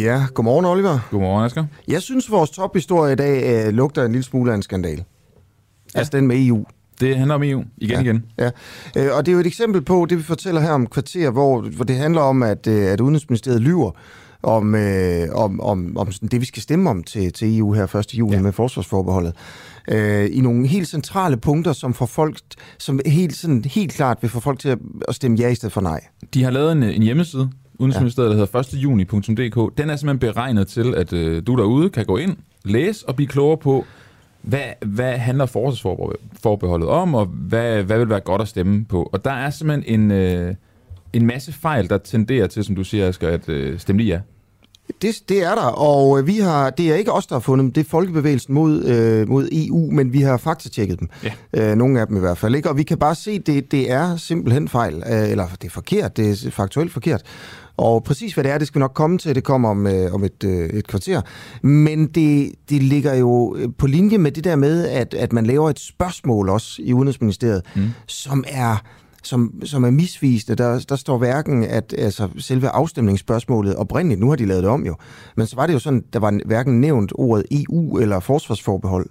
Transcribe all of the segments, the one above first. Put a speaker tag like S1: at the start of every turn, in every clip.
S1: Ja, godmorgen Oliver.
S2: Godmorgen, Asger.
S1: Jeg synes, vores tophistorie i dag øh, lugter en lille smule af en skandal. Ja. Altså den med EU.
S2: Det handler om EU igen
S1: ja.
S2: igen.
S1: Ja, øh, og det er jo et eksempel på det, vi fortæller her om kvarter, hvor, hvor det handler om, at, øh, at Udenrigsministeriet lyver om, øh, om, om, om sådan det, vi skal stemme om til, til EU her 1. juni ja. med forsvarsforbeholdet. Øh, I nogle helt centrale punkter, som får folk, som helt, sådan, helt klart vil få folk til at, at stemme ja i stedet for nej.
S2: De har lavet en, en hjemmeside, Udenrigsministeriet, ja. der hedder 1. juni.dk. Den er simpelthen beregnet til, at øh, du derude kan gå ind, læse og blive klogere på, hvad, hvad handler forsvarsforbeholdet om, og hvad, hvad vil være godt at stemme på. Og der er simpelthen en, øh, en masse fejl, der tenderer til, som du siger, Asger, at øh, stemme lige ja.
S1: Det, det er der, og vi har, det er ikke os, der har fundet dem, det er Folkebevægelsen mod, øh, mod EU, men vi har faktatjekket dem. Ja. Øh, nogle af dem i hvert fald. Ikke? Og vi kan bare se, det, det er simpelthen fejl, øh, eller det er forkert, det er faktuelt forkert. Og præcis hvad det er, det skal vi nok komme til, det kommer om, øh, om et, øh, et kvarter. Men det, det ligger jo på linje med det der med, at, at man laver et spørgsmål også i Udenrigsministeriet, mm. som er som, som er misvisende. Der, der står hverken, at altså, selve afstemningsspørgsmålet oprindeligt, nu har de lavet det om jo, men så var det jo sådan, der var hverken nævnt ordet EU eller forsvarsforbehold.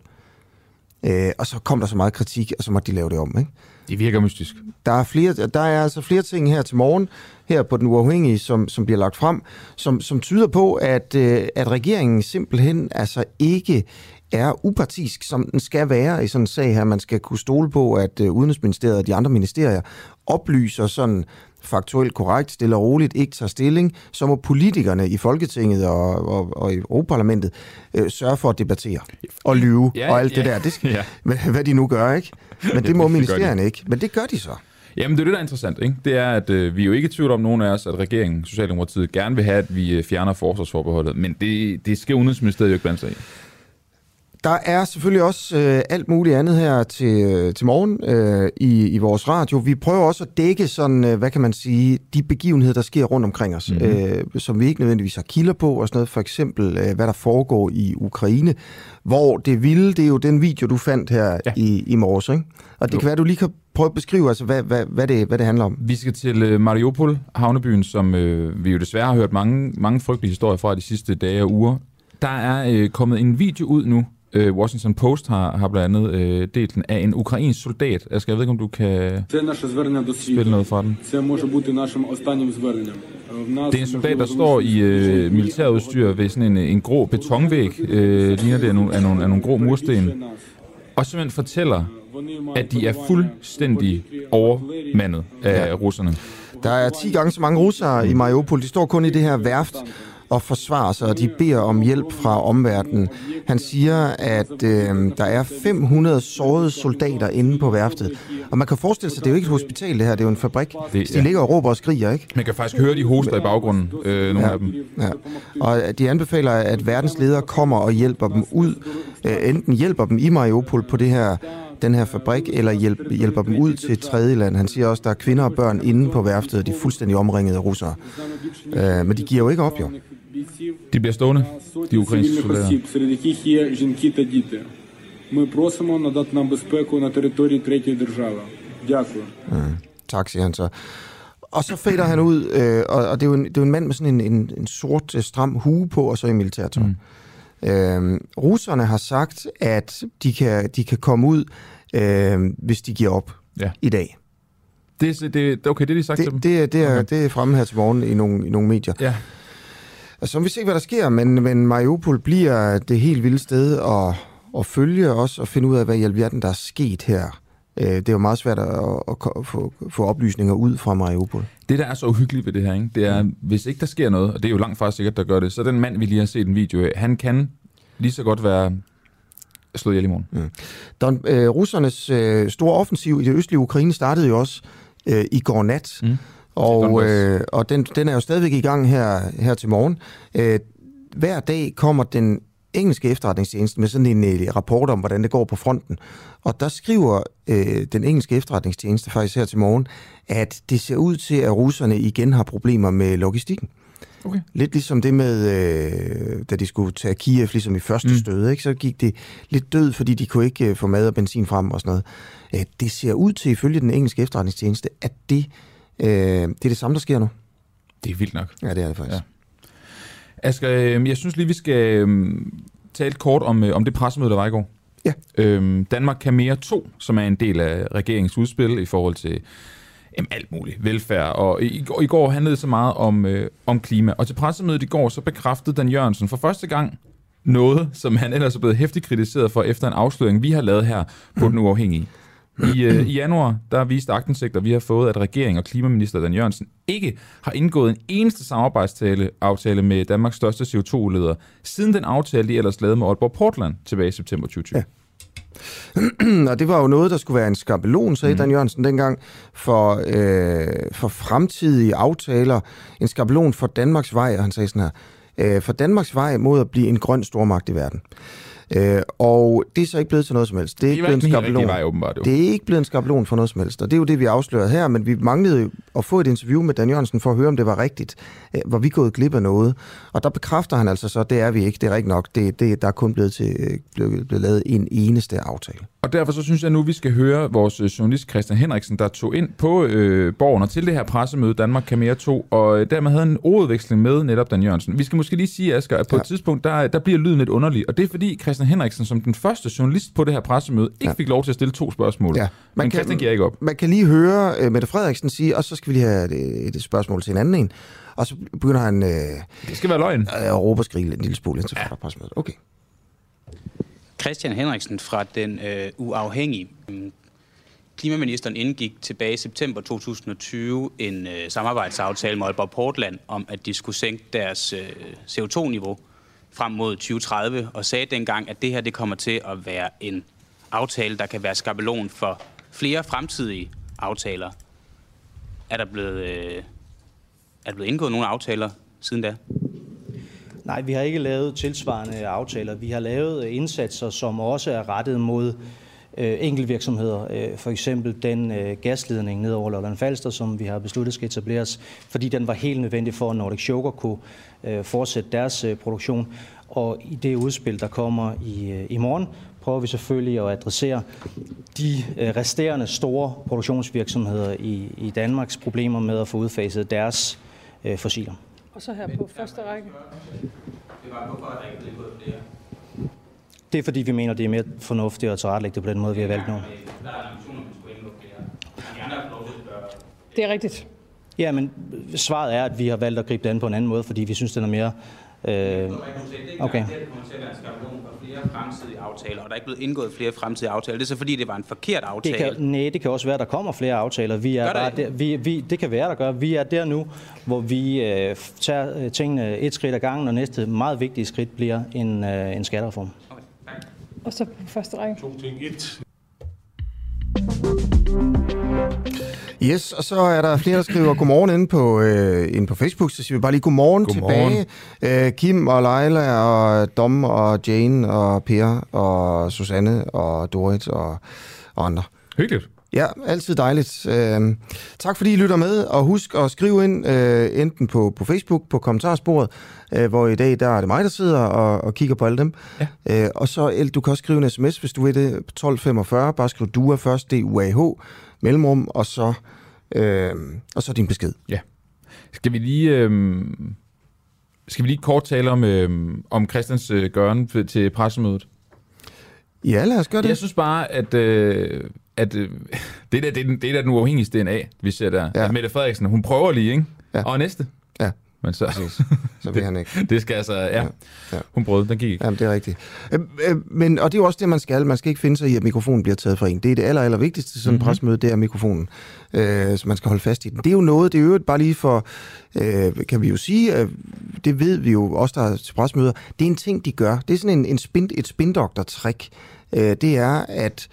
S1: Øh, og så kom der så meget kritik, og så måtte de lave det om. Ikke?
S2: Det virker mystisk.
S1: Der er, flere, der er altså flere ting her til morgen, her på Den Uafhængige, som, som bliver lagt frem, som, som tyder på, at, øh, at regeringen simpelthen altså ikke er upartisk, som den skal være i sådan en sag her. Man skal kunne stole på, at øh, Udenrigsministeriet og de andre ministerier oplyser sådan faktuelt korrekt, stille og roligt, ikke tager stilling, så må politikerne i Folketinget og, og, og i Europaparlamentet øh, sørge for at debattere og lyve ja, og alt ja, det der. Det skal, ja. hvad, hvad de nu gør, ikke? Men det, må ministerierne ikke. Men det gør de så.
S2: Jamen, det er det, der er interessant. Ikke? Det er, at øh, vi er jo ikke i tvivl om nogen af os, at regeringen, Socialdemokratiet, gerne vil have, at vi øh, fjerner forsvarsforbeholdet. Men det, det skal Udenrigsministeriet jo ikke blande sig i.
S1: Der er selvfølgelig også øh, alt muligt andet her til, øh, til morgen øh, i, i vores radio. Vi prøver også at dække sådan, øh, hvad kan man sige, de begivenheder, der sker rundt omkring os, mm-hmm. øh, som vi ikke nødvendigvis har kilder på, og sådan noget. For eksempel, øh, hvad der foregår i Ukraine, hvor det vilde, det er jo den video, du fandt her ja. i, i morges, ikke? Og det jo. kan være, du lige kan prøve at beskrive, altså, hvad, hvad, hvad, det, hvad det handler om.
S2: Vi skal til øh, Mariupol, havnebyen, som øh, vi jo desværre har hørt mange, mange frygtelige historier fra de sidste dage og uger. Der er øh, kommet en video ud nu, Øh, Washington Post har, har blandt andet øh, delt den af en ukrainsk soldat. Jeg, skal, jeg ved ikke, om du kan spille noget fra den. Det er en soldat, der står i øh, militærudstyr ved sådan en, en grå betonvæg. Øh, ligner det af nogle, af, nogle, af nogle grå mursten. Og simpelthen fortæller, at de er fuldstændig overmandet af ja. russerne.
S1: Der er 10 gange så mange russere i Mariupol. De står kun i det her værft og forsvare sig, og de beder om hjælp fra omverdenen. Han siger, at øh, der er 500 sårede soldater inde på værftet. Og man kan forestille sig, det er jo ikke et hospital det her, det er jo en fabrik. Det, de ligger og råber og skriger, ikke?
S2: Man kan faktisk høre de hoster i baggrunden, øh, nogle
S1: ja,
S2: af dem.
S1: Ja. Og de anbefaler, at verdens ledere kommer og hjælper dem ud. Øh, enten hjælper dem i Mariupol på det her den her fabrik, eller hjælp, hjælper dem ud til et tredje land. Han siger også, at der er kvinder og børn inde på værftet, og de er fuldstændig omringet af russere. Øh, men de giver jo ikke op, jo.
S2: De bliver stående, de ukrainske soldater.
S3: Серед яких є жінки та діти. Ми просимо надати нам безпеку на території третьої держави. Дякую.
S1: Mm. Tak, siger han så. Og så fader han ud, øh, og, og det, er jo en, det er jo en mand med sådan en, en, en sort, stram hue på, og så i militærtøj. Mm. Øh, russerne har sagt, at de kan, de kan komme ud, øh, hvis de giver op
S2: Ja.
S1: i dag.
S2: Det, det, okay, det er de sagt til dem.
S1: Det, det, er- det, er,
S2: Okay.
S1: det er fremme her til morgen i nogle, i nogle medier.
S2: Ja.
S1: Så må vi se, hvad der sker, men, men Mariupol bliver det helt vilde sted at, at følge os og finde ud af, hvad i alverden der er sket her. Øh, Det er jo meget svært at, at, at få, få oplysninger ud fra Mariupol.
S2: Det, der er så uhyggeligt ved det her, ikke? det er, hvis ikke der sker noget, og det er jo langt fra sikkert, der gør det, så den mand, vi lige har set en video af, han kan lige så godt være slået ihjel i morgen.
S1: Don, øh, russernes øh, store offensiv i det østlige Ukraine startede jo også øh, i går nat,
S2: Mm.
S1: Og, øh, og den, den er jo stadigvæk i gang her, her til morgen. Øh, hver dag kommer den engelske efterretningstjeneste med sådan en øh, rapport om, hvordan det går på fronten. Og der skriver øh, den engelske efterretningstjeneste faktisk her til morgen, at det ser ud til, at russerne igen har problemer med logistikken.
S2: Okay.
S1: Lidt ligesom det med, øh, da de skulle tage Kiev, ligesom i første
S2: mm.
S1: stød, ikke? så gik det lidt død, fordi de kunne ikke øh, få mad og benzin frem og sådan noget. Øh, det ser ud til, ifølge den engelske efterretningstjeneste, at det, øh, det er det samme, der sker nu.
S2: Det er vildt nok.
S1: Ja, det er det faktisk.
S2: Ja. Asger, øh, jeg synes lige, vi skal øh, tale kort om, øh, om det pressemøde, der var i går.
S1: Ja.
S2: Øh, Danmark kan mere 2, som er en del af regeringens udspil i forhold til jamen, alt muligt, velfærd. Og i, i, går, handlede det så meget om, øh, om klima. Og til pressemødet i går, så bekræftede Dan Jørgensen for første gang noget, som han ellers er blevet hæftigt kritiseret for efter en afsløring, vi har lavet her på Den Uafhængige. I, øh, I januar, der viste agtindsigter, vi har fået, at regeringen og klimaminister Dan Jørgensen ikke har indgået en eneste samarbejdsaftale aftale med Danmarks største CO2-udleder, siden den aftale, de ellers lavede med Aalborg Portland tilbage i september 2020.
S1: Ja. og det var jo noget, der skulle være en skabelon, sagde mm. Dan Jørgensen dengang, for, øh, for fremtidige aftaler. En skabelon for Danmarks vej, og han sagde sådan her, øh, for Danmarks vej mod at blive en grøn stormagt i verden. Øh, og det er så ikke blevet til noget som helst. Det er ikke blevet en skabelon.
S2: vej, åbenbart. Jo.
S1: Det er ikke blevet en skabelon for noget som helst, og det er jo det, vi afslørede her, men vi manglede at få et interview med Dan Jørgensen for at høre, om det var rigtigt. Øh, Var vi gået glip af noget? Og der bekræfter han altså så, det er vi ikke, det er rigtigt nok. Det, det, der er kun blevet, til, øh, blevet, blevet lavet en eneste aftale.
S2: Og derfor så synes jeg nu, vi skal høre vores øh, journalist Christian Henriksen, der tog ind på øh, borgen og til det her pressemøde Danmark kan mere 2, og øh, dermed havde en ordveksling med netop Dan Jørgensen. Vi skal måske lige sige, Asger, at på ja. Et tidspunkt, der, der bliver lyden lidt underlig, og det er fordi Christian Henriksen som den første journalist på det her pressemøde ikke ja. Fik lov til at stille to spørgsmål.
S1: Ja.
S2: Men Christian giver ikke op.
S1: Man kan lige høre uh, Mette Frederiksen sige, og så skal vi lige have et, et spørgsmål til en anden en. Og så begynder han uh,
S2: Det skal være løgn.
S1: at råbe og skrige en lille smule, indtil ja. pressemødet. Okay.
S4: Christian Henriksen fra den øh, uafhængige. Klimaministeren indgik tilbage i september 2020 en øh, samarbejdsaftale med Aalborg Portland om, at de skulle sænke deres øh, CO2-niveau frem mod 2030, og sagde dengang, at det her det kommer til at være en aftale, der kan være skabelon for flere fremtidige aftaler. Er der blevet, øh, er der blevet indgået nogle aftaler siden da?
S5: Nej, vi har ikke lavet tilsvarende aftaler. Vi har lavet øh, indsatser, som også er rettet mod øh, enkeltvirksomheder. Øh, for eksempel den øh, gasledning ned over Lolland Falster, som vi har besluttet skal etableres, fordi den var helt nødvendig for, at Nordic Sugar kunne øh, fortsætte deres øh, produktion. Og i det udspil, der kommer i, øh, i morgen, prøver vi selvfølgelig at adressere de øh, resterende store produktionsvirksomheder i, i Danmarks problemer med at få udfaset deres øh, fossiler.
S6: Og så her på første række.
S5: Det er fordi, vi mener, det er mere fornuftigt at tilrettelægge det på den måde, vi har valgt nu.
S6: Det er rigtigt.
S5: Ja, men svaret er, at vi har valgt at gribe det an på en anden måde, fordi vi synes, den er mere... Øh, okay.
S4: flere fremtidige aftaler, og der er ikke blevet indgået flere fremtidige aftaler. Det er så fordi, det var en forkert
S5: Det
S4: aftale.
S5: kan, nej, det kan også være, at der kommer flere aftaler. Vi er
S4: Gør der
S5: bare der, vi, vi, det kan være, der gør. Vi er der nu, hvor vi øh, tager øh, tingene et skridt ad gangen, og næste meget vigtige skridt bliver en, øh, en skattereform.
S6: Og så på første række.
S1: Yes, og så er der flere, der skriver godmorgen inde på, øh, inde på Facebook, så siger vi bare lige godmorgen,
S2: Godmorgen.
S1: tilbage. Øh, Kim og Leila og Dom og Jane og Per og Susanne og Dorit og, og andre.
S2: Hyggeligt.
S1: Ja, altid dejligt. Øh, tak fordi I lytter med, og husk at skrive ind øh, enten på, på Facebook, på kommentarsporet, øh, hvor i dag der er det mig, der sidder og, og kigger på alle dem.
S2: Ja.
S1: Øh, og så du kan også skrive en sms, hvis du vil det, på 1245, bare skriv DUA først, D-U-A-H, mellemrum, og så, øh, og så din besked.
S2: Ja. Skal vi lige... Øh, Skal vi lige kort tale om, øh, om Christians øh, gøren til pressemødet?
S1: Ja, lad os gøre det.
S2: Jeg synes bare, at, øh, at øh, det, der, det, er den, det er der den uafhængige DNA, vi ser der.
S1: Ja.
S2: Ja. Mette Frederiksen, hun prøver lige, ikke?
S1: Ja.
S2: Og næste. Men så,
S1: præcis. Så vil han ikke.
S2: det skal altså, ja.
S1: Ja.
S2: ja. Hun prøvede, den gik ikke.
S1: Jamen, det er rigtigt. Øh, øh, men, og det er jo også det, man skal. Man skal ikke finde sig i, at mikrofonen bliver taget fra en. Det er det aller, aller vigtigste sådan en
S2: Mhm.
S1: pressemøde, det er mikrofonen. Øh, så man skal holde fast i den. Det er jo noget, det er jo bare lige for, øh, kan vi jo sige, øh, det ved vi jo også, der er til pressemøder, det er en ting, de gør. Det er sådan en, en spin, et spindokter-trick. Øh, det er at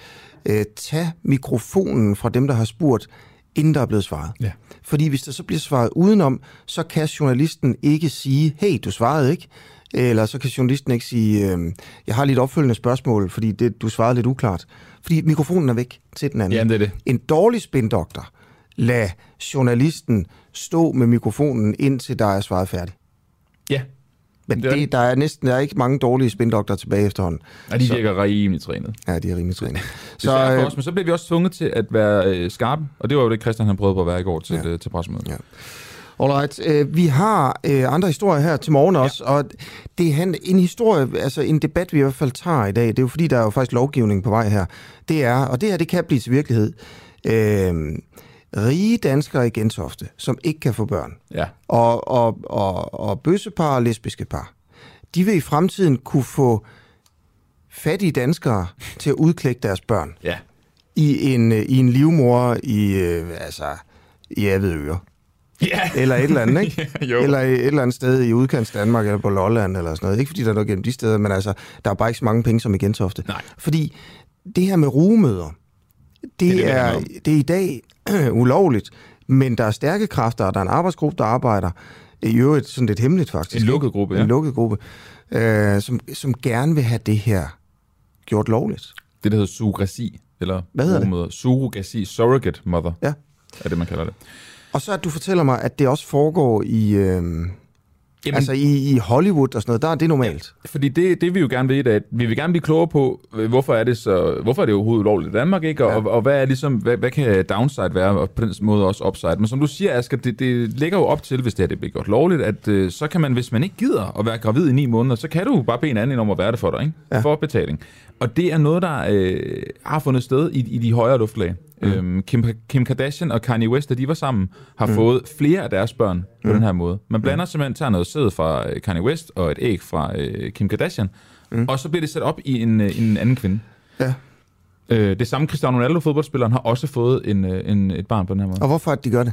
S1: øh, tage mikrofonen fra dem, der har spurgt, inden der er blevet svaret.
S2: Ja.
S1: Fordi hvis der så bliver svaret udenom, så kan journalisten ikke sige, hey, du svarede ikke. Eller så kan journalisten ikke sige, øh, jeg har lidt opfølgende spørgsmål, fordi det, du svarede lidt uklart. Fordi mikrofonen er væk til den anden.
S2: Jamen, det er det.
S1: En dårlig spindoktor, lad journalisten stå med mikrofonen, indtil der er svaret færdigt.
S2: Ja.
S1: Men
S2: Det er
S1: det, der er næsten der er ikke mange dårlige spindoktorer tilbage efterhånden.
S2: Og de
S1: Så-
S2: virker rimelig trænet.
S1: Ja, de er rimelig trænet.
S2: Så,
S1: øh,
S2: os, men så bliver vi også tvunget til at være øh, skarpe, og det var jo det, Christian han prøvede på at være i går til,
S1: Ja.
S2: ja. øh, til pressemødet.
S1: Ja. Alright, øh, vi har øh, andre historier her til morgen også, ja. og det er en historie, altså en debat, vi i hvert fald tager i dag, det er jo fordi, der er jo faktisk lovgivning på vej her, det er, og det her, det kan blive til virkelighed, øh, rige danskere i Gentofte, som ikke kan få børn,
S2: Ja.
S1: og, og, og, og bøssepar og lesbiske par, de vil i fremtiden kunne få fattige danskere til at udklække deres børn
S2: Ja.
S1: i en, øh, i en livmor i, øh, altså, i Avedøre.
S2: Ja.
S1: Eller et eller andet, ikke?
S2: Jo.
S1: Eller et eller andet sted i udkants Danmark, eller på Lolland, eller sådan noget. Ikke fordi der er noget gennem de steder, men altså, der er bare ikke så mange penge som i Gentofte.
S2: Nej.
S1: Fordi det her med rugemøder, det,
S2: det,
S1: det,
S2: det
S1: er, det er i dag ulovligt, men der er stærke kræfter, og der er en arbejdsgruppe, der arbejder, i øvrigt sådan lidt hemmeligt faktisk.
S2: En lukket gruppe, ja.
S1: En lukket gruppe, øh, som, som gerne vil have det her gjort lovligt.
S2: Det, der hedder surrogasi, eller
S1: Hvad hedder det?
S2: Surrogasi, surrogate mother,
S1: Ja.
S2: er det, man kalder det.
S1: Og så at du fortæller mig, at det også foregår i, øh,
S2: Jamen,
S1: altså i, i Hollywood og sådan noget, der er det normalt.
S2: Fordi det, det vi jo gerne ved, at vi vil gerne blive klogere på, øh, hvorfor er det så, hvorfor er det overhovedet ulovligt i Danmark, ikke? Og,
S1: Ja.
S2: ja. og, og hvad, er ligesom, hvad, hvad kan downside være, og på den måde også upside. Men som du siger, Asger, det, det ligger jo op til, hvis det her det bliver gjort lovligt, at øh, så kan man, hvis man ikke gider at være gravid i ni måneder, så kan du bare bede en anden om at være det for dig, ikke?
S1: Ja.
S2: For betaling. Og det er noget, der øh, har fundet sted i, i de højere luftlag. Mm. Øhm, Kim, Kim Kardashian og Kanye West, da de var sammen, har mm. fået flere af deres børn på mm. den her måde. Man blander mm. simpelthen, tager noget sæd fra øh, Kanye West og et æg fra øh, Kim Kardashian, mm. og så bliver det sat op i en, øh, en anden kvinde.
S1: Ja.
S2: Øh, det samme Cristiano Ronaldo, fodboldspilleren, har også fået en, øh, en, et barn på den her måde.
S1: Og hvorfor at de gør det?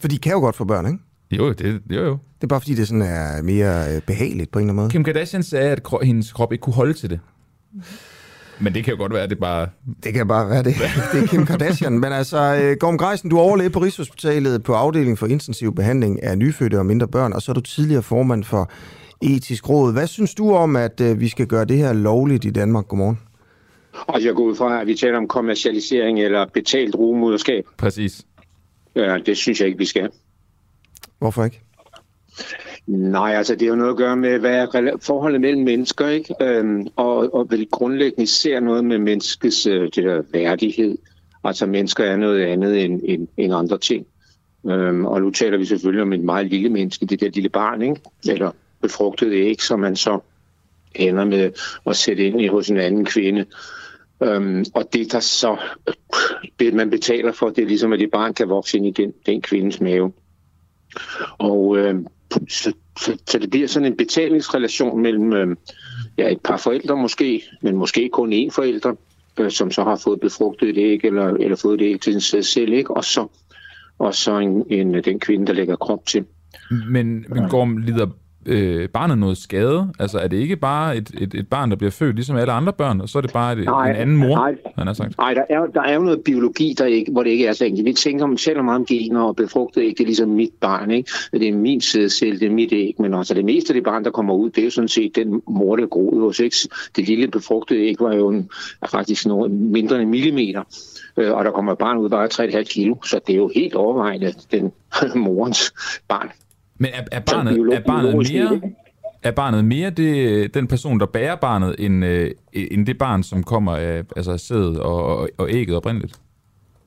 S1: For de kan jo godt få børn, ikke?
S2: Jo, det, jo, jo.
S1: Det er bare fordi, det sådan er mere øh, behageligt på en eller anden måde.
S2: Kim Kardashian sagde, at kro- hendes krop ikke kunne holde til det. Men det kan jo godt være, at det bare...
S1: Det kan bare være det. Det er Kim Kardashian. Men altså, øh, Gorm Greisen, du er overlæge på Rigshospitalet på afdelingen for intensiv behandling af nyfødte og mindre børn, og så er du tidligere formand for etisk råd. Hvad synes du om, at øh, vi skal gøre det her lovligt i Danmark? Godmorgen.
S7: Og jeg går ud fra, at vi taler om kommercialisering eller betalt rugemoderskab.
S2: Præcis.
S7: Ja, det synes jeg ikke, vi skal.
S1: Hvorfor ikke?
S7: Nej, altså det er jo noget at gøre med, hvad er forholdet mellem mennesker, ikke? Øhm, og, og vel grundlæggende især noget med menneskets øh, det der værdighed. Altså mennesker er noget andet end, end, end andre ting. Øhm, og nu taler vi selvfølgelig om et meget lille menneske, det der lille barn, ikke? Eller befrugtet æg, som man så ender med at sætte ind i hos en anden kvinde. Øhm, og det, der så det, man betaler for, det er ligesom, at det barn kan vokse ind i den, den kvindes mave. Og øh, så, så, så det bliver sådan en betalingsrelation mellem øh, ja, et par forældre måske, men måske kun én forælder, øh, som så har fået befrugtet et æg, eller, eller fået et æg til sig selv, ikke? og så, og så en, en, den kvinde, der lægger krop til.
S2: Men, men Gorm, lider øh, barnet noget skade? Altså er det ikke bare et, et, et barn, der bliver født ligesom alle andre børn, og så er det bare et,
S7: Nej,
S2: en anden mor,
S7: nej.
S2: han har sagt?
S7: Nej, der er, der er jo noget biologi, der ikke, hvor det ikke er så enkelt. Vi tænker, taler meget om gener og befrugtet æg, det er ligesom mit barn, ikke? Det er min sædcelle, det er mit æg, men også det meste af det barn, der kommer ud, det er jo sådan set den mor, der groede hos, ikke? Det lille befrugtede æg var jo en, er faktisk noget mindre end en millimeter, øh, og der kommer et barn ud, der er 3,5 kilo, så det er jo helt overvejende den morens barn.
S2: Men er, er, barnet,
S7: biolog-
S2: er barnet mere... Er barnet mere det, den person, der bærer barnet, end, øh, end det barn, som kommer af altså sædet og, og, og ægget oprindeligt?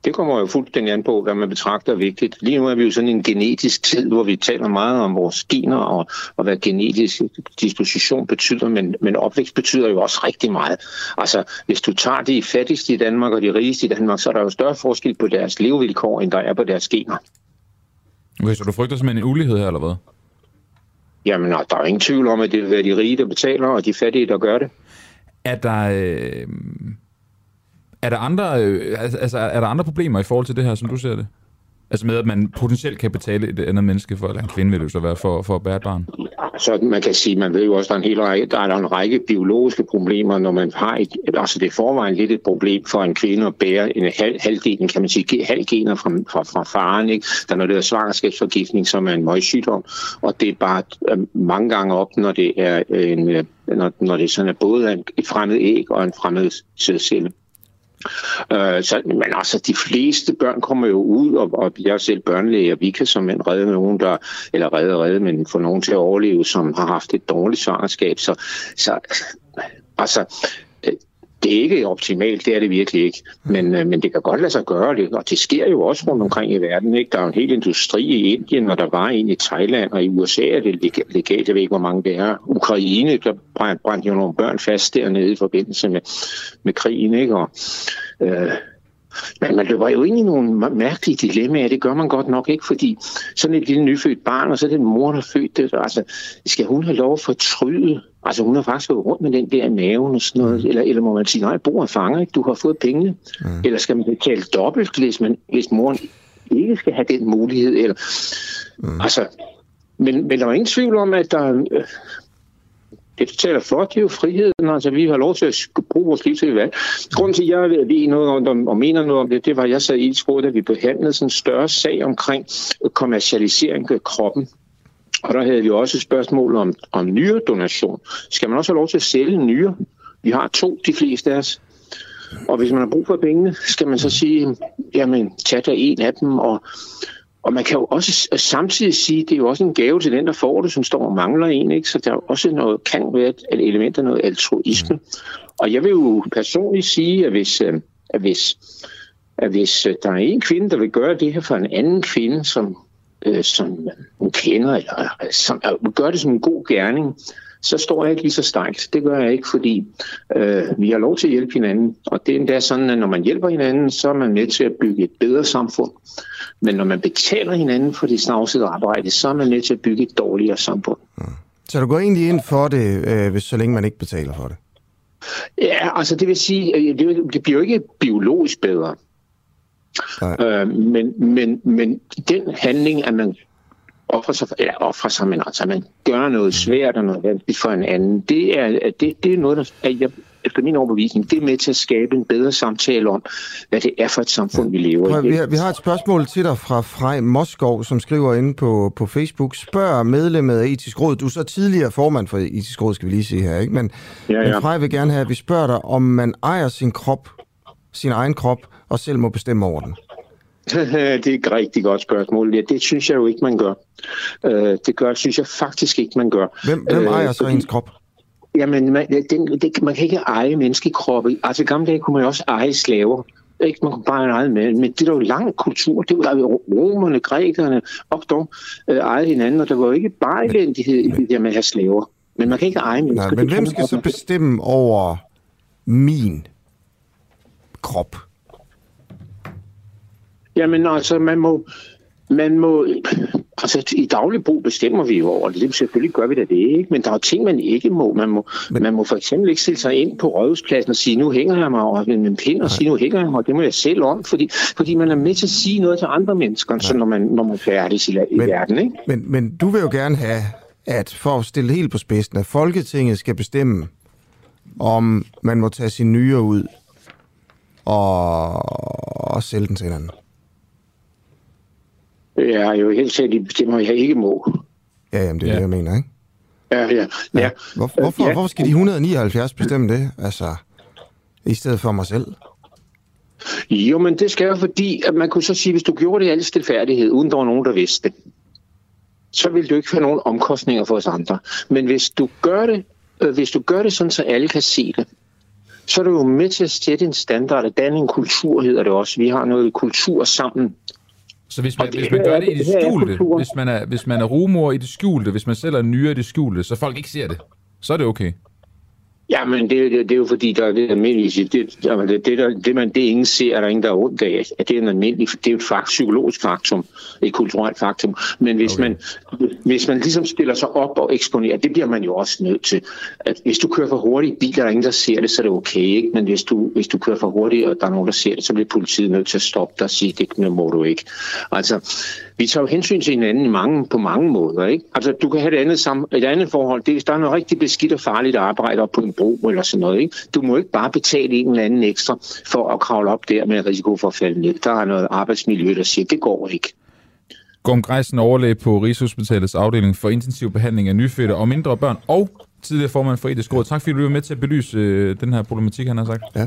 S7: Det kommer jo fuldstændig an på, hvad man betragter vigtigt. Lige nu er vi jo sådan en genetisk tid, hvor vi taler meget om vores gener og, og hvad genetisk disposition betyder, men, men opvækst betyder jo også rigtig meget. Altså, hvis du tager de fattigste i Danmark og de rigeste i Danmark, så er der jo større forskel på deres levevilkår, end der er på deres gener.
S2: Okay, så du frygter simpelthen en ulighed her, eller hvad?
S7: Jamen, der er ingen tvivl om, at det vil være de rige, der betaler, og de fattige, der gør det.
S2: Er der... Øh er der, andre, øh, altså, er der andre problemer i forhold til det her, som du ser det? Altså med, at man potentielt kan betale et andet menneske for, eller en kvinde vil det så være, for, for at bære et barn?
S7: Så man kan sige, man ved jo også, at der er en, hel række, der er en række biologiske problemer, når man har et, altså det er forvejen lidt et problem for en kvinde at bære en halv, halvdelen, kan man sige, halvgener fra, fra, fra faren, ikke? Der er noget, der er svangerskabsforgiftning, som er en møgsygdom, og det er bare øh, mange gange op, når det er en, øh, når, når det sådan er både et fremmed æg og en fremmed sædcelle. Øh, så, men altså, de fleste børn kommer jo ud, og, og jeg er selv børnelæge, og vi kan som en redde nogen, der, eller redde redde, men få nogen til at overleve, som har haft et dårligt svangerskab. Så, så altså, det er ikke optimalt, det er det virkelig ikke. Men, øh, men det kan godt lade sig gøre det, og det sker jo også rundt omkring i verden. Ikke? Der er en hel industri i Indien, og der var en i Thailand, og i USA er det legalt, jeg ved ikke, hvor mange det er. Ukraine, der brændte jo nogle børn fast dernede i forbindelse med, med krigen. Ikke? Og, øh, men man løber jo ind i nogle mærkelige dilemmaer. Det gør man godt nok ikke, fordi sådan et lille nyfødt barn, og så er det mor, der født det. Altså, skal hun have lov at fortryde? Altså, hun har faktisk gået rundt med den der maven og sådan noget. Mm. Eller, eller må man sige, nej, bor er fanger, ikke? Du har fået pengene. Mm. Eller skal man betale dobbelt, hvis, man, hvis moren ikke skal have den mulighed? Eller, mm. Altså, men, men der er ingen tvivl om, at der, det taler for, det er jo friheden. Altså, vi har lov til at bruge vores liv til valg. Grunden til, at jeg ved noget om, og mener noget om det, det var, at jeg sad i et råd, da vi behandlede sådan en større sag omkring kommercialisering af kroppen. Og der havde vi også et spørgsmål om, om nyredonation. Skal man også have lov til at sælge nyre? Vi har to, de fleste af os. Og hvis man har brug for pengene, skal man så sige, jamen, tag der en af dem, og og man kan jo også samtidig sige, det er jo også en gave til den, der får det, som står og mangler en. Ikke? Så der er også noget, kan være et element af noget altruisme. Og jeg vil jo personligt sige, at hvis, øh, at hvis, at hvis øh, der er en kvinde, der vil gøre det her for en anden kvinde, som, øh, som hun kender, eller som gør det som en god gerning, så står jeg ikke lige så stejlt. Det gør jeg ikke, fordi øh, vi har lov til at hjælpe hinanden. Og det er endda sådan, at når man hjælper hinanden, så er man med til at bygge et bedre samfund. Men når man betaler hinanden for det snavsede arbejde, så er man med til at bygge et dårligere samfund. Mm.
S1: Så du går egentlig ind for det, øh, hvis, så længe man ikke betaler for det?
S7: Ja, altså det vil sige, øh, det, det bliver jo ikke biologisk bedre. Øh, men, men, men den handling, at man offre sig, eller offre sig, men altså man gør noget svært og noget vanskeligt for en anden, det er, det, det er noget, der er, jeg, efter min overbevisning, det er med til at skabe en bedre samtale om, hvad det er for et samfund, vi lever
S1: i. Vi har, vi har et spørgsmål til dig fra Frej Moskov, som skriver inde på, på Facebook. Spørg medlemmet af Etisk Råd. Du er så tidligere formand for Etisk Råd, skal vi lige sige her, ikke? Men, ja, ja. men Frej vil gerne have, at vi spørger dig, om man ejer sin krop, sin egen krop, og selv må bestemme over den.
S7: det er et rigtig godt spørgsmål. Ja, det synes jeg jo ikke, man gør. Øh, det gør, synes jeg faktisk ikke, man gør.
S1: Hvem, hvem øh, ejer så ens krop?
S7: Jamen, man, den, det, man kan ikke eje menneskekroppe. Altså, i gamle dage kunne man også eje slaver. Ikke? Man kunne bare eje med, men det er jo lang kultur. Det var jo romerne, grækerne, og dog øh, ejede hinanden, og der var jo ikke bare elendighed i det der med at have slaver. Men man kan ikke eje mennesker.
S1: Nej, men hvem skal så bestemme over min krop?
S7: Jamen altså, man må, man må, altså i daglig brug bestemmer vi jo over det. Selvfølgelig gør vi da det, ikke? Men der er ting, man ikke må. Man må, men... man må for eksempel ikke stille sig ind på rådhuspladsen og sige, nu hænger jeg mig over en pind og sige, nu hænger jeg mig, og det må jeg selv om, fordi, fordi man er med til at sige noget til andre mennesker, så når man, når man færdes i, i men, verden, ikke?
S1: Men, men du vil jo gerne have, at for at stille helt på spidsen, at Folketinget skal bestemme, om man må tage sin nyere ud og, og sælge den til hinanden.
S7: Jeg er jo helt sikkert, de bestemmer, at jeg ikke må.
S1: Ja, jamen, det er ja. det, jeg mener, ikke?
S7: Ja, ja. ja.
S1: Hvor, hvorfor, ja. hvorfor skal de 179 bestemme det, altså, i stedet for mig selv?
S7: Jo, men det skal jo fordi, at man kunne så sige, hvis du gjorde det i al stilfærdighed, uden der var nogen, der vidste det, så vil du ikke have nogen omkostninger for os andre. Men hvis du gør det, øh, hvis du gør det sådan, så alle kan se det, så er det jo med til at sætte en standard, og danne en kultur, hedder det også. Vi har noget kultur sammen.
S2: Så hvis man, hvis man gør det i det skjulte, hvis man, er, hvis man er rumor i det skjulte, hvis man sælger nyere i det skjulte, så folk ikke ser det, så er det okay?
S7: Ja, men det, det, det er jo fordi, der er det almindelige. Det, det, det, der, det, man, det ingen ser, er der ingen, der er rundt af. Det er en almindelig, det er et fakt, psykologisk faktum, et kulturelt faktum. Men hvis, okay. man, hvis man ligesom stiller sig op og eksponerer, det bliver man jo også nødt til. At hvis du kører for hurtigt i bil, er der ingen, der ser det, så er det okay. Ikke? Men hvis du, hvis du kører for hurtigt, og der er nogen, der ser det, så bliver politiet nødt til at stoppe dig og sige, det må du ikke. Altså, vi tager jo hensyn til hinanden i mange, på mange måder. Ikke? Altså, du kan have et andet, sam, et andet forhold. Det, hvis der er noget rigtig beskidt og farligt arbejde op på en bro eller sådan noget, ikke? du må ikke bare betale en eller anden ekstra for at kravle op der med risiko for at falde ned. Der er noget arbejdsmiljø, der siger, det går ikke.
S2: Gorm Greisen, overlæge på Rigshospitalets afdeling for intensiv behandling af nyfødte og mindre børn, og tidligere formand for Etisk Råd. Tak fordi du var med til at belyse øh, den her problematik, han har sagt.
S7: Ja.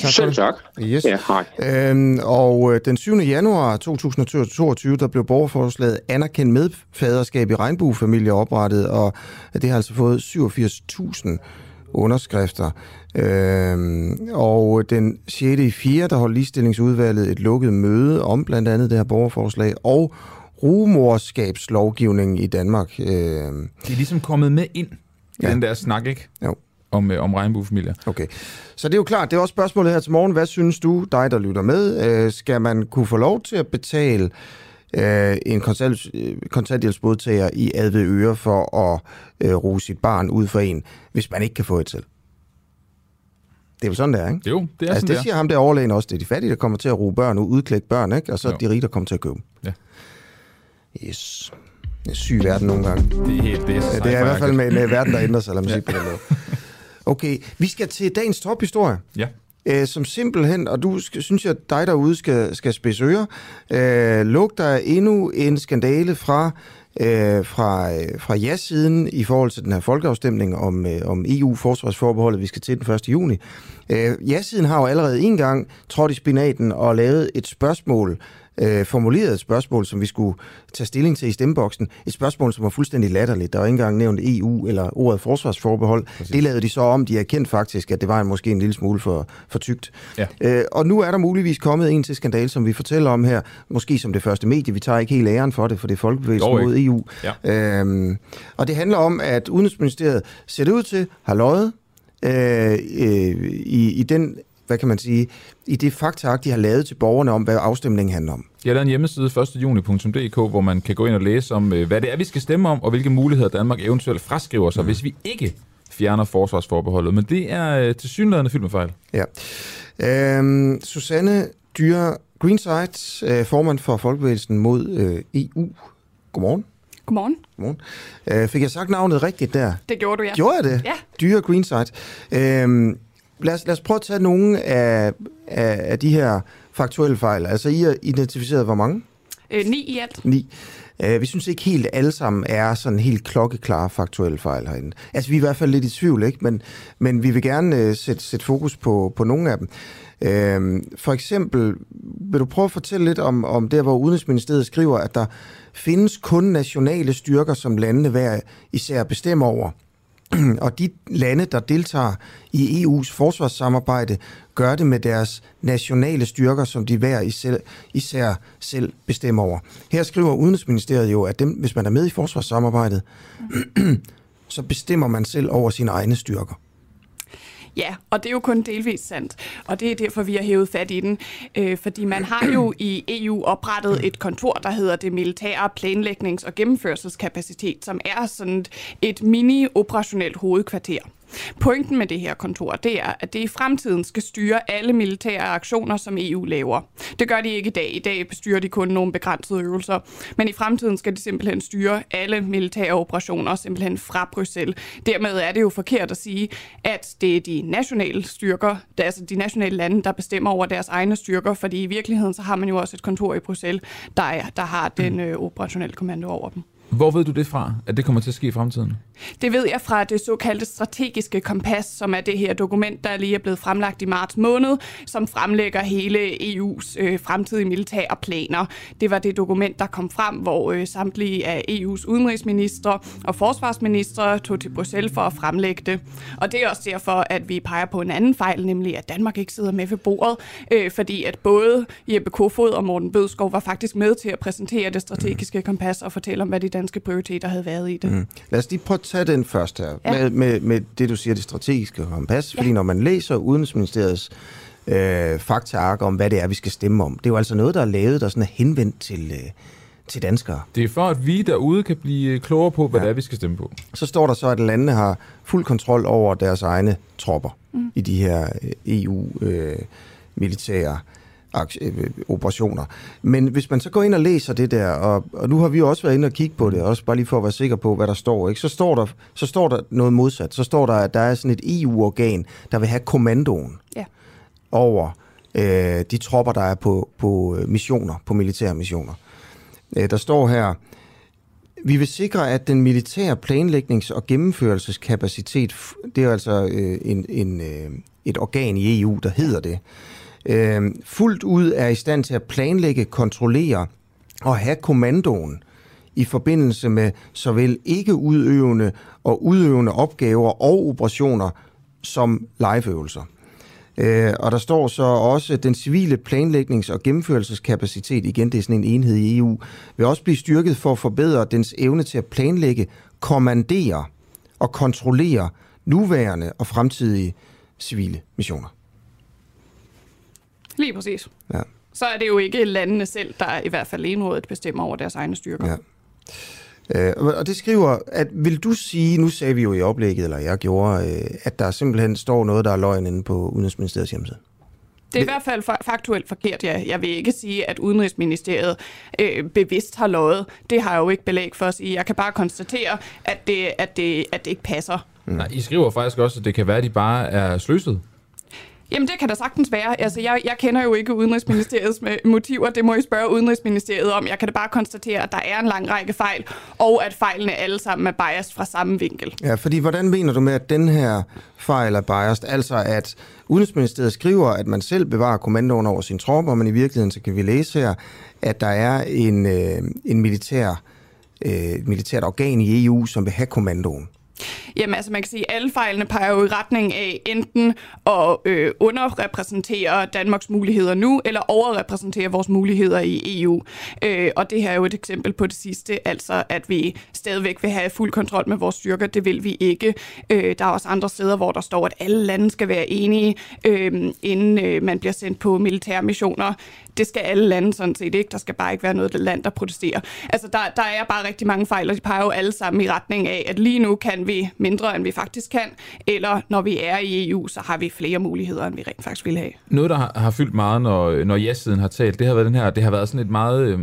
S7: Tak Selv tak.
S1: Yes. Ja, hej. Øhm, og øh, den 7. januar 2022, der blev borgerforslaget anerkendt med faderskab i regnbuefamilier oprettet, og det har altså fået 87.000 underskrifter. Øhm, og den 6. i 4. der holdt ligestillingsudvalget et lukket møde om blandt andet det her borgerforslag, og rumorskabslovgivningen i Danmark. Øhm,
S2: det er ligesom kommet med ind i ja. den der snak, ikke?
S1: Jo
S2: om, øh, om regnbuefamilier.
S1: Okay. Så det er jo klart, det er også spørgsmålet her til morgen. Hvad synes du, dig der lytter med? Øh, skal man kunne få lov til at betale øh, en kontanthjælpsmodtager i adve øre for at øh, ruge sit barn ud for en, hvis man ikke kan få et selv? Det er jo sådan, der, ikke?
S2: Jo, det er
S1: altså,
S2: sådan,
S1: det der. siger ham der overlægen også. Det er de fattige, der kommer til at ruge børn ud, udklække børn, ikke? Og så jo. de rige, der kommer til at købe
S2: Ja.
S1: Yes. Det er syg verden nogle gange.
S2: Det er helt det. Er,
S1: det er i hvert fald med, med verden, der ændrer sig, lad mig ja. sige på den måde. Okay, vi skal til dagens tophistorie.
S2: Ja.
S1: Æ, som simpelthen, og du skal, synes jeg, at dig derude skal, skal spidse ører, øh, lugter endnu en skandale fra øh, fra, øh, fra ja-siden i forhold til den her folkeafstemning om, øh, om EU-forsvarsforbeholdet, vi skal til den 1. juni. Øh, ja-siden har jo allerede en gang trådt i spinaten og lavet et spørgsmål øh, formuleret et spørgsmål, som vi skulle tage stilling til i stemmeboksen. Et spørgsmål, som var fuldstændig latterligt. Der var ikke engang nævnt EU eller ordet forsvarsforbehold. Præcis. Det lavede de så om. De har kendt faktisk, at det var en, måske en lille smule for, for tygt. Ja. Øh, og nu er der muligvis kommet en til skandal, som vi fortæller om her. Måske som det første medie. Vi tager ikke helt æren for det, for det er folkebevægelsen mod EU. Ja. Øhm, og det handler om, at Udenrigsministeriet ser det ud til, har løjet øh, øh, i, i den hvad kan man sige, i det faktaak, de har lavet til borgerne om, hvad afstemningen handler om.
S2: Jeg lavet en hjemmeside 1.juni.dk, hvor man kan gå ind og læse om, øh, hvad det er, vi skal stemme om, og hvilke muligheder Danmark eventuelt fraskriver sig, mm. hvis vi ikke fjerner forsvarsforbeholdet. Men det er øh, til synligheden fyldt med fejl.
S1: Ja. Øhm, Susanne Dyre Greenside, øh, formand for Folkebevægelsen mod øh, EU. Godmorgen.
S8: Godmorgen.
S1: Godmorgen. Øh, fik jeg sagt navnet rigtigt der?
S8: Det gjorde du, ja.
S1: Gjorde jeg det?
S8: Ja.
S1: Dyre Greenside. Øhm, lad, os, lad os prøve at tage nogle af, af, af de her faktuelle fejl. Altså, I har identificeret hvor mange?
S8: Øh, ni i alt.
S1: Ni. Uh, vi synes ikke helt alle sammen er sådan helt klokkeklare faktuelle fejl herinde. Altså, vi er i hvert fald lidt i tvivl, ikke? Men, men vi vil gerne uh, sætte, sætte fokus på, på nogle af dem. Uh, for eksempel, vil du prøve at fortælle lidt om, om der, hvor Udenrigsministeriet skriver, at der findes kun nationale styrker, som landene hver især bestemmer over. Og de lande, der deltager i EU's forsvarssamarbejde, gør det med deres nationale styrker, som de hver især, især selv bestemmer over. Her skriver Udenrigsministeriet jo, at dem, hvis man er med i forsvarssamarbejdet, så bestemmer man selv over sine egne styrker.
S8: Ja, og det er jo kun delvis sandt, og det er derfor, vi har hævet fat i den. Øh, fordi man har jo i EU oprettet et kontor, der hedder det militære planlægnings- og gennemførselskapacitet, som er sådan et mini-operationelt hovedkvarter. Pointen med det her kontor, det er, at det i fremtiden skal styre alle militære aktioner, som EU laver. Det gør de ikke i dag. I dag bestyrer de kun nogle begrænsede øvelser. Men i fremtiden skal de simpelthen styre alle militære operationer, simpelthen fra Bruxelles. Dermed er det jo forkert at sige, at det er de nationale styrker, altså de nationale lande, der bestemmer over deres egne styrker, fordi i virkeligheden så har man jo også et kontor i Bruxelles, der, er, der har den øh, operationelle kommando over dem.
S2: Hvor ved du det fra, at det kommer til at ske i fremtiden?
S8: Det ved jeg fra det såkaldte strategiske kompas, som er det her dokument, der lige er blevet fremlagt i marts måned, som fremlægger hele EU's øh, fremtidige militære planer. Det var det dokument, der kom frem, hvor øh, samtlige af EU's udenrigsminister og forsvarsminister tog til Bruxelles for at fremlægge det. Og det er også derfor, at vi peger på en anden fejl, nemlig at Danmark ikke sidder med ved bordet, øh, fordi at både Jeppe Kofod og Morten Bødskov var faktisk med til at præsentere det strategiske kompas og fortælle om, hvad de danske prioriteter havde været i det. Mm.
S1: Lad os lige prøve at tage den først her, ja. med, med, med det, du siger, det strategiske kompas. Ja. Fordi når man læser Udenrigsministeriets øh, faktaark om, hvad det er, vi skal stemme om, det er jo altså noget, der er lavet, der sådan er henvendt til... Øh, til danskere.
S2: Det er for, at vi derude kan blive klogere på, hvad ja. det er, vi skal stemme på.
S1: Så står der så, at landene har fuld kontrol over deres egne tropper mm. i de her øh, EU-militære øh, Øh, operationer. Men hvis man så går ind og læser det der, og, og nu har vi jo også været inde og kigge på det, også bare lige for at være sikker på, hvad der står, ikke? Så, står der, så står der noget modsat. Så står der, at der er sådan et EU-organ, der vil have kommandoen ja. over øh, de tropper, der er på, på øh, missioner, på militære missioner. Øh, der står her, vi vil sikre, at den militære planlægnings- og gennemførelseskapacitet, det er altså øh, en, en, øh, et organ i EU, der hedder det, øh, fuldt ud er i stand til at planlægge, kontrollere og have kommandoen i forbindelse med såvel ikke udøvende og udøvende opgaver og operationer som liveøvelser. Øh, og der står så også, at den civile planlægnings- og gennemførelseskapacitet, igen det er sådan en enhed i EU, vil også blive styrket for at forbedre dens evne til at planlægge, kommandere og kontrollere nuværende og fremtidige civile missioner.
S8: Lige præcis. Ja. Så er det jo ikke landene selv, der i hvert fald enrådet bestemmer over deres egne styrker. Ja.
S1: Øh, og det skriver, at vil du sige, nu sagde vi jo i oplægget, eller jeg gjorde, øh, at der simpelthen står noget, der er løgn inde på Udenrigsministeriets hjemmeside?
S8: Det er i hvert fald faktuelt forkert, ja. Jeg vil ikke sige, at Udenrigsministeriet øh, bevidst har løjet. Det har jeg jo ikke belæg for at sige. Jeg kan bare konstatere, at det, at det, at det ikke passer.
S2: Nej, I skriver faktisk også, at det kan være, at de bare er sløset.
S8: Jamen, det kan da sagtens være. Altså, jeg, jeg kender jo ikke Udenrigsministeriets motiver. Det må I spørge Udenrigsministeriet om. Jeg kan da bare konstatere, at der er en lang række fejl, og at fejlene alle sammen er biased fra samme vinkel.
S1: Ja, fordi hvordan mener du med, at den her fejl er biased? Altså, at Udenrigsministeriet skriver, at man selv bevarer kommandoen over sin tropper, men i virkeligheden, så kan vi læse her, at der er en, øh, en militær, øh, militært organ i EU, som vil have kommandoen.
S8: Jamen altså man kan sige, at alle fejlene peger jo i retning af enten at øh, underrepræsentere Danmarks muligheder nu, eller overrepræsentere vores muligheder i EU. Øh, og det her er jo et eksempel på det sidste, altså at vi stadigvæk vil have fuld kontrol med vores styrker. Det vil vi ikke. Øh, der er også andre steder, hvor der står, at alle lande skal være enige, øh, inden øh, man bliver sendt på militære missioner det skal alle lande sådan set ikke. Der skal bare ikke være noget land, der protesterer. Altså, der, der er bare rigtig mange fejl, og de peger jo alle sammen i retning af, at lige nu kan vi mindre, end vi faktisk kan, eller når vi er i EU, så har vi flere muligheder, end vi rent faktisk vil have.
S2: Noget, der har, har fyldt meget, når, når ja-siden har talt, det har været den her, det har været sådan et meget øh,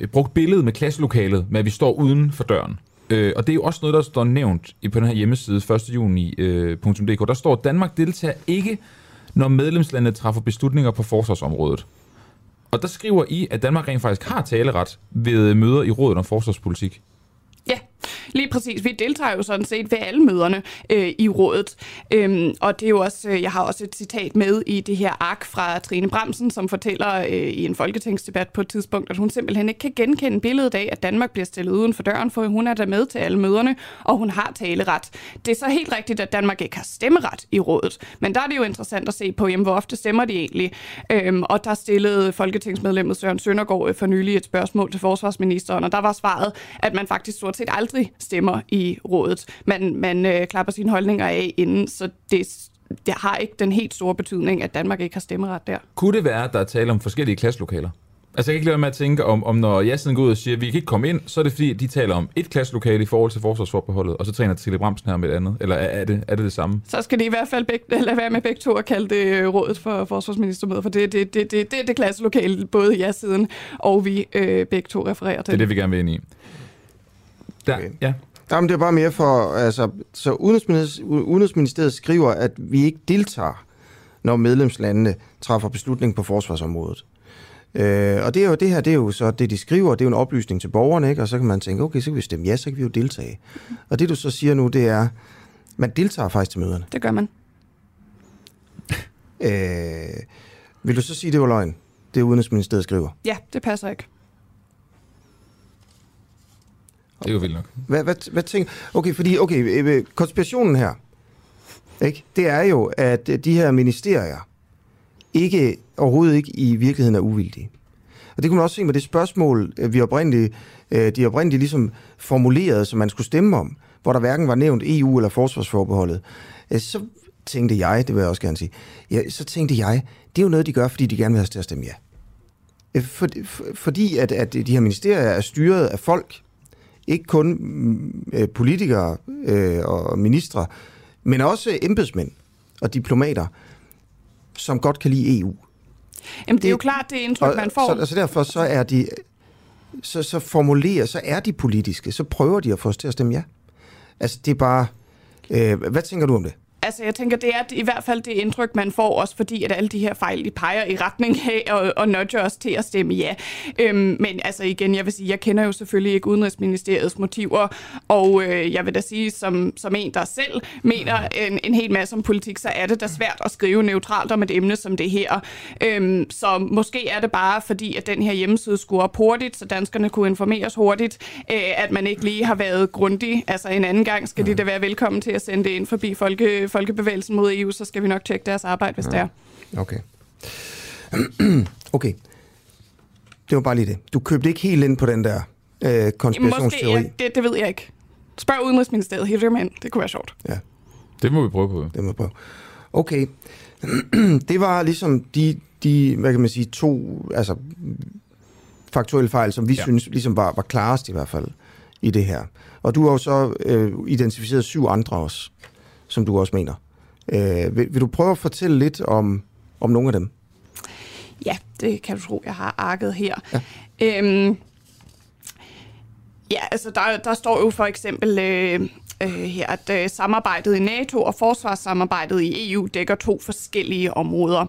S2: et brugt billede med klasselokalet, med at vi står uden for døren. Øh, og det er jo også noget, der står nævnt i, på den her hjemmeside 1. juni.dk. Øh, der står, Danmark deltager ikke, når medlemslandet træffer beslutninger på forsvarsområdet. Og der skriver I, at Danmark rent faktisk har taleret ved møder i rådet om forsvarspolitik.
S8: Lige præcis. Vi deltager jo sådan set ved alle møderne øh, i rådet. Øhm, og det er jo også, øh, jeg har også et citat med i det her ark fra Trine Bremsen, som fortæller øh, i en folketingsdebat på et tidspunkt, at hun simpelthen ikke kan genkende billedet af, at Danmark bliver stillet uden for døren, for hun er der med til alle møderne, og hun har taleret. Det er så helt rigtigt, at Danmark ikke har stemmeret i rådet. Men der er det jo interessant at se på, jamen, hvor ofte stemmer de egentlig. Øhm, og der stillede folketingsmedlemmet Søren Søndergaard øh, for nylig et spørgsmål til forsvarsministeren, og der var svaret, at man faktisk stort set aldrig stemmer i rådet. Man, man øh, klapper sine holdninger af inden, så det det har ikke den helt store betydning, at Danmark ikke har stemmeret der.
S2: Kunne det være, at der er tale om forskellige klasselokaler? Altså, jeg kan ikke lade med at tænke, om, om når jeg sådan går ud og siger, at vi kan ikke komme ind, så er det fordi, de taler om et klasselokale i forhold til forsvarsforbeholdet, og så træner Tille Bremsen her med et andet. Eller er, er, det, er det det samme?
S8: Så skal de i hvert fald begge, lade være med begge to at kalde det øh, rådet for forsvarsministermødet, for det, det, det, det, det, det klasselokale, både jeg siden og vi øh, begge to refererer til.
S2: Det er det, vi gerne vil ind i.
S1: Der, okay. ja. Jamen, det er bare mere for, altså, så Udenrigsministeriet, skriver, at vi ikke deltager, når medlemslandene træffer beslutning på forsvarsområdet. Øh, og det, er jo, det her, det er jo så det, de skriver, det er jo en oplysning til borgerne, ikke? og så kan man tænke, okay, så kan vi stemme ja, så kan vi jo deltage. Og det, du så siger nu, det er, man deltager faktisk til møderne.
S8: Det gør man.
S1: Øh, vil du så sige, det var løgn? Det Udenrigsministeriet skriver.
S8: Ja, det passer ikke.
S2: Det er jo vildt nok.
S1: Hvad, hvad, hvad tænker... Okay, fordi okay, øh, øh, konspirationen her, ikke? det er jo, at øh, de her ministerier ikke overhovedet ikke i virkeligheden er uvildige. Og det kunne man også se med det spørgsmål, vi oprindeligt, de oprindeligt ligesom formulerede, som man skulle stemme om, hvor der hverken var nævnt EU eller forsvarsforbeholdet. Så tænkte jeg, det vil jeg også gerne sige, ja, så tænkte jeg, det er jo noget, de gør, fordi de gerne vil have os til at stemme ja. For, for, fordi at, at de her ministerier er styret af folk, ikke kun øh, politikere øh, og ministre, men også embedsmænd og diplomater, som godt kan lide EU.
S8: Jamen, det, det er jo klart det indtryk,
S1: og,
S8: man får.
S1: Så, altså derfor så er de, så, så formulerer, så er de politiske, så prøver de at få os til at stemme ja. Altså, det er bare... Øh, hvad tænker du om det?
S8: Altså, jeg tænker, det er i hvert fald det indtryk, man får, også fordi, at alle de her fejl, de peger i retning af og, og nudger os til at stemme ja. Øhm, men altså igen, jeg vil sige, jeg kender jo selvfølgelig ikke Udenrigsministeriets motiver, og øh, jeg vil da sige, som, som en, der selv mener en, en hel masse om politik, så er det da svært at skrive neutralt om et emne som det her. Øhm, så måske er det bare fordi, at den her hjemmeside skulle op hurtigt, så danskerne kunne informeres hurtigt, øh, at man ikke lige har været grundig. Altså en anden gang skal de da være velkommen til at sende det ind forbi folke Folkebevægelsen mod EU, så skal vi nok tjekke deres arbejde, hvis ja. det er.
S1: Okay. okay. Det var bare lige det. Du købte ikke helt ind på den der øh, konspirationsteori?
S8: Måske, ja, det, det ved jeg ikke. Spørg Udenrigsministeriet, hiv dem ind. Det kunne være sjovt.
S1: Ja.
S2: Det må vi prøve på.
S1: Det må vi prøve. Okay. det var ligesom de, de, hvad kan man sige, to altså, faktuelle fejl, som vi ja. synes ligesom var, var klarest i hvert fald i det her. Og du har jo så øh, identificeret syv andre også som du også mener. Øh, vil, vil du prøve at fortælle lidt om, om nogle af dem?
S8: Ja, det kan du tro, jeg har arket her. Ja. Øhm, ja, altså der, der står jo for eksempel øh, øh, her, at øh, samarbejdet i NATO og forsvarssamarbejdet i EU dækker to forskellige områder.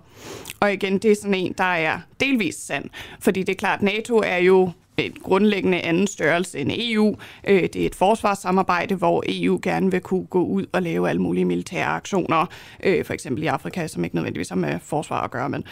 S8: Og igen, det er sådan en, der er delvis sand, fordi det er klart, at NATO er jo en grundlæggende anden størrelse end EU. Øh, det er et forsvarssamarbejde, hvor EU gerne vil kunne gå ud og lave alle mulige militære aktioner, øh, for eksempel i Afrika, som ikke nødvendigvis har med forsvar at gøre. Men,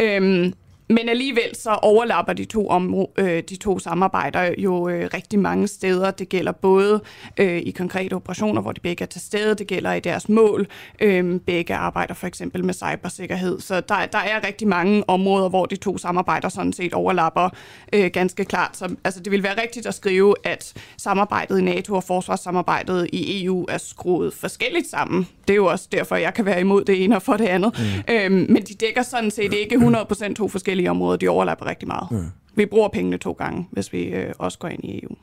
S8: Øh, men alligevel så overlapper de to, om, øh, de to samarbejder jo øh, rigtig mange steder. Det gælder både øh, i konkrete operationer, hvor de begge er til stede, det gælder i deres mål. Øh, begge arbejder for eksempel med cybersikkerhed. Så der, der er rigtig mange områder, hvor de to samarbejder sådan set overlapper øh, ganske klart. Så, altså, det vil være rigtigt at skrive, at samarbejdet i NATO og forsvarssamarbejdet i EU er skruet forskelligt sammen. Det er jo også derfor, jeg kan være imod det ene og for det andet. Mm. Øh, men de dækker sådan set ikke 100% to forskellige forskellige områder, de overlapper rigtig meget. Ja. Vi bruger pengene to gange, hvis vi øh, også går ind i EU.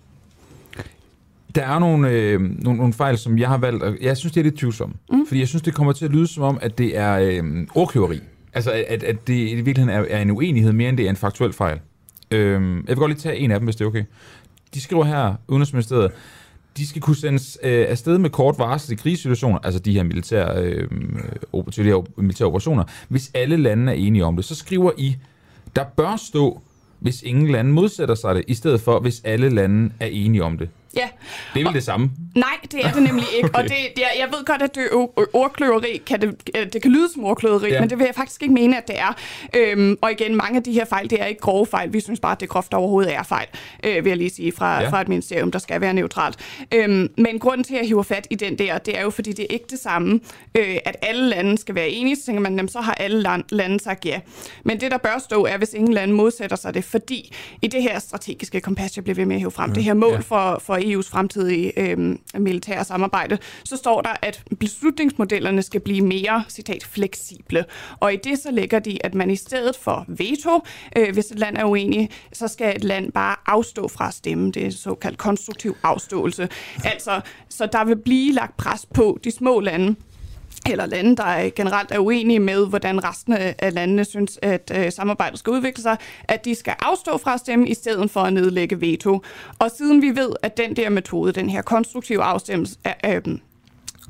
S2: Der er nogle, øh, nogle, nogle fejl, som jeg har valgt, og jeg synes, det er lidt tvivlsomt. Mm. Fordi jeg synes, det kommer til at lyde som om, at det er øh, ordkløveri. Altså, at, at det i virkeligheden er, er en uenighed mere, end det er en faktuel fejl. Øh, jeg vil godt lige tage en af dem, hvis det er okay. De skriver her, Udenrigsministeriet, de skal kunne sendes øh, afsted med kort varsel i krigssituationer, altså de her militære, øh, de her militære operationer, hvis alle lande er enige om det. Så skriver I, der bør stå, hvis ingen lande modsætter sig det, i stedet for, hvis alle lande er enige om det.
S8: Ja.
S2: Det er vel og, det samme?
S8: Nej, det er det nemlig ikke. okay. Og det, det er, jeg ved godt, at det er ordkløveri. Kan det, det kan lyde som ordkløveri, ja. men det vil jeg faktisk ikke mene, at det er. Øhm, og igen, mange af de her fejl, det er ikke grove fejl. Vi synes bare, at det groft overhovedet er fejl, øh, vil jeg lige sige, fra, ja. fra et ministerium, der skal være neutralt. Øhm, men grunden til, at jeg hiver fat i den der, det er jo, fordi det er ikke det samme, øh, at alle lande skal være enige. Så tænker man, jamen, så har alle land, lande sagt ja. Men det, der bør stå, er, hvis ingen lande modsætter sig det, fordi i det her strategiske kompas, jeg bliver ved med at hive frem, ja. det her mål ja. for, for EU's fremtidige øh, militære samarbejde, så står der, at beslutningsmodellerne skal blive mere, citat, fleksible. Og i det så lægger de, at man i stedet for veto, øh, hvis et land er uenig, så skal et land bare afstå fra at stemme. Det er såkaldt konstruktiv afståelse. Altså, så der vil blive lagt pres på de små lande, eller lande, der generelt er uenige med, hvordan resten af landene synes, at øh, samarbejdet skal udvikle sig, at de skal afstå fra at stemme, i stedet for at nedlægge veto. Og siden vi ved, at den der metode, den her konstruktive afstemmelse, øh,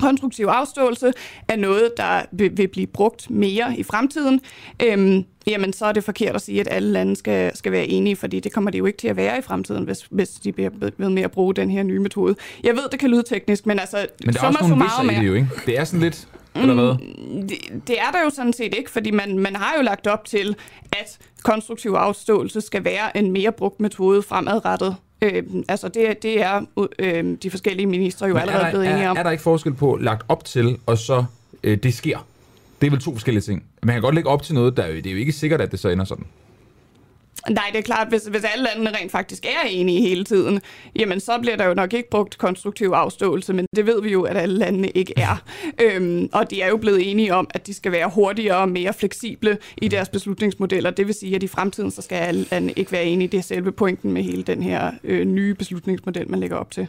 S8: konstruktiv afståelse er noget, der vil, vil blive brugt mere i fremtiden, øhm, jamen så er det forkert at sige, at alle lande skal, skal være enige, fordi det kommer det jo ikke til at være i fremtiden, hvis, hvis de bliver ved med at bruge den her nye metode. Jeg ved, det kan lyde teknisk, men altså...
S2: Men der er også nogle visser i det jo, ikke? Det er sådan lidt... Eller hvad?
S8: Mm, det, det er der jo sådan set ikke, fordi man, man har jo lagt op til, at konstruktiv afståelse skal være en mere brugt metode fremadrettet. Øh, altså det, det er øh, de forskellige ministre jo
S2: Men
S8: allerede
S2: er der,
S8: blevet enige om.
S2: Er, er der ikke forskel på lagt op til, og så øh, det sker? Det er vel to forskellige ting. Man kan godt lægge op til noget, der er jo, det er jo ikke sikkert, at det så ender sådan.
S8: Nej, det er klart, hvis, hvis alle landene rent faktisk er enige hele tiden, jamen så bliver der jo nok ikke brugt konstruktiv afståelse, men det ved vi jo, at alle landene ikke er. øhm, og de er jo blevet enige om, at de skal være hurtigere og mere fleksible i deres beslutningsmodeller. Det vil sige, at i fremtiden så skal alle lande ikke være enige. Det er selve pointen med hele den her øh, nye beslutningsmodel, man lægger op til.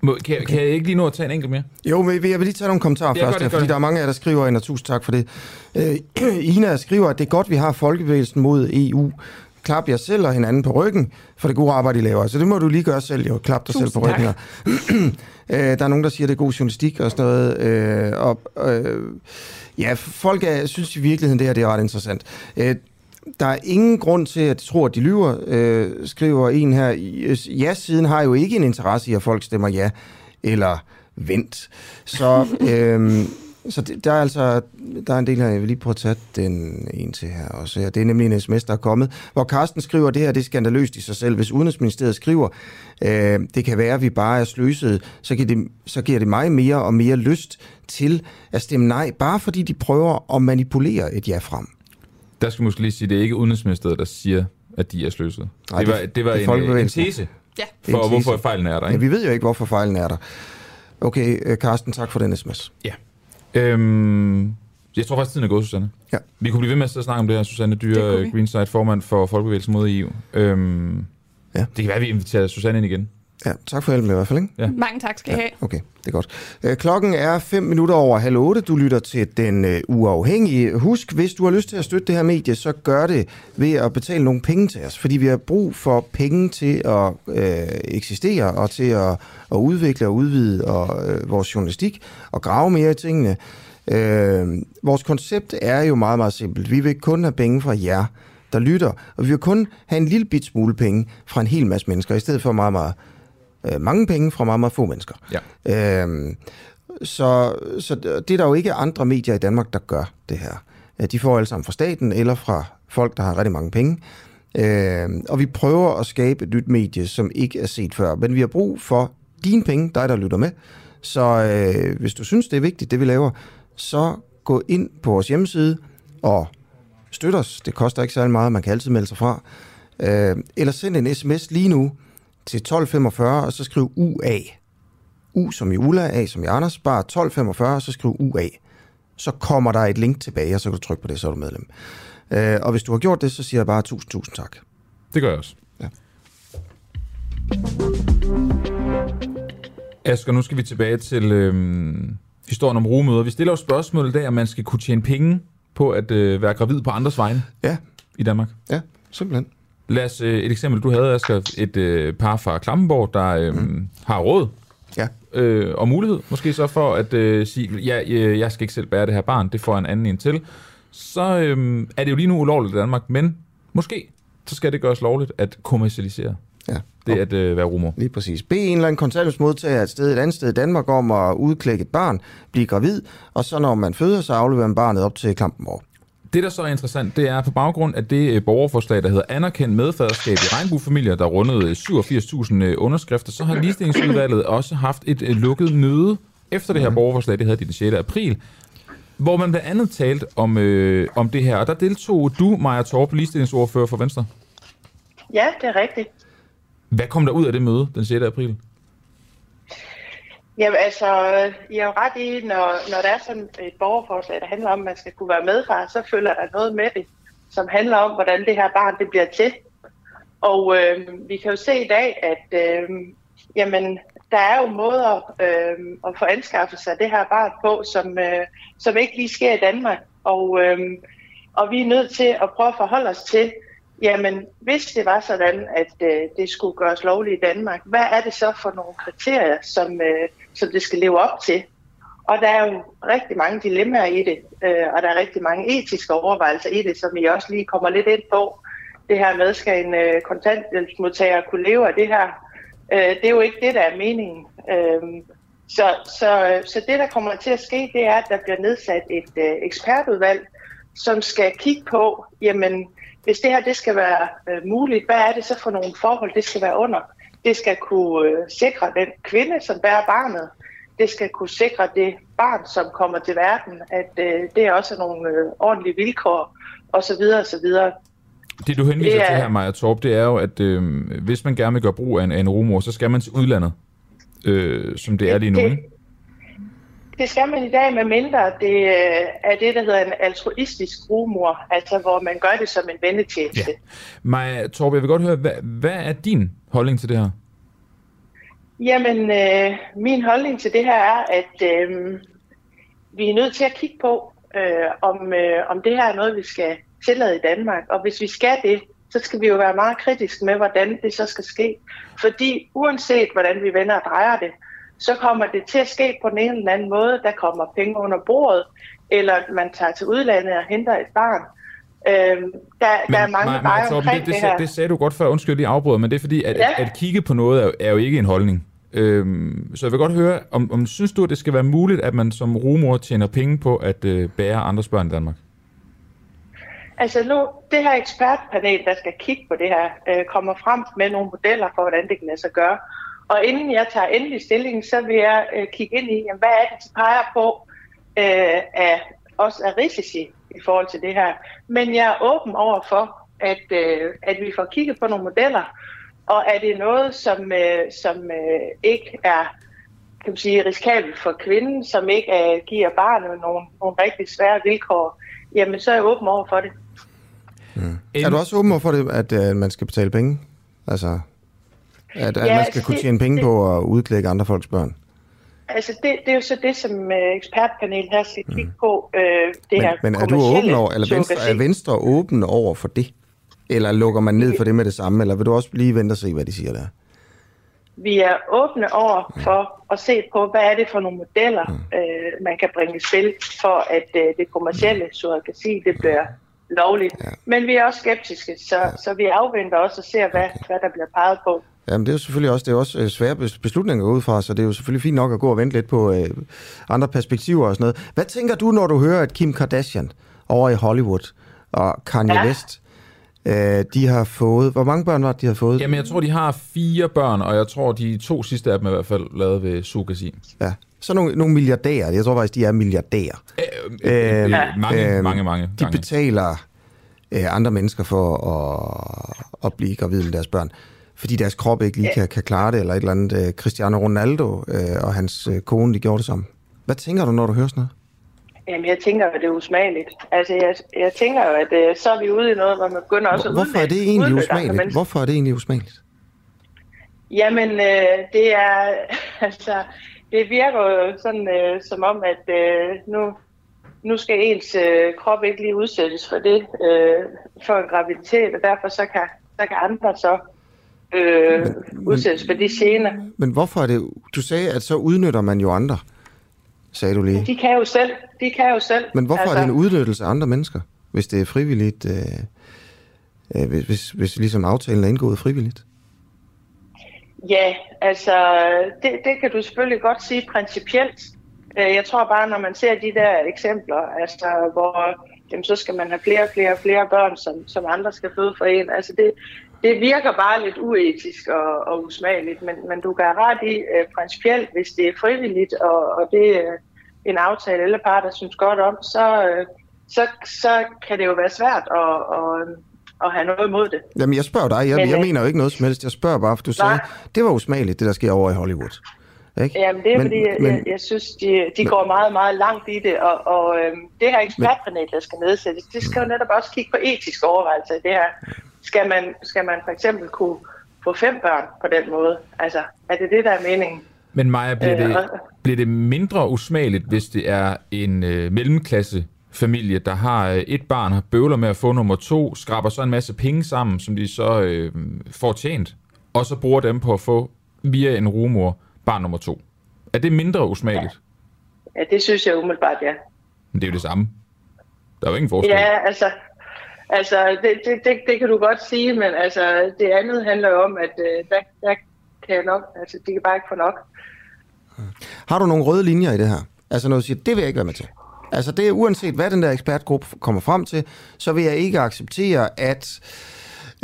S2: Må, kan, kan jeg ikke lige nå at tage en enkelt mere?
S1: Jo, men jeg vil lige tage nogle kommentarer
S2: gør
S1: først,
S2: det,
S1: her, fordi
S2: det.
S1: der er mange af jer, der skriver ind, og tusind tak for det. Øh, Ina skriver, at det er godt, vi har folkebevægelsen mod EU. Klap jer selv og hinanden på ryggen for det gode arbejde, I laver. Så det må du lige gøre selv, jo. Klap dig
S8: Tusind
S1: selv på ryggen. øh, der er nogen, der siger, at det er god journalistik og sådan noget. Øh, og, øh, ja, folk er, synes i virkeligheden, det her det er ret interessant. Øh, der er ingen grund til at tro, at de lyver, øh, skriver en her. Ja-siden har jo ikke en interesse i, at folk stemmer ja eller vent. Så, øhm, så det, der er altså der er en del her, jeg vil lige prøve at tage den en til her også. Ja, det er nemlig en sms, der er kommet, hvor Carsten skriver, at det her det er skandaløst i sig selv. Hvis Udenrigsministeriet skriver, øh, det kan være, at vi bare er sløset, så giver, det, så giver det mig mere og mere lyst til at stemme nej, bare fordi de prøver at manipulere et ja frem.
S2: Der skal måske lige sige, at det er ikke Udenrigsministeriet, der siger, at de er sløset.
S1: Nej,
S2: det var,
S1: det-
S2: det var
S1: det er
S2: en, en
S1: Folkebevægelsen.
S2: tese
S8: Ja.
S1: Er
S2: for,
S1: en
S2: hvorfor
S1: tese.
S2: fejlen er der.
S1: Ja,
S2: Ikke?
S1: vi ved jo ikke, hvorfor fejlen er der. Okay, øh, Carsten, tak for den sms.
S2: Øhm, jeg tror faktisk, tiden er gået, Susanne.
S1: Ja.
S2: Vi kunne blive ved med at sidde og snakke om det her, Susanne
S8: vi.
S2: Greenside, formand for Folkebevægelsen mod EU. Øhm,
S1: Ja.
S2: Det kan være, at vi inviterer Susanne ind igen.
S1: Ja, tak for hjælpen i hvert fald, ikke?
S2: Ja.
S8: Mange tak skal I have.
S1: Okay, det er godt. Øh, Klokken er 5 minutter over halv 8. Du lytter til Den øh, Uafhængige. Husk, hvis du har lyst til at støtte det her medie, så gør det ved at betale nogle penge til os. Fordi vi har brug for penge til at øh, eksistere og til at, at udvikle og udvide og, øh, vores journalistik og grave mere i tingene. Øh, vores koncept er jo meget, meget simpelt. Vi vil kun have penge fra jer, der lytter, og vi vil kun have en lille bit smule penge fra en hel masse mennesker, i stedet for meget, meget øh, mange penge fra meget, meget få mennesker.
S2: Ja.
S1: Øhm, så, så det er der jo ikke andre medier i Danmark, der gør det her. Øh, De får alle sammen fra staten eller fra folk, der har rigtig mange penge. Øhm, og vi prøver at skabe et nyt medie, som ikke er set før. Men vi har brug for dine penge, dig der lytter med. Så øh, hvis du synes, det er vigtigt, det vi laver, så gå ind på vores hjemmeside og støt os. Det koster ikke særlig meget, man kan altid melde sig fra. Øh, eller send en sms lige nu til 1245, og så skriv UA. U som i Ulla, A som i Anders, bare 1245, og så skriv UA. Så kommer der et link tilbage, og så kan du trykke på det, så er du medlem. Øh, og hvis du har gjort det, så siger jeg bare tusind, tusind tak.
S2: Det gør jeg også.
S1: Ja.
S2: Asger, nu skal vi tilbage til øhm, historien om rugemøder. Vi stiller jo spørgsmål i dag, om man skal kunne tjene penge på at øh, være gravid på andres vegne
S1: Ja,
S2: i Danmark.
S1: ja, simpelthen.
S2: Lad os, øh, et eksempel, du havde, Asger, et øh, par fra Klampenborg, der øh, mm. har råd
S1: Ja.
S2: øh, og mulighed, måske så for at øh, sige, ja, øh, jeg skal ikke selv bære det her barn, det får en anden en til. Så øh, er det jo lige nu ulovligt i Danmark, men måske så skal det gøres lovligt at kommercialisere
S1: Ja.
S2: det at øh, være rumor.
S1: Lige præcis. Be en eller anden kontanthjælpsmodtager et sted et andet sted i Danmark om at udklække et barn, blive gravid, og så når man føder, så afleverer man barnet op til Klampenborg.
S2: Det, der så er interessant, det er på baggrund af det øh, borgerforslag, der hedder Anerkendt medfaderskab i regnbuefamilier, der rundede 87.000 øh, underskrifter, så har ligestillingsudvalget også haft et øh, lukket møde efter det her borgerforslag, det havde de den 6. april, hvor man blandt andet talte om, øh, om det her. Og der deltog du, Maja Torp, ligestillingsordfører for Venstre.
S9: Ja, det er rigtigt.
S2: Hvad kom der ud af det møde den 6. april?
S9: Jamen altså, I har jo ret i, når, når der er sådan et borgerforslag, der handler om, at man skal kunne være medfar, så følger der noget med det, som handler om, hvordan det her barn det bliver til. Og øh, vi kan jo se i dag, at øh, jamen, der er jo måder øh, at få anskaffet sig det her barn på, som, øh, som ikke lige sker i Danmark. Og, øh, og vi er nødt til at prøve at forholde os til, jamen hvis det var sådan, at øh, det skulle gøres lovligt i Danmark, hvad er det så for nogle kriterier, som, øh, som det skal leve op til? Og der er jo rigtig mange dilemmaer i det, øh, og der er rigtig mange etiske overvejelser i det, som I også lige kommer lidt ind på. Det her med, skal en øh, kontanthjælpsmodtager kunne leve af det her? Øh, det er jo ikke det, der er meningen. Øh, så, så, øh, så det, der kommer til at ske, det er, at der bliver nedsat et øh, ekspertudvalg, som skal kigge på, jamen, hvis det her det skal være øh, muligt, hvad er det så for nogle forhold, det skal være under? Det skal kunne øh, sikre den kvinde, som bærer barnet. Det skal kunne sikre det barn, som kommer til verden, at øh, det er også nogle øh, ordentlige vilkår, osv. osv.
S2: Det du henviser det er... til her, Maja Torp, det er jo, at øh, hvis man gerne vil gøre brug af en, af en rumor, så skal man til udlandet, øh, som det er lige nu.
S9: Det, det skal man i dag, med mindre det øh, er det, der hedder en altruistisk rumor, altså hvor man gør det som en vennetjeneste. Ja.
S2: Maja Torp, jeg vil godt høre, hvad, hvad er din holdning til det her?
S9: Jamen, øh, min holdning til det her er, at øh, vi er nødt til at kigge på, øh, om, øh, om det her er noget, vi skal tillade i Danmark. Og hvis vi skal det, så skal vi jo være meget kritiske med, hvordan det så skal ske. Fordi uanset hvordan vi vender og drejer det, så kommer det til at ske på den ene eller anden måde. Der kommer penge under bordet, eller man tager til udlandet og henter et barn. Øhm, der, men, der er mange veje omkring
S2: det, det,
S9: det her.
S2: Det sagde du godt før, undskyld lige afbryder, men det er fordi, at, ja. at, at kigge på noget er, er jo ikke en holdning. Øhm, så jeg vil godt høre, om, om synes du, at det skal være muligt, at man som rumor tjener penge på at øh, bære andres børn i Danmark?
S9: Altså nu, det her ekspertpanel, der skal kigge på det her, øh, kommer frem med nogle modeller for, hvordan det kan lade sig gøre. Og inden jeg tager endelig stilling, så vil jeg øh, kigge ind i, jamen, hvad er det, de peger på øh, af, også af risici i forhold til det her. Men jeg er åben over for, at, øh, at vi får kigget på nogle modeller, og er det noget, som, øh, som øh, ikke er kan man sige, risikabelt for kvinden, som ikke øh, giver barnet nogle, nogle rigtig svære vilkår, jamen så er jeg åben over for det.
S1: Mm. Er du også åben over for det, at øh, man skal betale penge? Altså, at, ja, at man skal kunne tjene penge det, på at udklække andre folks børn?
S9: Altså, det, det er jo så det, som uh, ekspertpanel her skal kigge mm. på. Uh, det
S1: men,
S9: her
S1: men er du åben over, eller Venstre, er Venstre åben over for det? Eller lukker man ned for det med det samme? Eller vil du også lige vente og se, hvad de siger der?
S9: Vi er åbne over mm. for at se på, hvad er det for nogle modeller, mm. uh, man kan bringe i spil, for at uh, det kommercielle mm. surrogasi, det bliver lovligt. Ja. Men vi er også skeptiske, så, ja. så vi afventer også og ser, hvad, okay. hvad der bliver peget på.
S1: Jamen det er jo selvfølgelig også, det er også øh, svære beslutninger ud fra, så det er jo selvfølgelig fint nok at gå og vente lidt på øh, andre perspektiver og sådan noget. Hvad tænker du, når du hører, at Kim Kardashian over i Hollywood og Kanye ja. West, øh, de har fået... Hvor mange børn var det, de har fået?
S2: Jamen jeg tror, de har fire børn, og jeg tror, de to sidste af dem er i hvert fald lavet ved surrogasi.
S1: Ja, så nogle, nogle milliardærer. Jeg tror faktisk, de er milliardærer.
S2: Øh, øh, øh, mange, øh, mange, mange
S1: De betaler øh, andre mennesker for at, at blive gravide med deres børn fordi deres krop ikke lige kan, kan klare det, eller et eller andet. Øh, Cristiano Ronaldo øh, og hans øh, kone, de gjorde det samme. Hvad tænker du, når du hører sådan noget?
S9: Jamen, jeg tænker, at det er usmageligt. Altså, jeg, jeg tænker jo, at øh, så er vi ude i noget, hvor man begynder også
S1: Hvor, at Hvorfor er det egentlig usmageligt? Hvorfor er det egentlig usmageligt?
S9: Jamen, øh, det er... Altså, det virker jo sådan, øh, som om, at øh, nu, nu skal ens øh, krop ikke lige udsættes for det, øh, for en graviditet, og derfor så kan, så kan andre så øh, udsættes for de gener.
S1: Men hvorfor er det... Du sagde, at så udnytter man jo andre, sagde du lige.
S9: De kan jo selv. De kan jo selv.
S1: Men hvorfor altså, er det en udnyttelse af andre mennesker, hvis det er frivilligt, øh, øh, hvis, hvis, hvis ligesom aftalen er indgået frivilligt?
S9: Ja, altså, det, det kan du selvfølgelig godt sige principielt. Øh, jeg tror bare, når man ser de der eksempler, altså, hvor jamen, så skal man have flere og flere og flere børn, som, som andre skal føde for en. Altså, det, det virker bare lidt uetisk og, og usmageligt, men, men du kan ret i uh, principielt, hvis det er frivilligt, og, og det er en aftale, alle parter synes godt om, så, uh, så, så kan det jo være svært at, at, at have noget imod det.
S1: Jamen, jeg spørger dig. Jeg, men, jeg øh, mener jo ikke noget som helst. Jeg spørger bare, for du nej. sagde, det var usmageligt, det der sker over i Hollywood.
S9: Ikke? Jamen, det er men, fordi, jeg, men, jeg, jeg synes, de, de men, går meget, meget langt i det, og, og øhm, det her ekspertpanel, der skal nedsættes, det skal jo netop også kigge på etiske overvejelser i det her. Skal man, skal man for eksempel kunne få fem børn på den måde? Altså, er det det, der er meningen?
S2: Men Maja, bliver det, øh, bliver det mindre usmageligt, hvis det er en øh, mellemklasse familie, der har øh, et barn, har bøvler med at få nummer to, skraber så en masse penge sammen, som de så øh, får tjent, og så bruger dem på at få via en rumor barn nummer to. Er det mindre usmageligt?
S9: Ja, det synes jeg umiddelbart, ja.
S2: Men det er jo det samme. Der er jo ingen forskel.
S9: Ja, altså, altså det, det, det, det kan du godt sige, men altså, det andet handler jo om, at øh, der, der kan jeg nok, altså, de kan bare ikke få nok.
S1: Har du nogle røde linjer i det her? Altså når du siger, det vil jeg ikke være med til. Altså det er uanset, hvad den der ekspertgruppe kommer frem til, så vil jeg ikke acceptere, at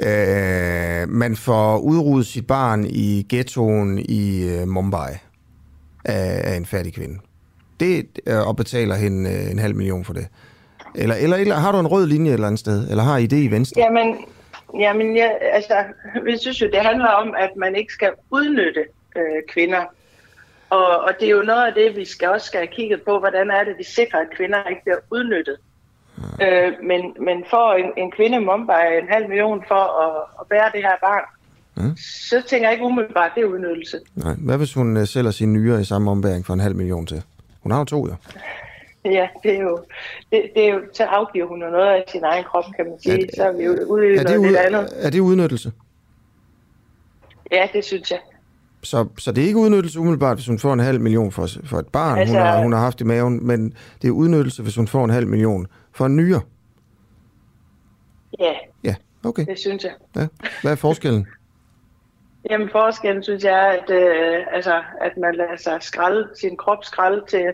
S1: øh, man får udryddet sit barn i ghettoen i øh, Mumbai af, af en fattig kvinde. Det øh, og betaler hende øh, en halv million for det. Eller, eller, eller har du en rød linje et eller andet sted? Eller har I det i Venstre?
S9: Jamen, jamen ja, altså, vi synes jo, det handler om, at man ikke skal udnytte øh, kvinder. Og, og det er jo noget af det, vi skal også skal have kigget på, hvordan er det, vi sikrer, at kvinder ikke bliver udnyttet. Ja. Øh, men, men for en, en kvinde i Mumbai en halv million for at, at bære det her barn, ja. så tænker jeg ikke umiddelbart, at det er udnyttelse.
S1: Nej. Hvad hvis hun uh, sælger sine nyere i samme ombæring for en halv million til? Hun har jo to, jo.
S9: Ja, det er jo, det, det er jo, så afgiver hun noget af sin egen krop, kan man sige. Er det, så er vi jo ude i noget ud, lidt andet.
S1: Er det udnyttelse?
S9: Ja, det synes jeg.
S1: Så, så det er ikke udnyttelse umiddelbart, hvis hun får en halv million for, for et barn, altså, hun, har, hun har haft i maven, men det er udnyttelse, hvis hun får en halv million for en nyere?
S9: Ja,
S1: ja okay.
S9: det synes jeg.
S1: Ja. Hvad er forskellen?
S9: Jamen forskellen synes jeg er, at, øh, altså, at man lader sig skralde, sin krop skralde til,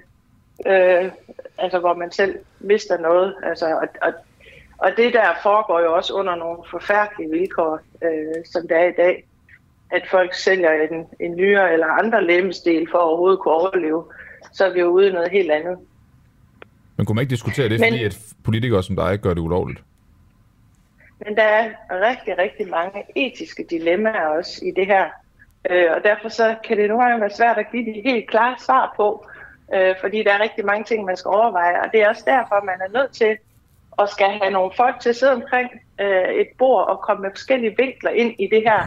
S9: øh, altså, hvor man selv mister noget. Altså, og, og, og det der foregår jo også under nogle forfærdelige vilkår, øh, som det er i dag at folk sælger en, en nyere eller andre lemmestil for at overhovedet kunne overleve, så er vi jo ude i noget helt andet.
S2: Men kunne man ikke diskutere det, men, fordi at politikere som dig gør det ulovligt?
S9: Men der er rigtig, rigtig mange etiske dilemmaer også i det her. Øh, og derfor så kan det nogle gange være svært at give de helt klare svar på, øh, fordi der er rigtig mange ting, man skal overveje. Og det er også derfor, man er nødt til at skal have nogle folk til at sidde omkring øh, et bord og komme med forskellige vinkler ind i det her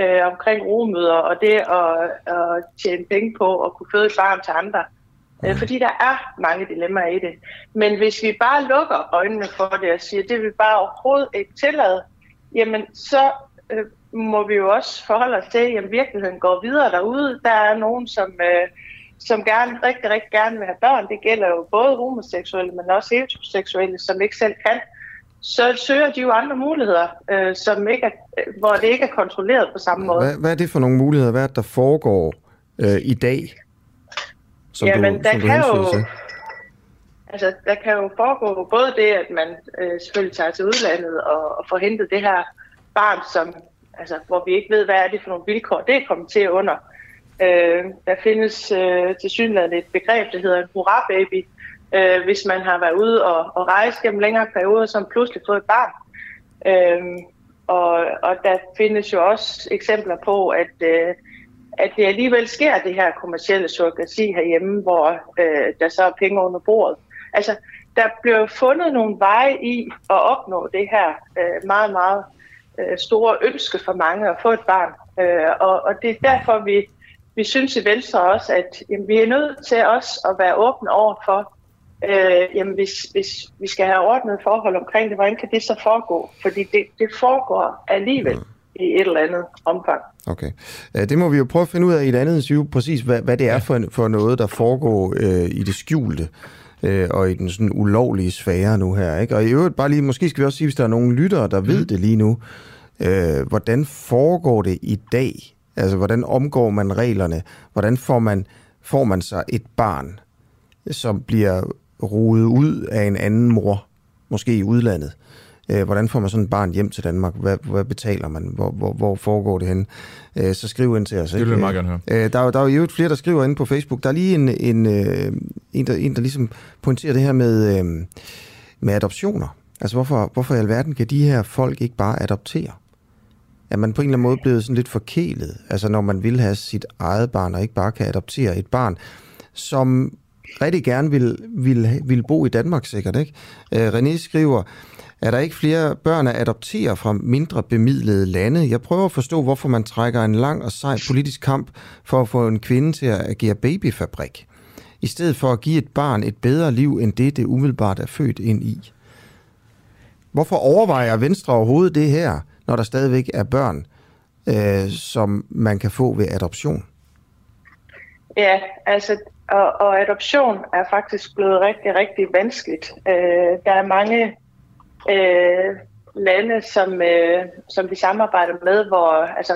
S9: øh, omkring rumøder og det at, at tjene penge på at kunne føde et barn til andre. Øh, fordi der er mange dilemmaer i det. Men hvis vi bare lukker øjnene for det og siger, at det vil bare overhovedet ikke tillade, jamen så øh, må vi jo også forholde os til, at virkeligheden går videre derude. Der er nogen, som, øh, som gerne, rigtig, rigtig gerne vil have børn. Det gælder jo både homoseksuelle, men også heteroseksuelle, som ikke selv kan så søger de jo andre muligheder, øh, som ikke er, hvor det ikke er kontrolleret på samme måde.
S1: Hvad, hvad er det for nogle muligheder, hvad er det, der foregår øh, i dag,
S9: som Jamen, du, der som kan du jo, til? Altså, der kan jo foregå både det, at man øh, selvfølgelig tager til udlandet og, og får hentet det her barn, som, altså, hvor vi ikke ved, hvad er det for nogle vilkår, det er kommet til under. Øh, Øh, der findes øh, til synligheden et begreb, der hedder en hurra-baby, øh, hvis man har været ude og, og rejse gennem længere perioder, som pludselig fået et barn. Øh, og, og der findes jo også eksempler på, at, øh, at det alligevel sker det her kommercielle surrogati herhjemme, hvor øh, der så er penge under bordet. Altså, der bliver fundet nogle veje i at opnå det her øh, meget, meget øh, store ønske for mange at få et barn. Øh, og, og det er derfor, vi, vi synes i Venstre også, at jamen, vi er nødt til også at være åbne over for, øh, jamen hvis, hvis vi skal have ordnet forhold omkring det, hvordan kan det så foregå? Fordi det, det foregår alligevel mm. i et eller andet omfang.
S1: Okay. Det må vi jo prøve at finde ud af i et andet interview, præcis hvad, hvad det er for, for noget, der foregår øh, i det skjulte øh, og i den sådan ulovlige sfære nu her. Ikke? Og i øvrigt bare lige, måske skal vi også sige, hvis der er nogle lyttere, der mm. ved det lige nu, øh, hvordan foregår det i dag? Altså, hvordan omgår man reglerne? Hvordan får man, får man sig et barn, som bliver rodet ud af en anden mor, måske i udlandet. Øh, hvordan får man sådan et barn hjem til Danmark? Hvad, hvad betaler man? Hvor, hvor, hvor foregår det hen? Øh, så skriv ind til os.
S2: Det vil jeg meget gerne høre.
S1: Øh, der, er, der er jo flere, der skriver inde på Facebook. Der er lige en, en, en, der, en der ligesom pointerer det her med, med adoptioner. Altså, hvorfor, hvorfor i alverden kan de her folk ikke bare adoptere? Er man på en eller anden måde blevet sådan lidt forkælet? Altså, når man vil have sit eget barn, og ikke bare kan adoptere et barn, som rigtig gerne vil, vil, vil bo i Danmark sikkert. Ikke? Øh, René skriver, er der ikke flere børn at adoptere fra mindre bemidlede lande? Jeg prøver at forstå, hvorfor man trækker en lang og sej politisk kamp for at få en kvinde til at agere babyfabrik. i stedet for at give et barn et bedre liv end det, det umiddelbart er født ind i. Hvorfor overvejer Venstre overhovedet det her, når der stadigvæk er børn, øh, som man kan få ved adoption?
S9: Ja, altså, og, og adoption er faktisk blevet rigtig, rigtig vanskeligt. Øh, der er mange øh, lande, som, øh, som vi samarbejder med, hvor, altså,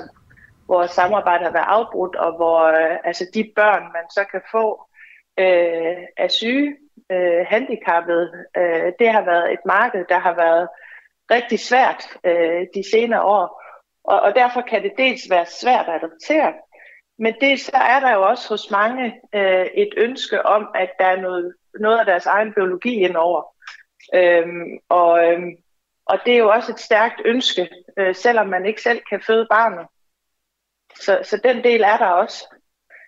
S9: hvor samarbejdet har været afbrudt, og hvor øh, altså, de børn, man så kan få, øh, er syge, øh, handicappede. Øh, det har været et marked, der har været rigtig svært øh, de senere år. Og, og derfor kan det dels være svært at adoptere, men dels så er der jo også hos mange øh, et ønske om, at der er noget, noget af deres egen biologi indover. Øhm, og, øhm, og det er jo også et stærkt ønske, øh, selvom man ikke selv kan føde barnet. Så, så den del er der også.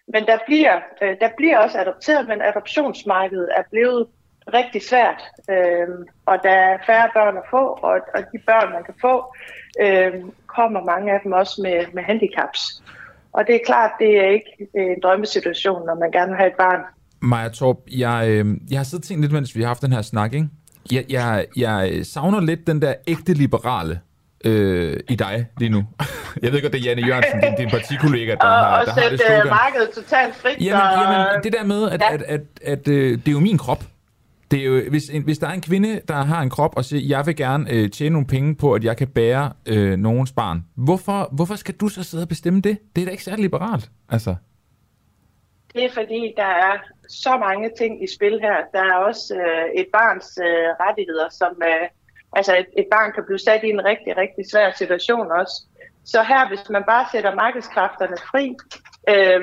S9: Men der bliver, øh, der bliver også adopteret, men adoptionsmarkedet er blevet rigtig svært. Øh, og der er færre børn at få, og, og de børn, man kan få, øh, kommer mange af dem også med, med handicaps. Og det er klart, det er ikke en drømmesituation, når man gerne vil have et barn.
S2: Maja Torp, jeg, øh, jeg har siddet tænkt lidt, mens vi har haft den her snak, ikke? Jeg, jeg, jeg savner lidt den der ægte liberale øh, i dig lige nu. Jeg ved godt, det er Janne Jørgensen, din, din partikollega, der
S9: og,
S2: har,
S9: og
S2: der har det
S9: sætte
S2: slogan.
S9: markedet totalt frit.
S2: Jamen,
S9: og,
S2: jamen, det der med, at, ja. at, at, at, øh, det er jo min krop. Det er jo, hvis, en, hvis der er en kvinde, der har en krop og siger, jeg vil gerne øh, tjene nogle penge på, at jeg kan bære øh, nogens barn. Hvorfor, hvorfor skal du så sidde og bestemme det? Det er da ikke særlig liberalt. Altså.
S9: Det er fordi, der er så mange ting i spil her. Der er også øh, et barns øh, rettigheder, som øh, altså et, et barn kan blive sat i en rigtig, rigtig svær situation også. Så her, hvis man bare sætter markedskræfterne fri, øh,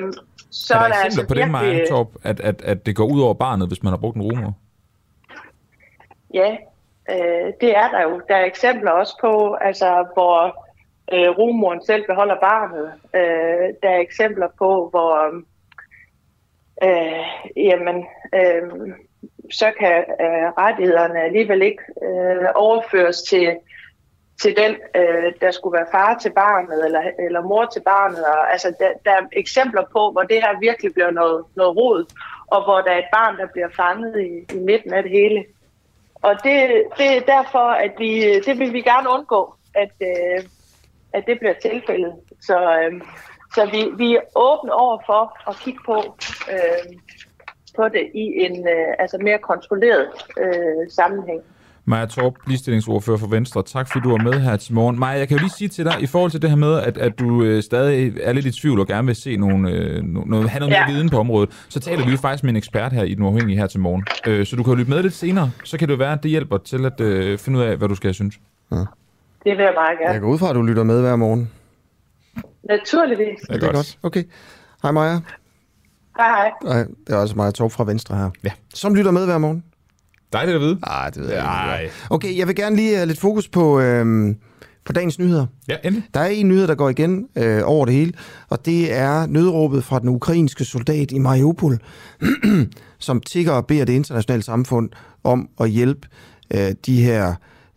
S9: så
S2: er
S9: er
S2: der
S9: der
S2: eksempler
S9: altså
S2: på det, Maja
S9: virkelig...
S2: Torp, at, at, at det går ud over barnet, hvis man har brugt en rumor?
S9: Ja, øh, det er der jo. Der er eksempler også på, altså, hvor øh, rumoren selv beholder barnet. Øh, der er eksempler på, hvor øh, jamen, øh, så kan øh, rettighederne alligevel ikke øh, overføres til, til den, øh, der skulle være far til barnet eller, eller mor til barnet. Og, altså, der, der er eksempler på, hvor det her virkelig bliver noget, noget rod, og hvor der er et barn, der bliver fanget i, i midten af det hele. Og det, det er derfor, at vi, det vil vi gerne undgå, at, øh, at det bliver tilfældet. Så, øh, så vi, vi er åbne over for at kigge på, øh, på det i en øh, altså mere kontrolleret øh, sammenhæng.
S2: Maja Torp, ligestillingsordfører for Venstre. Tak fordi du var med her til morgen. Maja, jeg kan jo lige sige til dig, i forhold til det her med, at, at du øh, stadig er lidt i tvivl og gerne vil se nogle, øh, noget, have noget
S9: Ja.
S2: mere viden på området, så taler vi jo faktisk med en ekspert her i Den Uafhængige her til morgen. Øh, så du kan jo lytte med lidt senere, så kan det være, at det hjælper til at øh, finde ud af, hvad du skal synes.
S9: Det vil jeg meget gerne.
S1: Jeg går ud fra, at du lytter med hver morgen.
S9: Naturligvis.
S2: Det er
S1: Det er godt. Okay. Hej Maja.
S9: Hej hej.
S1: Det er også Maja Torp fra Venstre her.
S2: Ja.
S1: Som lytter med hver morgen.
S2: Dejligt at vide.
S1: Nej, det ved jeg ikke. Okay, jeg vil gerne lige have lidt fokus på, øhm, på dagens nyheder.
S2: Ja, endelig.
S1: Der er en nyhed, der går igen øh, over det hele, og det er nødråbet fra den ukrainske soldat i Mariupol, som tigger og beder det internationale samfund om at hjælpe øh, de her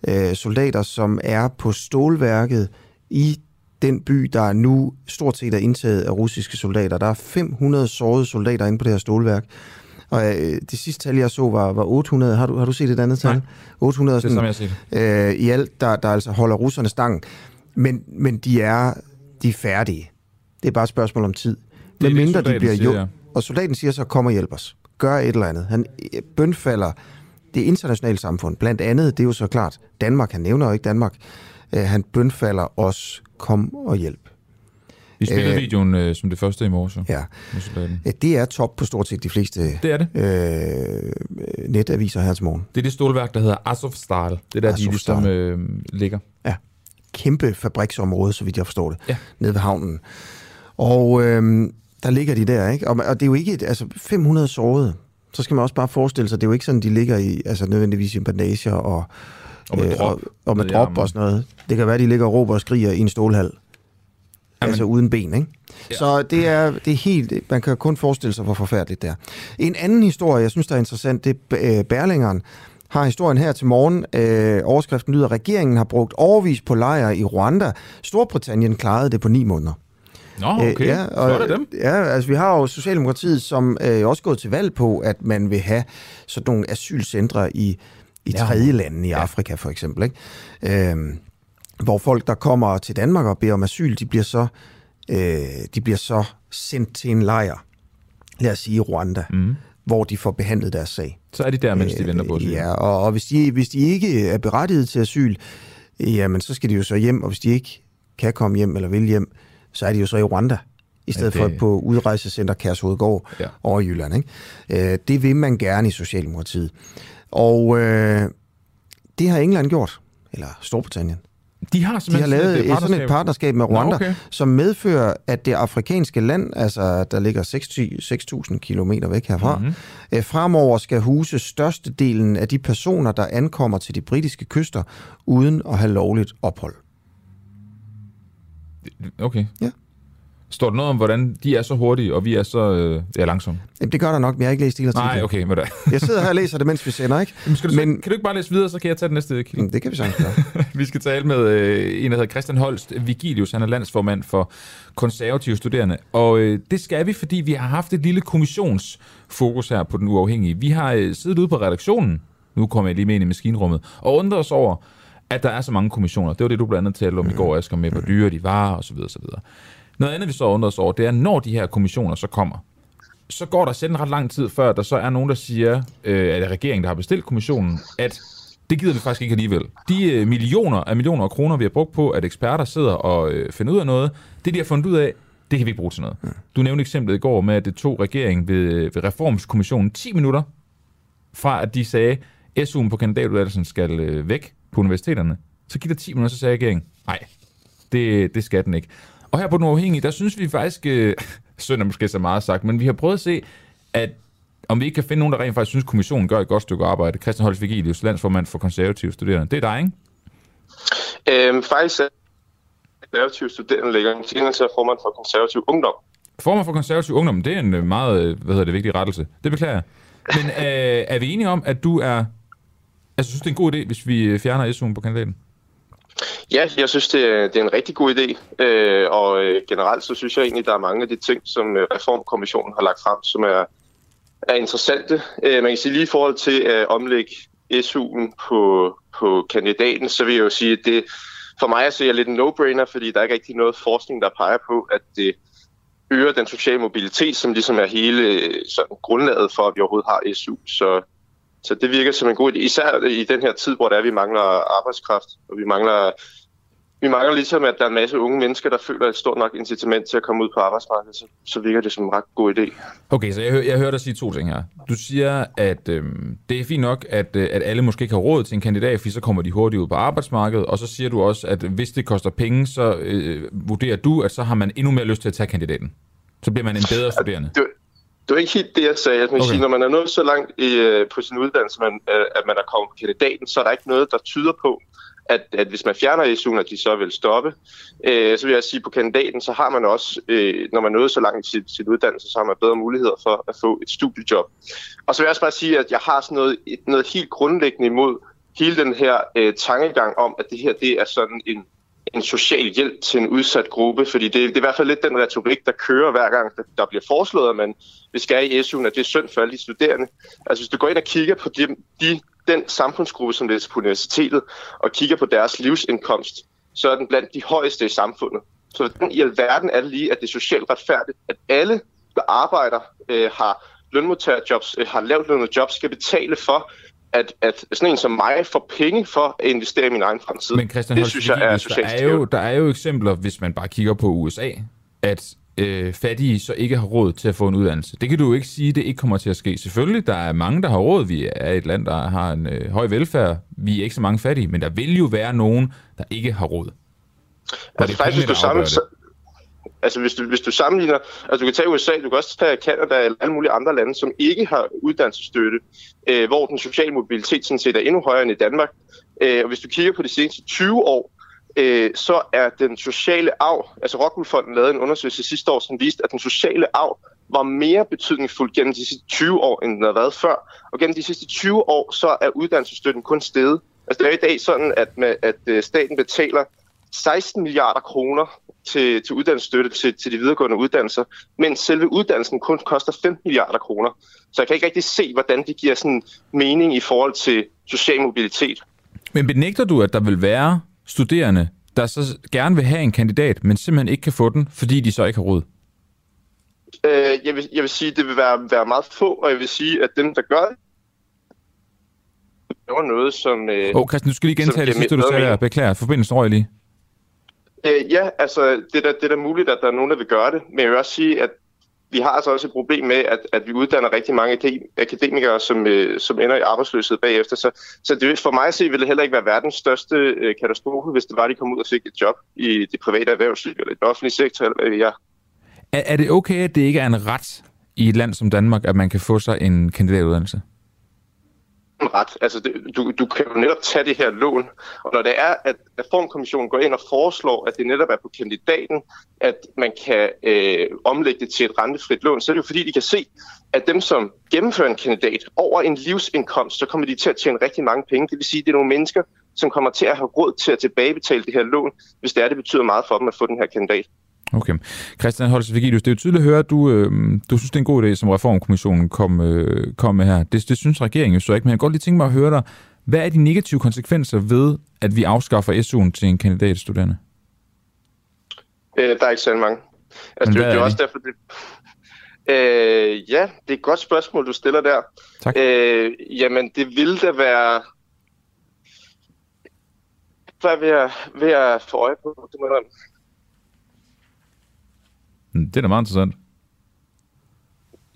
S1: øh, soldater, som er på stålværket i den by, der nu stort set er indtaget af russiske soldater. Der er 500 sårede soldater inde på det her stålværk. Og øh, det sidste tal, jeg så, var, var 800. Har du, har du set et andet tal?
S2: Nej.
S1: 800
S2: Det er
S1: sådan,
S2: som jeg har set.
S1: øh, i alt, der, der altså holder russerne stangen. Men, men de, er, de er færdige. Det er bare et spørgsmål om tid.
S2: Det
S1: Hvad
S2: det,
S1: mindre de bliver jo...
S2: ja.
S1: Og soldaten siger så, kom og hjælp os. Gør et eller andet. Han øh, bønfalder det internationale samfund. Blandt andet, det er jo så klart, Danmark, han nævner jo ikke Danmark. Øh, han bønfalder os, kom og hjælp.
S2: Vi spillede
S1: Øh,
S2: videoen øh, som det første i morges.
S1: Ja. Øh, Det er top på stort set de fleste
S2: Det er det.
S1: øh, netaviser her til morgen.
S2: Det er det stålværk, der hedder Azovstal. Det er der, de ligesom øh, ligger.
S1: Ja. Kæmpe fabriksområde, så vidt jeg forstår det.
S2: Ja.
S1: Nede ved havnen. Og øhm, der ligger de der, ikke? Og, og det er jo ikke, et, altså 500 sårede. Så skal man også bare forestille sig, det er jo ikke sådan, de ligger i, altså nødvendigvis i bandager og,
S2: Og med
S1: øh,
S2: drop
S1: og, og med drop og sådan noget. Det kan være, de ligger og råber og skriger i en stålhal.
S2: Jamen.
S1: Altså uden ben, ikke?
S2: Ja.
S1: Så det er, det er helt, man kan kun forestille sig, hvor forfærdeligt det er. En anden historie, jeg synes, der er interessant, det er øh, Berlingeren har historien her til morgen. Øh, overskriften lyder, regeringen har brugt overvis på lejre i Rwanda. Storbritannien klarede det på ni måneder.
S2: Nå, okay.
S1: Øh, ja, og,
S2: Flot af dem.
S1: Ja, altså vi har jo Socialdemokratiet, som øh, også gået til valg på, at man vil have sådan nogle asylcentre i, i
S2: Ja.
S1: tredje lande i
S2: Ja.
S1: Afrika for eksempel. Ikke? Øhm, hvor folk, der kommer til Danmark og beder om asyl, de bliver så, øh, de bliver så sendt til en lejr, lad os sige i Rwanda,
S2: Mm.
S1: hvor de får behandlet deres sag.
S2: Så er de der, mens de venter på asyl.
S1: Ja, og, og hvis, de, hvis de ikke er berettiget til asyl, jamen så skal de jo så hjem, og hvis de ikke kan komme hjem eller vil hjem, så er de jo så i Rwanda, i stedet
S2: det-
S1: ja, det... for på udrejsecenter Kærshovedgård
S2: ja.
S1: over i Jylland. Ikke? Øh, det vil man gerne i Socialdemokratiet. Og øh, det har England gjort, eller Storbritannien.
S2: De har
S1: De har lavet et, sådan et partnerskab med
S2: Nå,
S1: Rwanda,
S2: okay.
S1: som medfører, at det afrikanske land, altså der ligger 6.000 kilometer væk herfra,
S2: Mhm.
S1: mm-hmm. øh, fremover skal huse størstedelen af de personer, der ankommer til de britiske kyster, uden at have lovligt ophold.
S2: Okay.
S1: Ja.
S2: Står der noget om, hvordan de er så hurtige, og vi er så øh, ja, langsomme?
S1: Jamen, det gør der nok, men jeg har ikke læst hele artiklen.
S2: Nej, okay, hvad da?
S1: Jeg sidder her og læser det, mens vi sender, ikke?
S2: Men skal du, men, kan du ikke bare læse videre, så kan jeg tage den næste kilde?
S1: Jamen, Det kan vi sagtens gøre.
S2: Vi skal tale med øh, en, der hedder Christian Holst Vigilius. Han er landsformand for konservative studerende. Og øh, det skal vi, fordi vi har haft et lille kommissionsfokus her på den uafhængige. Vi har øh, siddet ude på redaktionen, nu kommer jeg lige med ind i maskinrummet, og undret os over, at der er så mange kommissioner. Det var det, du blandt andet talte om i går, Asger, med hvor dyre de var, og så videre, så videre. Noget andet, vi så undrer os over, det er, når de her kommissioner så kommer, så går der selv ret lang tid, før der så er nogen, der siger, øh, at det er regeringen, der har bestilt kommissionen, at det gider vi faktisk ikke alligevel. De øh, millioner af millioner af kroner, vi har brugt på, at eksperter sidder og øh, finder ud af noget, det de har fundet ud af, det kan vi ikke bruge til noget. Du nævnte eksemplet i går med, at det tog regeringen ved, ved Reformskommissionen 10 minutter, fra at de sagde, SU'en på kandidatuddannelsen skal øh, væk på universiteterne. Så gik der 10 minutter, så sagde regeringen, nej, det, det skal den ikke. Og her på Den Uafhængige, der synes vi faktisk, øh, synd er måske så meget sagt, men vi har prøvet at se, at om vi ikke kan finde nogen, der rent faktisk synes, kommissionen gør et godt stykke arbejde. Christian Holst Vigilius, landsformand for konservative studerende. Det er dig, ikke?
S10: Øhm, faktisk er konservative studerende lægger en tjeneste til formand for konservativ ungdom.
S2: Formand for konservativ ungdom, det er en øh, meget, øh, hvad hedder det, vigtig rettelse. Det beklager jeg. Men øh, er vi enige om, at du er... Altså, synes det er en god idé, hvis vi fjerner SU'en på kandidaten?
S10: Ja, jeg synes, det er, det er en rigtig god idé, øh, og øh, generelt så synes jeg egentlig, der er mange af de ting, som øh, Reformkommissionen har lagt frem, som er, er interessante. Øh, man kan sige lige i forhold til øh, at omlægge SU'en på, på kandidaten, så vil jeg jo sige, at det for mig at se er lidt en no-brainer, fordi der er ikke rigtig noget forskning, der peger på, at det øger den sociale mobilitet, som ligesom er hele øh, sådan, grundlaget for, at vi overhovedet har SU. Så, så det virker som en god idé, især i den her tid, hvor der er, vi mangler arbejdskraft, og vi mangler, vi mangler ligesom, at der er en masse unge mennesker, der føler et stort nok incitament til at komme ud på arbejdsmarkedet, så, så virker det som en ret god idé.
S2: Okay, så jeg, jeg hører dig sige to ting her. Du siger, at øhm, det er fint nok, at, øh, at alle måske ikke har råd til en kandidat, fordi så kommer de hurtigt ud på arbejdsmarkedet, og så siger du også, at hvis det koster penge, så øh, vurderer du, at så har man endnu mere lyst til at tage kandidaten. Så bliver man en bedre studerende.
S10: Det, det var ikke helt det, jeg sagde. Jeg okay. Sige, når man er nået så langt i, øh, på sin uddannelse, man, øh, at man er kommet på kandidaten, så er der ikke noget, der tyder på, at, at hvis man fjerner SU'en, at de så vil stoppe. Øh, så vil jeg sige, at på kandidaten, så har man også, øh, når man er nået så langt i sit, sit uddannelse, så har man bedre muligheder for at få et studiejob. Og så vil jeg også bare sige, at jeg har sådan noget, noget helt grundlæggende imod hele den her øh, tankegang om, at det her det er sådan en en social hjælp til en udsat gruppe, fordi det, det er i hvert fald lidt den retorik, der kører hver gang, der, der bliver foreslået, at man vi skal i SU'en, at det er synd for alle de studerende. Altså hvis du går ind og kigger på de, de, den samfundsgruppe, som læser på universitetet, og kigger på deres livsindkomst, så er den blandt de højeste i samfundet. Så hvordan i alverden er det lige, at det er socialt retfærdigt, at alle, der arbejder, øh, har lønmodtagerjobs, øh, har lavt lønnet jobs, skal betale for, at, at sådan en som mig får penge for at investere i min egen fremtid.
S2: Men Christian
S10: det
S2: Holst
S10: synes jeg er socialt
S2: der er, jo, der er jo eksempler, hvis man bare kigger på USA, at øh, fattige så ikke har råd til at få en uddannelse. Det kan du jo ikke sige, det ikke kommer til at ske. Selvfølgelig, der er mange, der har råd. Vi er et land, der har en øh, høj velfærd. Vi er ikke så mange fattige, men der vil jo være nogen, der ikke har råd.
S10: Altså faktisk, hvis du, sammen, altså, hvis, du, hvis du sammenligner, altså du kan tage USA, du kan også tage Canada eller alle mulige andre lande, som ikke har uddannelsesstøtte, øh, hvor den sociale mobilitet sådan set er endnu højere end i Danmark. Øh, og hvis du kigger på de seneste 20 år, øh, så er den sociale arv, altså Rockwoolfonden lavede en undersøgelse sidste år, som viste, at den sociale arv var mere betydningsfuld gennem de sidste 20 år, end den har været før. Og gennem de sidste 20 år, så er uddannelsesstøtten kun steget. Altså det er i dag sådan, at, med, at øh, staten betaler 16 milliarder kroner til, til uddannelsesstøtte til, til de videregående uddannelser, mens selve uddannelsen kun koster 15 milliarder kroner. Så jeg kan ikke rigtig se, hvordan det giver sådan mening i forhold til social mobilitet.
S2: Men benægter du, at der vil være studerende, der så gerne vil have en kandidat, men simpelthen ikke kan få den, fordi de så ikke har råd?
S10: Øh, jeg, vil, jeg vil sige, at det vil være, være meget få, og jeg vil sige, at dem, der gør det, laver noget, som...
S2: Øh, Åh, oh, Christian, du skal lige gentage det sidste, du sagde der. Beklager, forbindelsen røg lige.
S10: Øh, ja, altså, det er, da, det er da muligt, at der er nogen, der vil gøre det, men jeg vil også sige, at vi har altså også et problem med, at, at vi uddanner rigtig mange akademikere, som, øh, som ender i arbejdsløshed bagefter. Så, så det, for mig at se, ville det heller ikke være verdens største øh, katastrofe, hvis det var, at de kom ud og fik et job i det private erhvervsliv eller i den offentlige sektor, eller hvad jeg.
S2: Er, er det okay, at det ikke er en ret i et land som Danmark, at man kan få sig en kandidatuddannelse?
S10: Ret. Altså, det, du, du kan jo netop tage det her lån, og når det er, at Reformkommissionen går ind og foreslår, at det netop er på kandidaten, at man kan øh, omlægge det til et rentefrit lån, så er det jo fordi, de kan se, at dem, som gennemfører en kandidat over en livsindkomst, så kommer de til at tjene rigtig mange penge. Det vil sige, at det er nogle mennesker, som kommer til at have råd til at tilbagebetale det her lån, hvis det er, det betyder meget for dem at få den her kandidat.
S2: Okay. Christian Holst Vigilius, det er jo tydeligt at høre, at du, øh, du synes, det er en god idé, som Reformkommissionen kom, øh, kom med her. Det, det synes regeringen jo så ikke, men jeg kan godt lige tænke mig at høre dig. Hvad er de negative konsekvenser ved, at vi afskaffer SU'en til en kandidatstuderende?
S10: Øh, der er ikke særlig mange. Altså, det, det er også derfor, det... Øh, ja, det er et godt spørgsmål, du stiller der.
S2: Tak.
S10: Øh, jamen, det ville da være... Hvad vil jeg, vil jeg få øje på? Det må jeg
S2: det er da meget interessant.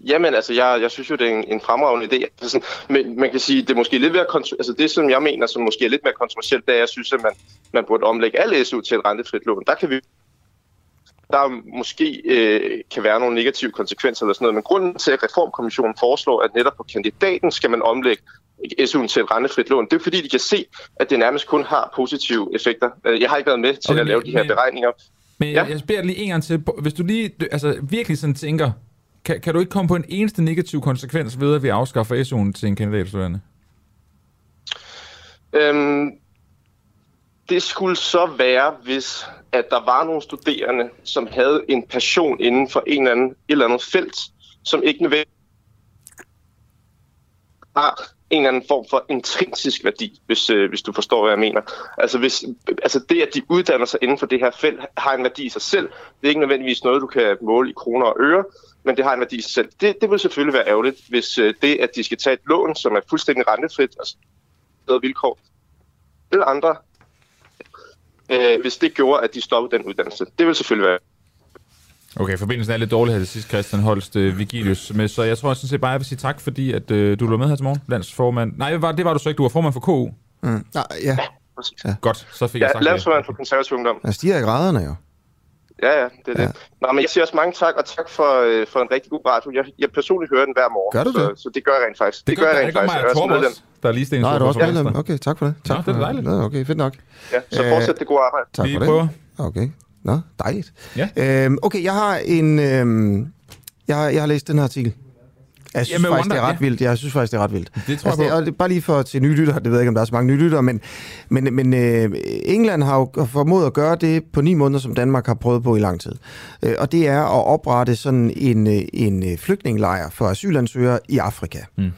S10: Jamen, altså, jeg, jeg synes jo, det er en, en fremragende idé. Altså, sådan, men man kan sige, det er måske lidt mere, altså det, som jeg mener, som måske er lidt mere kontroversielt, det er, at jeg synes, at man, man burde omlægge alle SU til et rentefrit lån. Der kan vi der måske øh, kan være nogle negative konsekvenser eller sådan noget, men grunden til, at Reformkommissionen foreslår, at netop på kandidaten skal man omlægge SU'en til et rentefrit lån, det er fordi, de kan se, at det nærmest kun har positive effekter. Øh, jeg har ikke været med til okay, at lave de her beregninger,
S2: men ja. jeg beder lige en gang til. Hvis du lige altså, virkelig sådan tænker, kan, kan du ikke komme på en eneste negativ konsekvens ved, at vi afskaffer SU'en til en kandidatstuderende?
S10: Øhm, det skulle så være, hvis at der var nogle studerende, som havde en passion inden for en eller anden, et eller andet felt, som ikke nødvendigvis har en eller anden form for intrinsisk værdi, hvis, øh, hvis du forstår, hvad jeg mener. Altså, hvis, altså det, at de uddanner sig inden for det her felt, har en værdi i sig selv. Det er ikke nødvendigvis noget, du kan måle i kroner og øre, men det har en værdi i sig selv. Det, det vil selvfølgelig være ærgerligt, hvis øh, det, at de skal tage et lån, som er fuldstændig rentefrit og bedre vilkår, eller andre, øh, hvis det gjorde, at de stoppede den uddannelse. Det vil selvfølgelig være
S2: Okay, forbindelsen er lidt dårlig her det sidste, Christian Holst uh, Vigilius. Men, så jeg tror sådan set bare, jeg vil sige tak, fordi at, uh, du var med her til morgen, landsformand. Nej, var, det var du så ikke. Du var formand for KU.
S1: Mm. Nej, ja.
S10: ja.
S2: Godt, så fik ja, jeg sagt
S10: landsformand for konservativ ungdom.
S1: Jeg stiger i graderne jo.
S10: Ja, ja, det er ja. det. Nå, men jeg siger også mange tak, og tak for, øh, for en rigtig god radio. Jeg, jeg personligt hører den hver morgen.
S1: Gør du
S10: det? Så, så det gør jeg rent faktisk.
S2: Det, det gør, jeg rent faktisk. Det gør mig, også, der er lige sten.
S1: Nej, du også medlem. Okay, tak for det. Tak
S2: Nå, for det er dejligt.
S1: Okay, fedt nok.
S10: Ja, så fortsæt det gode arbejde.
S1: Tak for det. Okay. Nå, dejligt.
S2: Ja.
S1: Øhm, okay, jeg har en... Øhm, jeg, har, jeg har læst den her artikel. Jeg synes Jamen, faktisk, det er ret ja. vildt. Jeg synes faktisk, det er ret vildt.
S2: Det tror altså, jeg
S1: det, og bare lige for til nye lyttere, det ved jeg ikke, om der er så mange nye lyttere, men, men, men øh, England har jo formået at gøre det på ni måneder, som Danmark har prøvet på i lang tid. Øh, og det er at oprette sådan en, øh, en øh, flygtningelejr for asylansøgere i Afrika. Mm.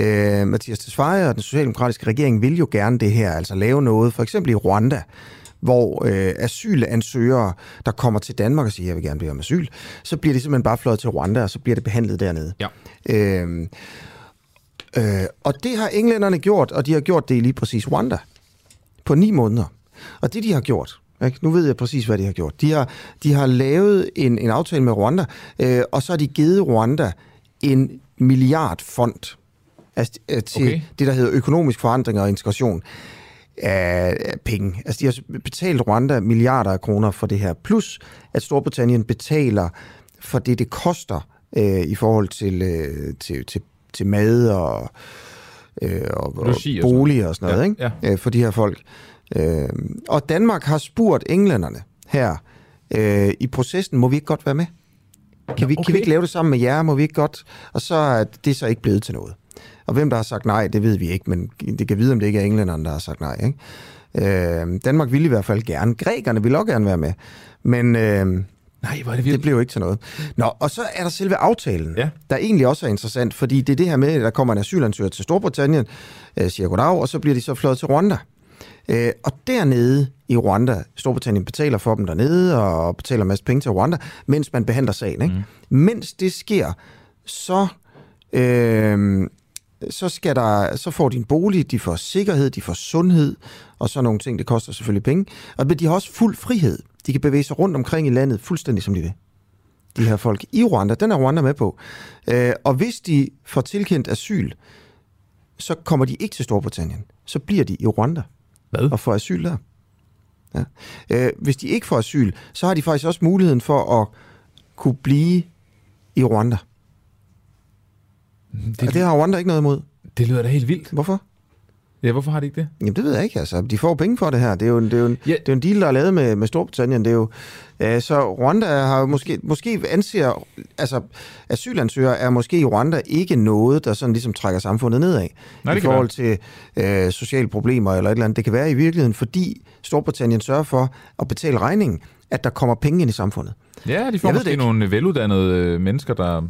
S1: Øh, Mathias Tesfaye og den socialdemokratiske regering vil jo gerne det her, altså lave noget, for eksempel i Rwanda, hvor øh, asylansøgere, der kommer til Danmark og siger, jeg vil gerne bede om asyl, så bliver de simpelthen bare fløjet til Rwanda, og så bliver det behandlet dernede.
S2: Ja.
S1: Øh, øh, og det har englænderne gjort, og de har gjort det i lige præcis Rwanda på ni måneder. Og det, de har gjort, ikke? nu ved jeg præcis, hvad de har gjort. De har, de har lavet en, en aftale med Rwanda, øh, og så har de givet Rwanda en milliardfond altså, øh, til okay. det, der hedder økonomisk forandring og integration af penge. Altså, de har betalt Rwanda milliarder af kroner for det her. Plus, at Storbritannien betaler for det, det koster øh, i forhold til, øh, til, til, til mad og, øh, og, og bolig og sådan noget,
S2: ja,
S1: ikke?
S2: Ja.
S1: Øh, for de her folk. Øh, og Danmark har spurgt englænderne her øh, i processen, må vi ikke godt være med? Kan vi, okay. kan vi ikke lave det sammen med jer? Må vi ikke godt? Og så er det så ikke blevet til noget. Og hvem der har sagt nej, det ved vi ikke, men det kan vide, om det ikke er englænderne, der har sagt nej. Ikke? Øh, Danmark ville i hvert fald gerne. Grækerne ville også gerne være med. Men øh,
S2: Nej, hvor er det
S1: det blev jo ikke til noget. Nå, og så er der selve aftalen,
S2: Ja.
S1: der egentlig også er interessant, fordi det er det her med, at der kommer en asylansøger til Storbritannien, øh, siger goddag, og så bliver de så fløjet til Rwanda. Øh, og dernede i Rwanda, Storbritannien betaler for dem dernede, og betaler en masse penge til Rwanda, mens man behandler sagen. Ikke? Mm. Mens det sker, så... Øh, så, skal der, så får de en bolig, de får sikkerhed, de får sundhed, og så nogle ting, det koster selvfølgelig penge. Og men de har også fuld frihed. De kan bevæge sig rundt omkring i landet, fuldstændig som de vil. De her folk i Rwanda, den er Rwanda med på. Øh, og hvis de får tilkendt asyl, så kommer de ikke til Storbritannien. Så bliver de i Rwanda
S2: Hvad?
S1: og får asyl der. Ja. Øh, hvis de ikke får asyl, så har de faktisk også muligheden for at kunne blive i Rwanda.
S2: Det,
S1: Og det har Rwanda ikke noget imod.
S2: det lyder da helt vildt.
S1: Hvorfor?
S2: Ja, hvorfor har de ikke det?
S1: Jamen, det ved jeg ikke. Altså, de får penge for det her. Det er jo en, det er jo en,
S2: Ja.
S1: det er en deal, der er lavet med, med Storbritannien. Det er jo, øh, så Rwanda har måske, måske anser, altså asylansøgere er måske i Rwanda ikke noget, der sådan ligesom trækker samfundet nedad.
S2: Nej,
S1: I forhold til øh, sociale problemer eller et eller andet. Det kan være i virkeligheden, fordi Storbritannien sørger for at betale regningen, at der kommer penge ind i samfundet.
S2: Ja, de får
S1: Jeg
S2: måske nogle veluddannede øh, mennesker, der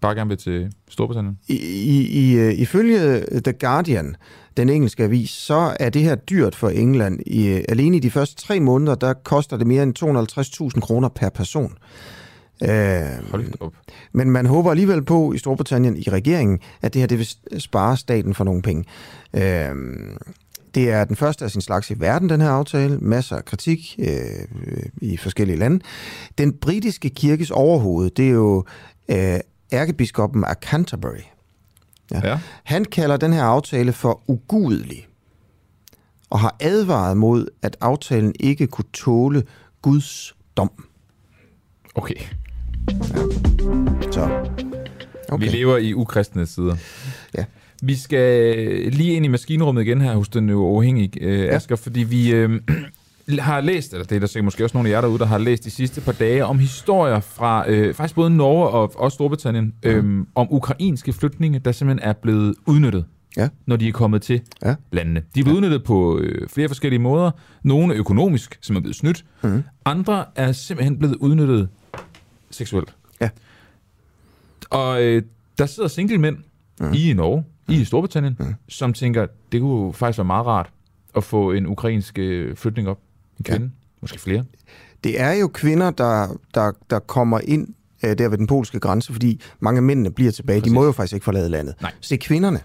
S2: bare gerne vil til Storbritannien.
S1: I, i, øh, ifølge The Guardian, den engelske avis, så er det her dyrt for England. I, øh, alene i de første tre måneder, der koster det mere end 250.000 kroner per person. Øh,
S2: Hold op.
S1: men man håber alligevel på i Storbritannien, i regeringen, at det her det vil spare staten for nogle penge. Øh, det er den første af sin slags i verden, den her aftale. Masser af kritik øh, i forskellige lande. Den britiske kirkes overhoved, det er jo øh, ærkebiskoppen af Canterbury. Ja.
S2: Ja.
S1: Han kalder den her aftale for ugudelig, og har advaret mod, at aftalen ikke kunne tåle Guds dom.
S2: Okay.
S1: Så,
S2: okay. Vi lever i ukristne sider.
S1: Ja.
S2: Vi skal lige ind i maskinrummet igen her hos den uafhængige øh,
S1: Ja.
S2: Asger, fordi vi øh, har læst, eller det er der sikkert måske også nogle af jer derude, der har læst de sidste par dage, om historier fra øh, faktisk både Norge og, og Storbritannien, øh, om ukrainske flygtninge, der simpelthen er blevet udnyttet,
S1: Ja.
S2: når de er kommet til
S1: Ja.
S2: landene. De er blevet udnyttet på øh, flere forskellige måder. Nogle økonomisk, som er blevet snydt.
S1: Mhm.
S2: Andre er simpelthen blevet udnyttet seksuelt.
S1: Ja.
S2: Og øh, der sidder single mænd mm. i Norge, i Storbritannien, mm. som tænker, det kunne faktisk være meget rart at få en ukrainsk øh, flytning op. En
S1: Ja.
S2: kvinde, måske flere.
S1: det er jo kvinder, der, der, der kommer ind øh, der ved den polske grænse, fordi mange af mændene bliver tilbage.
S2: Præcis.
S1: De må jo faktisk ikke forlade landet.
S2: Nej.
S1: Så det er kvinderne.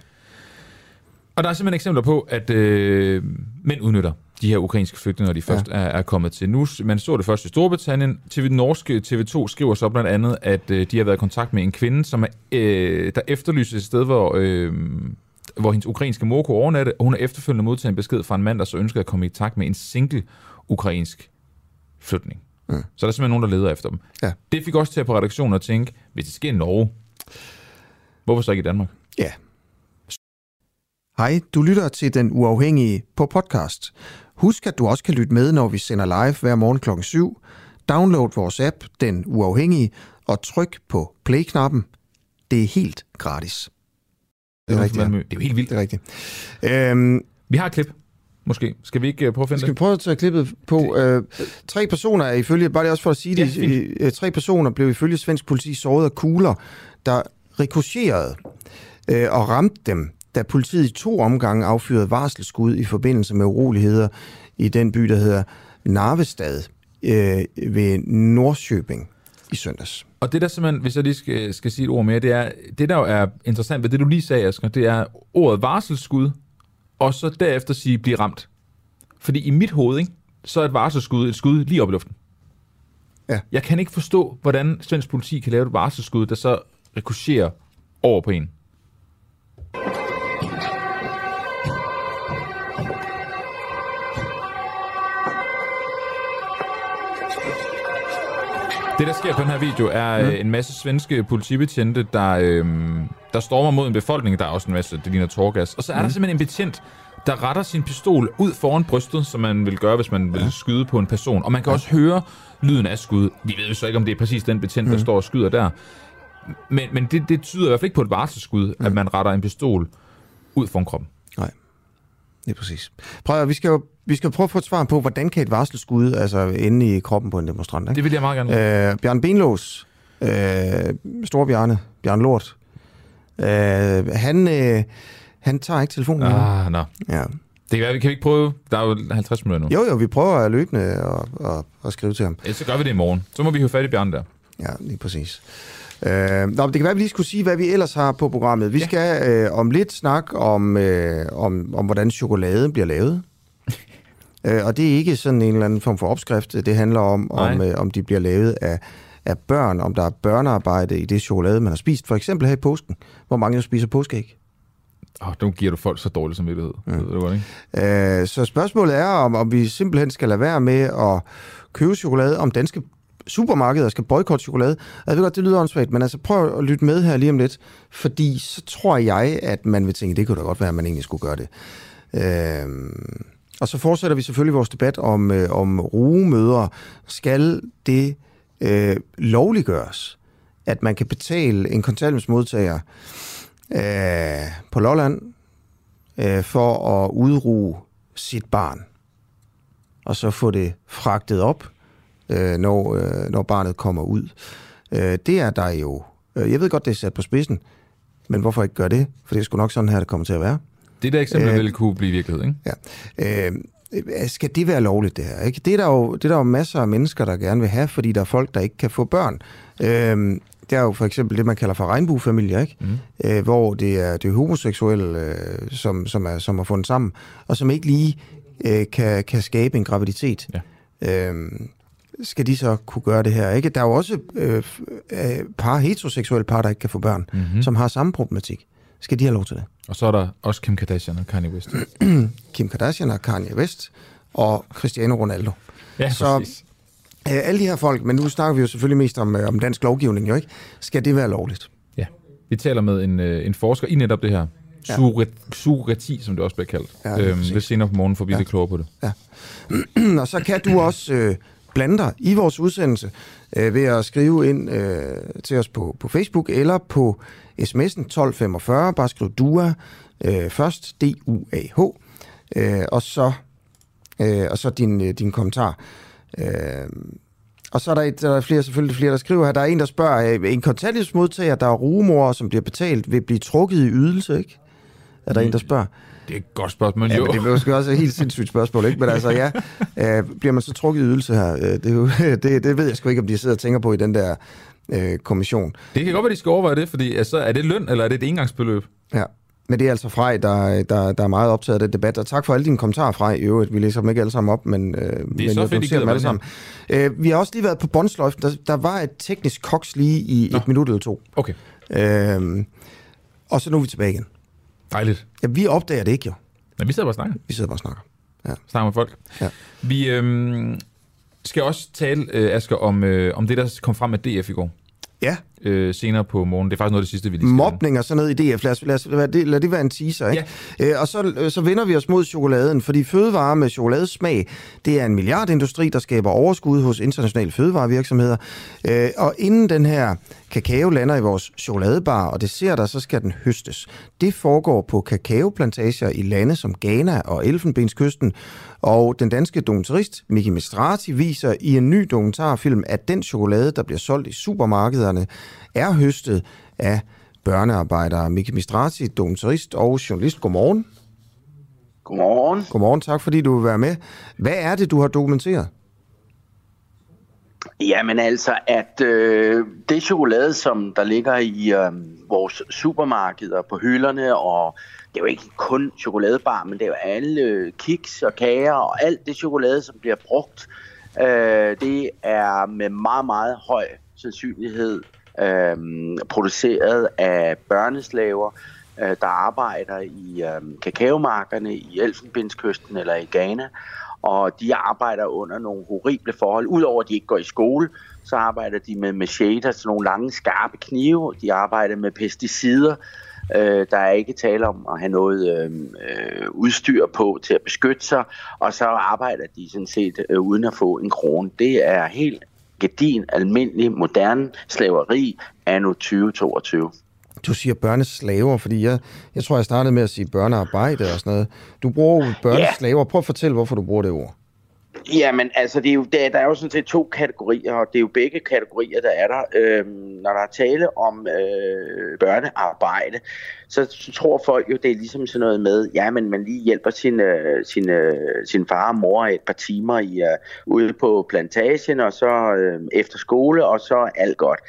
S2: Og der er simpelthen eksempler på, at øh, mænd udnytter de her ukrainske flygtninge, når de først ja. er, er kommet til. Nu, man så det først i Storbritannien. TV, norske TV2 skriver så blandt andet, at øh, de har været i kontakt med en kvinde, som er, øh, der efterlyses et sted, hvor, øh, hvor hendes ukrainske mor kunne overnatte, og hun har efterfølgende modtaget en besked fra en mand, der så ønsker at komme i kontakt med en single ukrainsk flygtning. Mm. Så der er simpelthen nogen, der leder efter dem.
S1: Ja.
S2: Det fik også til på redaktionen at tænke, hvis det sker i Norge, hvorfor så ikke i Danmark?
S1: Ja. Hej, du lytter til Den Uafhængige på podcast. Husk, at du også kan lytte med, når vi sender live hver morgen kl. 7. Download vores app, Den Uafhængige, og tryk på play-knappen. Det er helt gratis.
S2: Det er,
S1: rigtigt,
S2: rigtigt,
S1: ja.
S2: det er jo helt vildt.
S1: Det er rigtigt. Øhm,
S2: Vi har et klip, måske. Skal vi ikke øh, prøve at finde
S1: Skal vi
S2: det?
S1: prøve at tage klippet på? Øh, tre personer er ifølge, bare lige også for at sige det,
S2: fint.
S1: øh, tre personer blev ifølge svensk politi såret af kugler, der rekurserede øh, og ramte dem, da politiet i to omgange affyrede varselsskud i forbindelse med uroligheder i den by, der hedder Narvestad øh, ved Nordsjøbing i søndags.
S2: Og det der simpelthen, hvis jeg lige skal, skal sige et ord mere, det er, det der jo er interessant ved det, du lige sagde, Asger, det er ordet varselsskud, og så derefter sige, blive ramt. Fordi i mit hoved, ikke, så er et varselsskud et skud lige op i luften.
S1: Ja.
S2: Jeg kan ikke forstå, hvordan svensk politi kan lave et varselsskud, der så rekurserer over på en. Det, der sker på den her video, er mm. en masse svenske politibetjente, der, øhm, der stormer mod en befolkning. Der er også en masse, det ligner torgas. Og så er mm. der simpelthen en betjent, der retter sin pistol ud foran brystet, som man vil gøre, hvis man vil skyde på en person. Og man kan også høre lyden af skud. Vi ved jo så ikke, om det er præcis den betjent, der står og skyder der. Men, men det, det tyder i hvert fald ikke på et varselsskud, at man retter en pistol ud foran kroppen.
S1: Nej. Det er præcis. Prøv at, vi skal jo vi skal prøve at få et svar på, hvordan kan et varselsskud altså inde i kroppen på en demonstrant? Ikke?
S2: Det vil jeg meget gerne.
S1: Øh, Bjørn Benlås, øh, Stor Bjarne, Bjørn Lort, øh, han, øh, han tager ikke telefonen.
S2: Ah, nå.
S1: Ja.
S2: Det kan, være, kan vi ikke prøve? Der er jo 50 minutter nu.
S1: Jo, jo, vi prøver at løbende at, at, at skrive til ham.
S2: Ja, så gør vi det i morgen. Så må vi jo fat i Bjørn der.
S1: Ja, lige præcis. Øh, nå, det kan være, at vi lige skulle sige, hvad vi ellers har på programmet. Vi ja. skal øh, om lidt snakke om, øh, om, om, hvordan chokolade bliver lavet. øh, og det er ikke sådan en eller anden form for opskrift. Det handler om, om, øh, om de bliver lavet af, af børn, om der er børnearbejde i det chokolade, man har spist. For eksempel her i påsken, hvor mange jo spiser påskeæg.
S2: Oh, nu giver du folk så dårlig samvittighed. Mm. Det godt,
S1: ikke? Øh, så spørgsmålet er, om, om vi simpelthen skal lade være med at købe chokolade, om danske supermarkeder skal boykotte chokolade. Jeg ved godt, det lyder åndssvagt, men altså prøv at lytte med her lige om lidt, fordi så tror jeg, at man vil tænke, det kunne da godt være, at man egentlig skulle gøre det. Øhm, og så fortsætter vi selvfølgelig vores debat om, øh, om rugemøder. Skal det øh, lovliggøres, at man kan betale en kontanthjælpsmodtager øh, på Lolland øh, for at udruge sit barn, og så få det fragtet op, øh, når, øh, når barnet kommer ud. Øh, det er der jo... Øh, jeg ved godt, det er sat på spidsen, men hvorfor ikke gøre det? For det er sgu nok sådan her, det kommer til at være.
S2: Det der eksempel øh, vil kunne blive virkelighed, ikke?
S1: Ja. Øh, skal det være lovligt, det her? Ikke? Det, er der jo, det er der jo masser af mennesker, der gerne vil have, fordi der er folk, der ikke kan få børn. Øh, det er jo for eksempel det, man kalder for regnbuefamilier, ikke? Mm. Øh, hvor det er, det homoseksuelle, øh, som, som, er, som er fundet sammen, og som ikke lige øh, kan, kan skabe en graviditet. Ja. Øh, skal de så kunne gøre det her? Ikke? Der er jo også øh, øh, par, heteroseksuelle par, der ikke kan få børn, mm-hmm. som har samme problematik. Skal de have lov til det?
S2: Og så er der også Kim Kardashian og Kanye West.
S1: Kim Kardashian og Kanye West og Cristiano Ronaldo.
S2: Ja, så, præcis.
S1: Øh, alle de her folk, men nu snakker vi jo selvfølgelig mest om, øh, om dansk lovgivning, jo ikke? Skal det være lovligt?
S2: Ja. Vi taler med en, øh, en forsker i netop det her. Ja. Surreti, som det også bliver kaldt. Ja, øhm, lidt senere på morgen får vi ja. lidt klogere på det.
S1: Ja. og så kan du også øh, blande dig i vores udsendelse øh, ved at skrive ind øh, til os på, på Facebook eller på sms'en 1245. Bare skriv DUA øh, først, D-U-A-H, øh, og så, øh, og så din, øh, din kommentar. Øh, og så er der, der er flere, selvfølgelig flere, der skriver her. Der er en, der spørger, øh, en kontanthjælpsmodtager, der er rumor, som bliver betalt, vil blive trukket i ydelse, ikke? Er der mm. en, der spørger?
S2: Det er et godt spørgsmål,
S1: ja, jo. det er måske også et helt sindssygt spørgsmål, ikke? Men altså, ja, øh, bliver man så trukket i ydelse her? Øh, det, er jo, det, det ved jeg sgu ikke, om de sidder og tænker på i den der øh, kommission.
S2: Det kan godt være, de skal overveje det, fordi altså, er det løn, eller er det et engangsbeløb?
S1: Ja. Men det er altså Frej, der, der, der er meget optaget af den debat. Og tak for alle dine kommentarer, Frej. I øvrigt, vi læser dem ikke alle sammen op, men, øh, det er men
S2: så fedt, dem alle sammen.
S1: Øh, vi har også lige været på båndsløjfen. Der, der var et teknisk koks lige i Nå. et minut eller to.
S2: Okay.
S1: Øh, og så nu er vi tilbage igen.
S2: Dejligt.
S1: Ja, vi opdager det ikke jo.
S2: Men vi sidder bare og snakker.
S1: Vi sidder bare og snakker. Ja.
S2: Snakker med folk.
S1: Ja.
S2: Vi øh, skal også tale, øh, Asger, om, øh, om det, der kom frem med DF i går
S1: ja.
S2: Øh, senere på morgen. Det er faktisk noget af det sidste, vi lige
S1: skal Mobning og sådan noget i DF. Lad, os, lad, os, lad, det, lad det være en teaser. Ikke? Ja. Øh, og så, så vender vi os mod chokoladen, fordi fødevarer med chokoladesmag, det er en milliardindustri, der skaber overskud hos internationale fødevarevirksomheder. Øh, og inden den her kakao lander i vores chokoladebar og der, så skal den høstes. Det foregår på kakaoplantager i lande som Ghana og Elfenbenskysten, og den danske dokumentarist Miki Mistrati viser i en ny dokumentarfilm, at den chokolade, der bliver solgt i supermarkederne, er høstet af børnearbejdere. Miki Mistrati, dokumentarist og journalist. Godmorgen.
S11: Godmorgen.
S1: Godmorgen, tak fordi du vil være med. Hvad er det, du har dokumenteret?
S11: Jamen altså, at øh, det chokolade, som der ligger i øh, vores supermarkeder på hylderne, og det er jo ikke kun chokoladebar, men det er jo alle kiks og kager og alt det chokolade, som bliver brugt, øh, det er med meget, meget høj sandsynlighed øh, produceret af børneslaver, øh, der arbejder i øh, kakaomarkerne i Elfenbenskysten eller i Ghana, og de arbejder under nogle horrible forhold. Udover at de ikke går i skole, så arbejder de med macheter, sådan altså nogle lange, skarpe knive. De arbejder med pesticider. Øh, der er ikke tale om at have noget øh, øh, udstyr på til at beskytte sig, og så arbejder de sådan set øh, uden at få en krone. Det er helt gedin, almindelig, moderne slaveri anno 2022.
S1: du siger børneslaver, fordi jeg, jeg tror, jeg startede med at sige børnearbejde og sådan noget. Du bruger jo børneslaver. Prøv at fortælle, hvorfor du bruger det ord.
S11: Jamen, altså, det er jo, der, der er jo sådan set to kategorier, og det er jo begge kategorier, der er der. Øhm, når der er tale om øh, børnearbejde, så, så tror folk jo, det er ligesom sådan noget med, ja, men man lige hjælper sin, øh, sin, øh, sin far og mor et par timer i, øh, ude på plantagen, og så øh, efter skole, og så alt godt.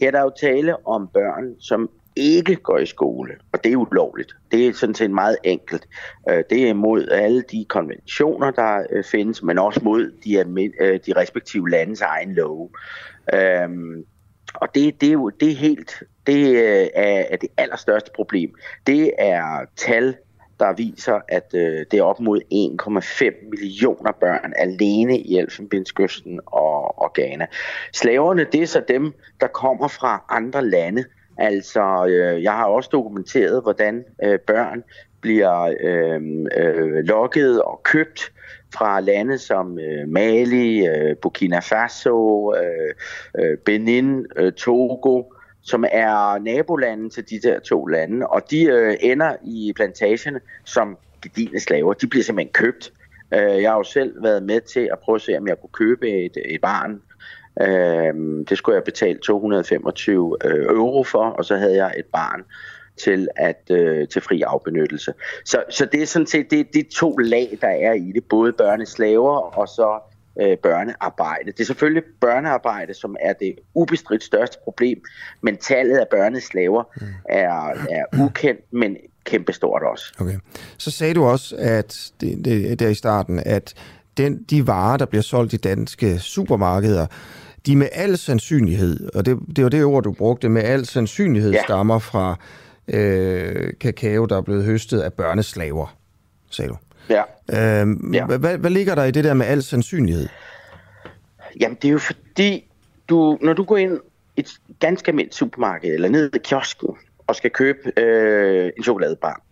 S11: Her er der jo tale om børn, som ikke går i skole, og det er ulovligt. Det er sådan set meget enkelt. Øh, det er imod alle de konventioner, der øh, findes, men også mod de, øh, de respektive landes egen love. Øhm, og det, det er jo det er helt, det er det allerstørste problem. Det er tal, der viser, at det er op mod 1,5 millioner børn alene i Elfenbenskysten og, og Ghana. Slaverne, det er så dem, der kommer fra andre lande, Altså, øh, jeg har også dokumenteret, hvordan øh, børn bliver øh, øh, lokket og købt fra lande som øh, Mali, øh, Burkina Faso, øh, øh, Benin, øh, Togo, som er nabolanden til de der to lande, og de øh, ender i plantagerne som gedine slaver. De bliver simpelthen købt. Øh, jeg har jo selv været med til at prøve at se, om jeg kunne købe et, et barn Øh, det skulle jeg betale 225 øh, euro for, og så havde jeg et barn til at øh, til fri afbenyttelse. Så, så det er sådan set det, det to lag, der er i det, både børneslaver og så øh, børnearbejde. Det er selvfølgelig børnearbejde, som er det ubestridt største problem, men tallet af børneslaver mm. er, er ukendt, men kæmpestort også.
S1: Okay. Så sagde du også, at det, det, der i starten, at den, de varer, der bliver solgt i danske supermarkeder, de med al sandsynlighed, og det, det var det ord, du brugte, med al sandsynlighed ja. stammer fra øh, kakao, der er blevet høstet af børneslaver, sagde du.
S11: Ja.
S1: Øhm, ja. Hvad, hvad ligger der i det der med al sandsynlighed?
S11: Jamen, det er jo fordi, du, når du går ind i et ganske almindeligt supermarked, eller ned i kiosken, og skal købe øh, en chokoladebar,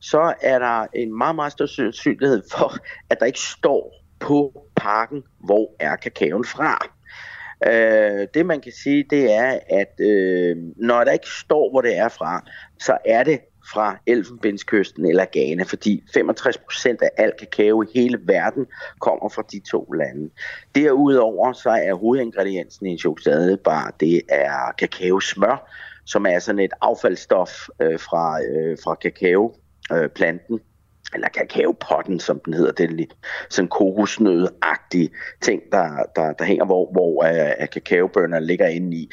S11: så er der en meget, meget stor sandsynlighed for, at der ikke står på pakken, hvor er kakaoen fra. Øh, det man kan sige, det er, at øh, når der ikke står, hvor det er fra, så er det fra Elfenbenskysten eller Ghana, fordi 65% af al kakao i hele verden kommer fra de to lande. Derudover så er hovedingrediensen i en chokoladebar, det er kakaosmør, som er sådan et affaldsstof øh, fra, øh, fra kakaoplanten eller kakaopotten, som den hedder, det lidt sådan kokosnødagtige ting, der, der, der hænger, hvor, hvor uh, kakaobønner ligger inde i.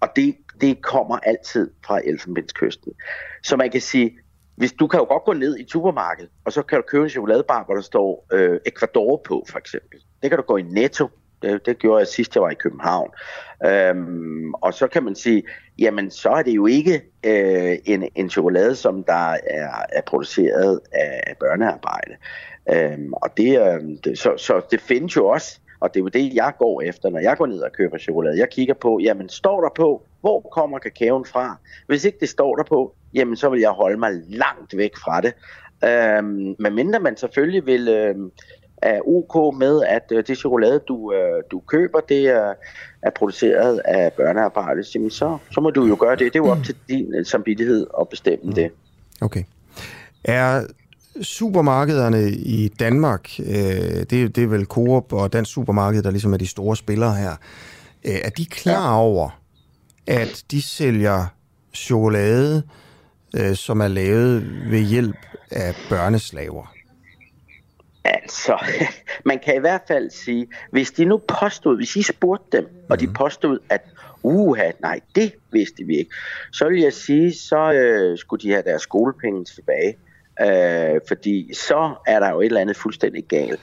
S11: Og det, det kommer altid fra Elfenbenskysten. Så man kan sige, hvis du kan jo godt gå ned i supermarkedet, og så kan du købe en chokoladebar, hvor der står øh, Ecuador på, for eksempel. Det kan du gå i Netto. Det, det gjorde jeg sidst, jeg var i København. Øhm, og så kan man sige, jamen så er det jo ikke øh, en, en chokolade, som der er, er produceret af børnearbejde. Øhm, og det, øh, det, så, så det findes jo også, og det er jo det, jeg går efter, når jeg går ned og køber chokolade. Jeg kigger på, jamen står der på, hvor kommer kakaoen fra? Hvis ikke det står der på, jamen så vil jeg holde mig langt væk fra det. Øhm, medmindre man selvfølgelig vil... Øh, er ok med, at øh, det chokolade, du, øh, du køber, det er, er produceret af børnearbejde, så, så må du jo gøre det. Det er jo op til din øh, samvittighed at bestemme mm. det.
S1: Okay. Er supermarkederne i Danmark, øh, det, det er vel Coop og Dansk Supermarked, der ligesom er de store spillere her, øh, er de klar over, at de sælger chokolade, øh, som er lavet ved hjælp af børneslaver?
S11: Altså, man kan i hvert fald sige, hvis de nu påstod, hvis I spurgte dem, og de mhm. påstod, at uha, nej, det vidste vi ikke, så vil jeg sige, så øh, skulle de have deres skolepenge tilbage. Øh, fordi så er der jo et eller andet fuldstændig galt.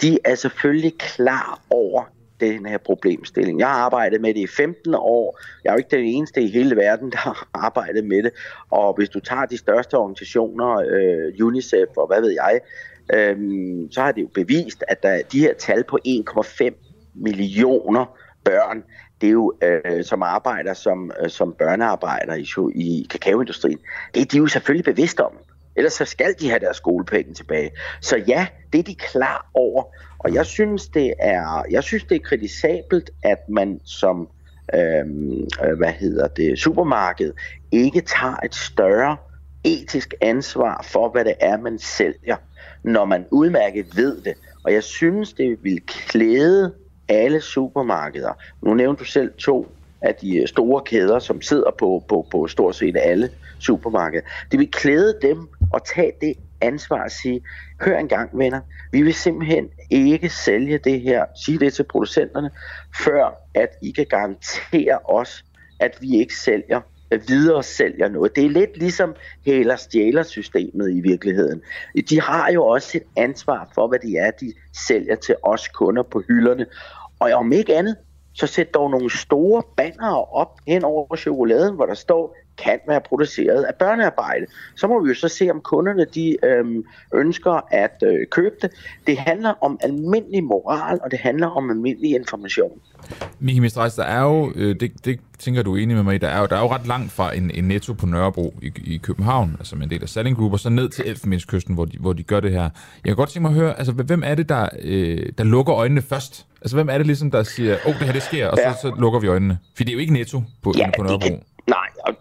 S11: De er selvfølgelig klar over den her problemstilling. Jeg har arbejdet med det i 15 år. Jeg er jo ikke den eneste i hele verden, der har arbejdet med det. Og hvis du tager de største organisationer, øh, UNICEF og hvad ved jeg, øhm, så har det jo bevist, at der, de her tal på 1,5 millioner børn, det er jo, øh, som arbejder som, øh, som børnearbejder i, i kakaoindustrien, det er de jo selvfølgelig bevidste om. Ellers så skal de have deres skolepenge tilbage. Så ja, det er de klar over. Og jeg synes, det er, jeg synes, det er kritisabelt, at man som øhm, øh, hvad hedder det, supermarked, ikke tager et større etisk ansvar for, hvad det er, man sælger, når man udmærket ved det. Og jeg synes, det vil klæde alle supermarkeder. Nu nævnte du selv to af de øh, store kæder, som sidder på, på, på stort set alle supermarkeder. Det vil klæde dem at tage det ansvar at sige, hør en gang venner, vi vil simpelthen ikke sælge det her, sige det til producenterne, før at I kan garantere os, at vi ikke sælger videre sælger noget. Det er lidt ligesom heller stjæler systemet i virkeligheden. De har jo også et ansvar for, hvad det er, de sælger til os kunder på hylderne. Og om ikke andet, så sæt dog nogle store bannere op hen over chokoladen, hvor der står, kan være produceret af børnearbejde. Så må vi jo så se, om kunderne de øhm, ønsker at øh, købe det. Det handler om almindelig moral, og det handler om almindelig information.
S2: Miki Mistrejs, der er jo, øh, det, det tænker du er enig med mig der er jo, der er jo ret langt fra en, en netto på Nørrebro i, i København, altså med en del af Salling Group, og så ned til Elfenbenskysten, hvor de, hvor de gør det her. Jeg kan godt tænke mig at høre, altså hvem er det, der, øh, der lukker øjnene først? Altså hvem er det ligesom, der siger, åh, oh, det her det sker, og ja. så, så lukker vi øjnene? For det er jo ikke netto på,
S11: ja,
S2: på Nørrebro.
S11: Kan, nej, og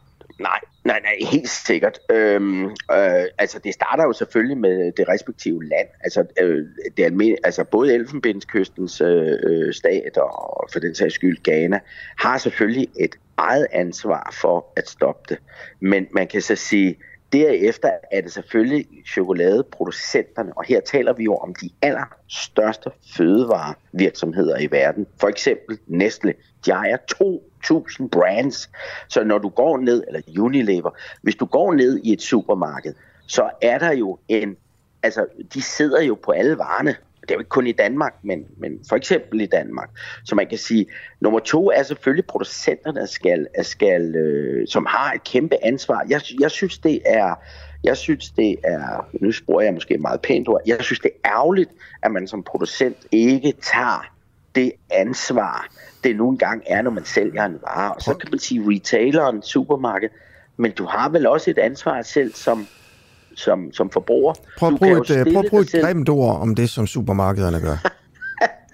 S11: Nej, nej, helt sikkert. Øhm, øh, altså, det starter jo selvfølgelig med det respektive land. Altså, øh, det almen, altså både Elfenbenskystens øh, øh stat og for den sags skyld Ghana har selvfølgelig et eget ansvar for at stoppe det. Men man kan så sige, Derefter er det selvfølgelig chokoladeproducenterne, og her taler vi jo om de allerstørste fødevarevirksomheder i verden. For eksempel Nestle, de ejer tusind brands. Så når du går ned, eller Unilever, hvis du går ned i et supermarked, så er der jo en, altså de sidder jo på alle varerne det er jo ikke kun i Danmark, men, men for eksempel i Danmark. Så man kan sige, nummer to er selvfølgelig producenterne, skal, skal, øh, som har et kæmpe ansvar. Jeg, jeg synes, det er... Jeg synes, det er, nu spørger jeg måske meget pænt ord, jeg synes, det er ærgerligt, at man som producent ikke tager det ansvar, det nu engang er, når man sælger en vare. Og så kan man sige retaileren, supermarked, men du har vel også et ansvar selv som som, som forbruger.
S1: Prøv at bruge et, øh, prøv at bruge et grimt ord om det, som supermarkederne gør.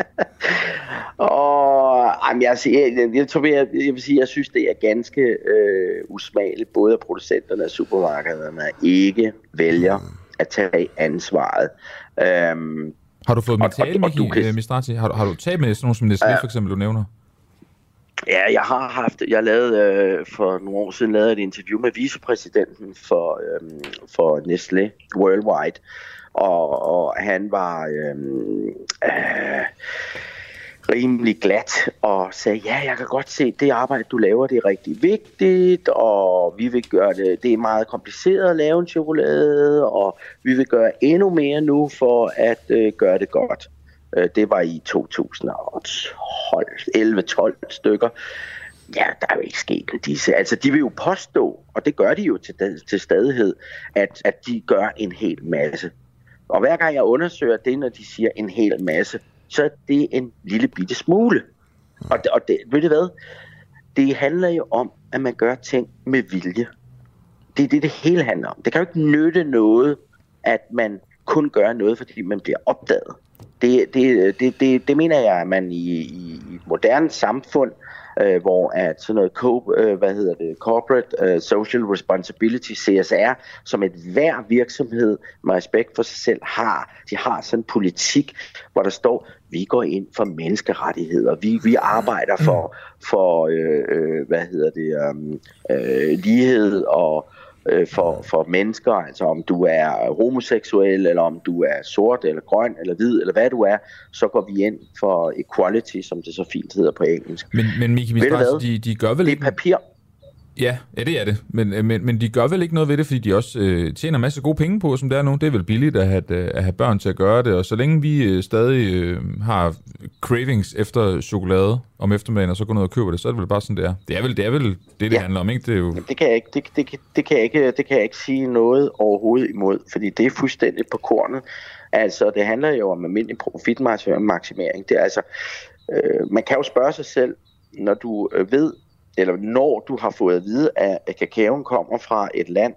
S11: og, jamen, jeg, jeg, jeg, jeg, tror, jeg, jeg vil sige, jeg synes, det er ganske øh, usmageligt, både at producenterne og supermarkederne ikke vælger mm. at tage ansvaret.
S2: Øhm, har du fået tale, Miki kan... Mistrati? Har, har du talt med sådan nogen som Nestlé, for eksempel, du nævner?
S11: Ja, jeg har haft, jeg lavede øh, for nogle år siden lavede et interview med vicepræsidenten for, øh, for Nestlé Worldwide, og, og han var øh, øh, rimelig glat og sagde, ja, jeg kan godt se, det arbejde, du laver, det er rigtig vigtigt, og vi vil gøre det, det er meget kompliceret at lave en chokolade, og vi vil gøre endnu mere nu for at øh, gøre det godt. Øh, det var i 2011-12 stykker. Ja, der er jo ikke sket disse. Altså, de vil jo påstå, og det gør de jo til, til stadighed, at, at de gør en hel masse. Og hver gang jeg undersøger det, når de siger en hel masse, så er det en lille bitte smule. Og, det, og det, ved du hvad? Det handler jo om, at man gør ting med vilje. Det er det, det hele handler om. Det kan jo ikke nytte noget, at man kun gør noget, fordi man bliver opdaget. Det, det, det, det, det mener jeg, at man i, i et moderne samfund, øh, hvor at sådan noget co, øh, hvad hedder det, corporate øh, social responsibility, CSR, som et hver virksomhed med respekt for sig selv har. De har sådan en politik, hvor der står, vi går ind for menneskerettigheder, vi, vi arbejder for, for øh, øh, hvad hedder det, um, øh, lighed og øh, for, for mennesker, altså om du er homoseksuel, eller om du er sort, eller grøn, eller hvid, eller hvad du er, så går vi ind for equality, som det så fint hedder på engelsk.
S2: Men, men Miki, de, de gør vel
S11: Det er papir.
S2: Ja, ja, det er det. Men, øh, men, men de gør vel ikke noget ved det, fordi de også øh, tjener en masse gode penge på, som det er nu. Det er vel billigt at have, øh, at have børn til at gøre det, og så længe vi øh, stadig øh, har cravings efter chokolade om eftermiddagen, og så går ned og køber det, så er det vel bare sådan, det er. Det er vel det, er vel det, det ja. handler om, ikke? Det, er jo...
S11: Jamen, det, kan jeg ikke, det, det, det, kan jeg ikke, det kan jeg ikke sige noget overhovedet imod, fordi det er fuldstændig på kornet. Altså, det handler jo om almindelig profitmaksimering. Det er altså, øh, man kan jo spørge sig selv, når du øh, ved, eller når du har fået at vide, at, kakaoen kommer fra et land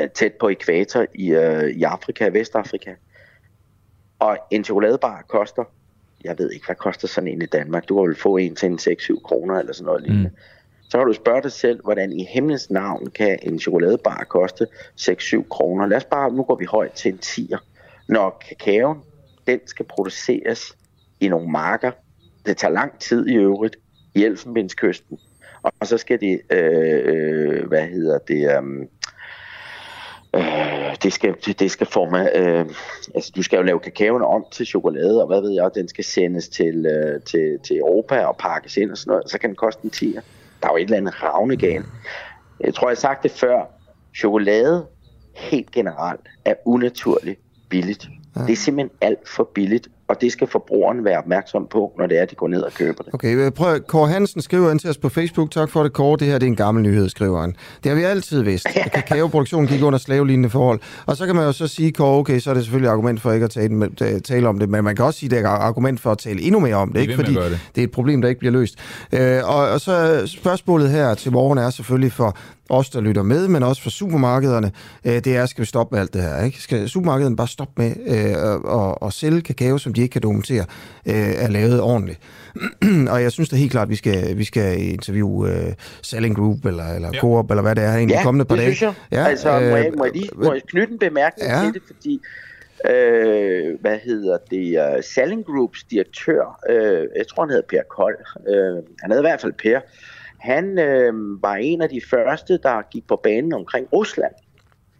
S11: øh, tæt på ekvator i, øh, i Afrika, Vestafrika, og en chokoladebar koster jeg ved ikke, hvad koster sådan en i Danmark? Du kan vel få en til en 6-7 kroner eller sådan noget lignende. Mm. Så kan du spørge dig selv, hvordan i himlens navn kan en chokoladebar koste 6-7 kroner? Lad os bare, nu går vi højt til en 10'er. Når kakaoen, den skal produceres i nogle marker. Det tager lang tid i øvrigt i Elfenbenskysten. Og så skal det, øh, hvad hedder det, um, øh, det skal, det skal forme, øh, altså du skal jo lave kakaoen om til chokolade, og hvad ved jeg, den skal sendes til, øh, til, til Europa og pakkes ind og sådan noget, så kan den koste en 10. Der er jo et eller andet ravne galt. Jeg tror, jeg har sagt det før. Chokolade helt generelt er unaturligt billigt. Ja. Det er simpelthen alt for billigt, og det skal forbrugeren være opmærksom på, når det er, at de går ned og køber det.
S1: Okay, prøv Kåre Hansen skriver ind til os på Facebook. Tak for det, Kåre. Det her det er en gammel nyhed, skriver han. Det har vi altid vidst. At kakaoproduktionen gik under slavelignende forhold. Og så kan man jo så sige, Kåre, okay, så er det selvfølgelig argument for ikke at tale, tale om det, men man kan også sige, at det er argument for at tale endnu mere om det, ikke? fordi det. det er et problem, der ikke bliver løst. Øh, og, og så spørgsmålet her til morgen er selvfølgelig for os, der lytter med, men også for supermarkederne, øh, det er, skal vi stoppe med alt det her? Ikke? Skal supermarkederne bare stoppe med øh, at, at sælge kakao, som de ikke kan dokumentere, øh, er lavet ordentligt? og jeg synes da helt klart, at vi skal, vi skal interviewe uh, Selling Group eller, eller ja. Coop, eller hvad det er, egentlig
S11: ja,
S1: kommende par
S11: dage.
S1: Ja,
S11: synes jeg. Ja, altså, øh, må, jeg, må, jeg lige, må jeg knytte en bemærkning ja. til det, fordi øh, hvad hedder det, uh, Selling Groups direktør, øh, jeg tror han hedder Per Kold, øh, han hedder i hvert fald Per, han øh, var en af de første, der gik på banen omkring Rusland.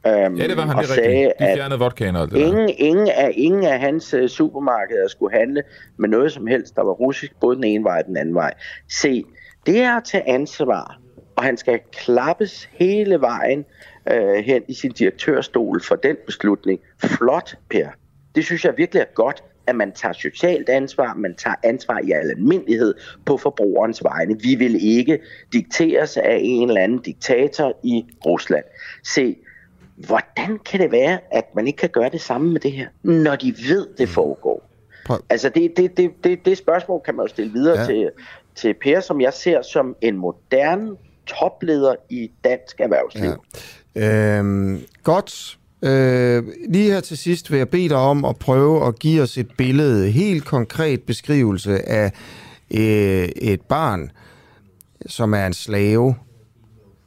S2: Øhm, ja, det var han, det sagde, rigtigt. De fjernede vodkaen og alt det
S11: ingen, der. Ingen af, ingen af hans uh, supermarkeder skulle handle med noget som helst, der var russisk, både den ene vej og den anden vej. Se, det er at tage ansvar, og han skal klappes hele vejen uh, hen i sin direktørstol for den beslutning. Flot, Per. Det synes jeg virkelig er godt, at man tager socialt ansvar, man tager ansvar i al almindelighed på forbrugerens vegne. Vi vil ikke dikteres af en eller anden diktator i Rusland. Se, hvordan kan det være, at man ikke kan gøre det samme med det her, når de ved, det foregår? Prøv. Altså det, det, det, det, det spørgsmål kan man jo stille videre ja. til, til Per, som jeg ser som en moderne topleder i dansk erhvervsliv.
S1: Ja. Øhm, godt. Øh, lige her til sidst vil jeg bede dig om at prøve at give os et billede, helt konkret beskrivelse af øh, et barn, som er en slave,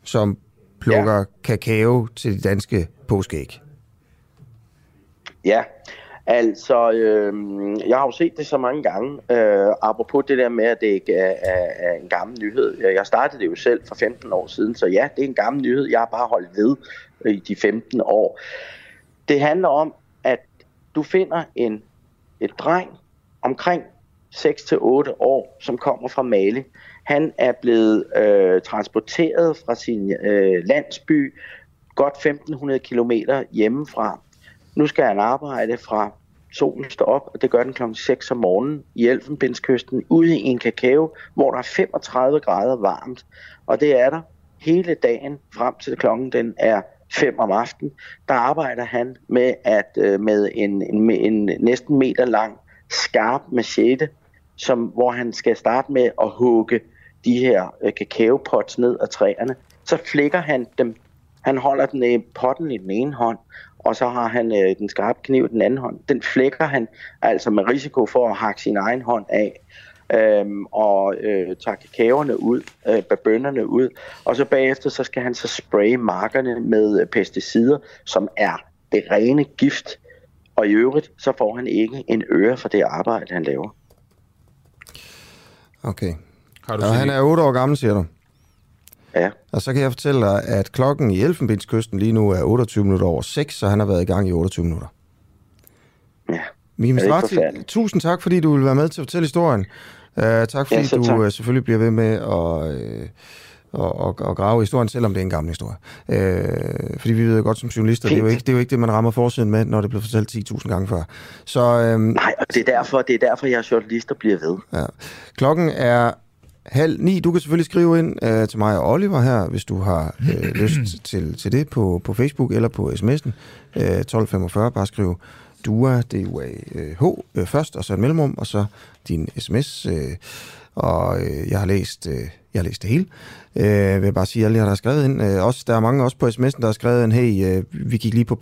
S1: som plukker ja. kakao til de danske påskeæg.
S11: Ja, altså, øh, jeg har jo set det så mange gange, øh, apropos det der med, at det ikke er, er, er en gammel nyhed. Jeg startede det jo selv for 15 år siden, så ja, det er en gammel nyhed. Jeg har bare holdt ved i de 15 år. Det handler om, at du finder en, et dreng omkring 6-8 år, som kommer fra Mali. Han er blevet øh, transporteret fra sin øh, landsby godt 1500 km hjemmefra. Nu skal han arbejde fra solen står op, og det gør den kl. 6 om morgenen i Elfenbenskysten, ude i en kakao, hvor der er 35 grader varmt. Og det er der hele dagen frem til klokken den er 5 om aftenen. Der arbejder han med at øh, med en, en, en næsten meter lang skarp machete, som, hvor han skal starte med at hugge de her øh, kakaopots ned af træerne. Så flækker han dem. Han holder den potten i den ene hånd, og så har han øh, den skarpe kniv i den anden hånd. Den flækker han altså med risiko for at hakke sin egen hånd af øhm, og øh, tager kakaoerne ud, øh, bønderne ud, og så bagefter så skal han så spraye markerne med øh, pesticider, som er det rene gift, og i øvrigt så får han ikke en øre for det arbejde, han laver.
S1: Okay. Har du ja, han er 8 år gammel, siger du?
S11: Ja.
S1: Og så kan jeg fortælle dig, at klokken i Elfenbenskysten lige nu er 28 minutter over 6, så han har været i gang i 28 minutter.
S11: Ja.
S1: Mikke Strati, tusind tak, fordi du vil være med til at fortælle historien. Uh, tak, fordi ja, du tak. Uh, selvfølgelig bliver ved med at... Uh, og, og, og grave historien, selvom det er en gammel historie. Øh, fordi vi ved jo godt som journalister, det er, jo ikke, det er jo ikke det, man rammer forsiden med, når det bliver fortalt 10.000 gange før. Så, øhm,
S11: Nej, og det er, derfor, det er derfor, jeg er journalist og bliver ved.
S1: Ja. Klokken er halv ni. Du kan selvfølgelig skrive ind øh, til mig og Oliver her, hvis du har øh, lyst til, til det på, på Facebook eller på sms'en. Øh, 1245, bare skriv DUA, D-U-A-H øh, først, og så et mellemrum, og så din sms. Øh, og øh, jeg har læst, øh, jeg har læst det hele. Øh, vil jeg bare sige, alle jer, der har skrevet ind. Øh, også, der er mange også på sms'en, der har skrevet ind, hey, øh, vi gik lige på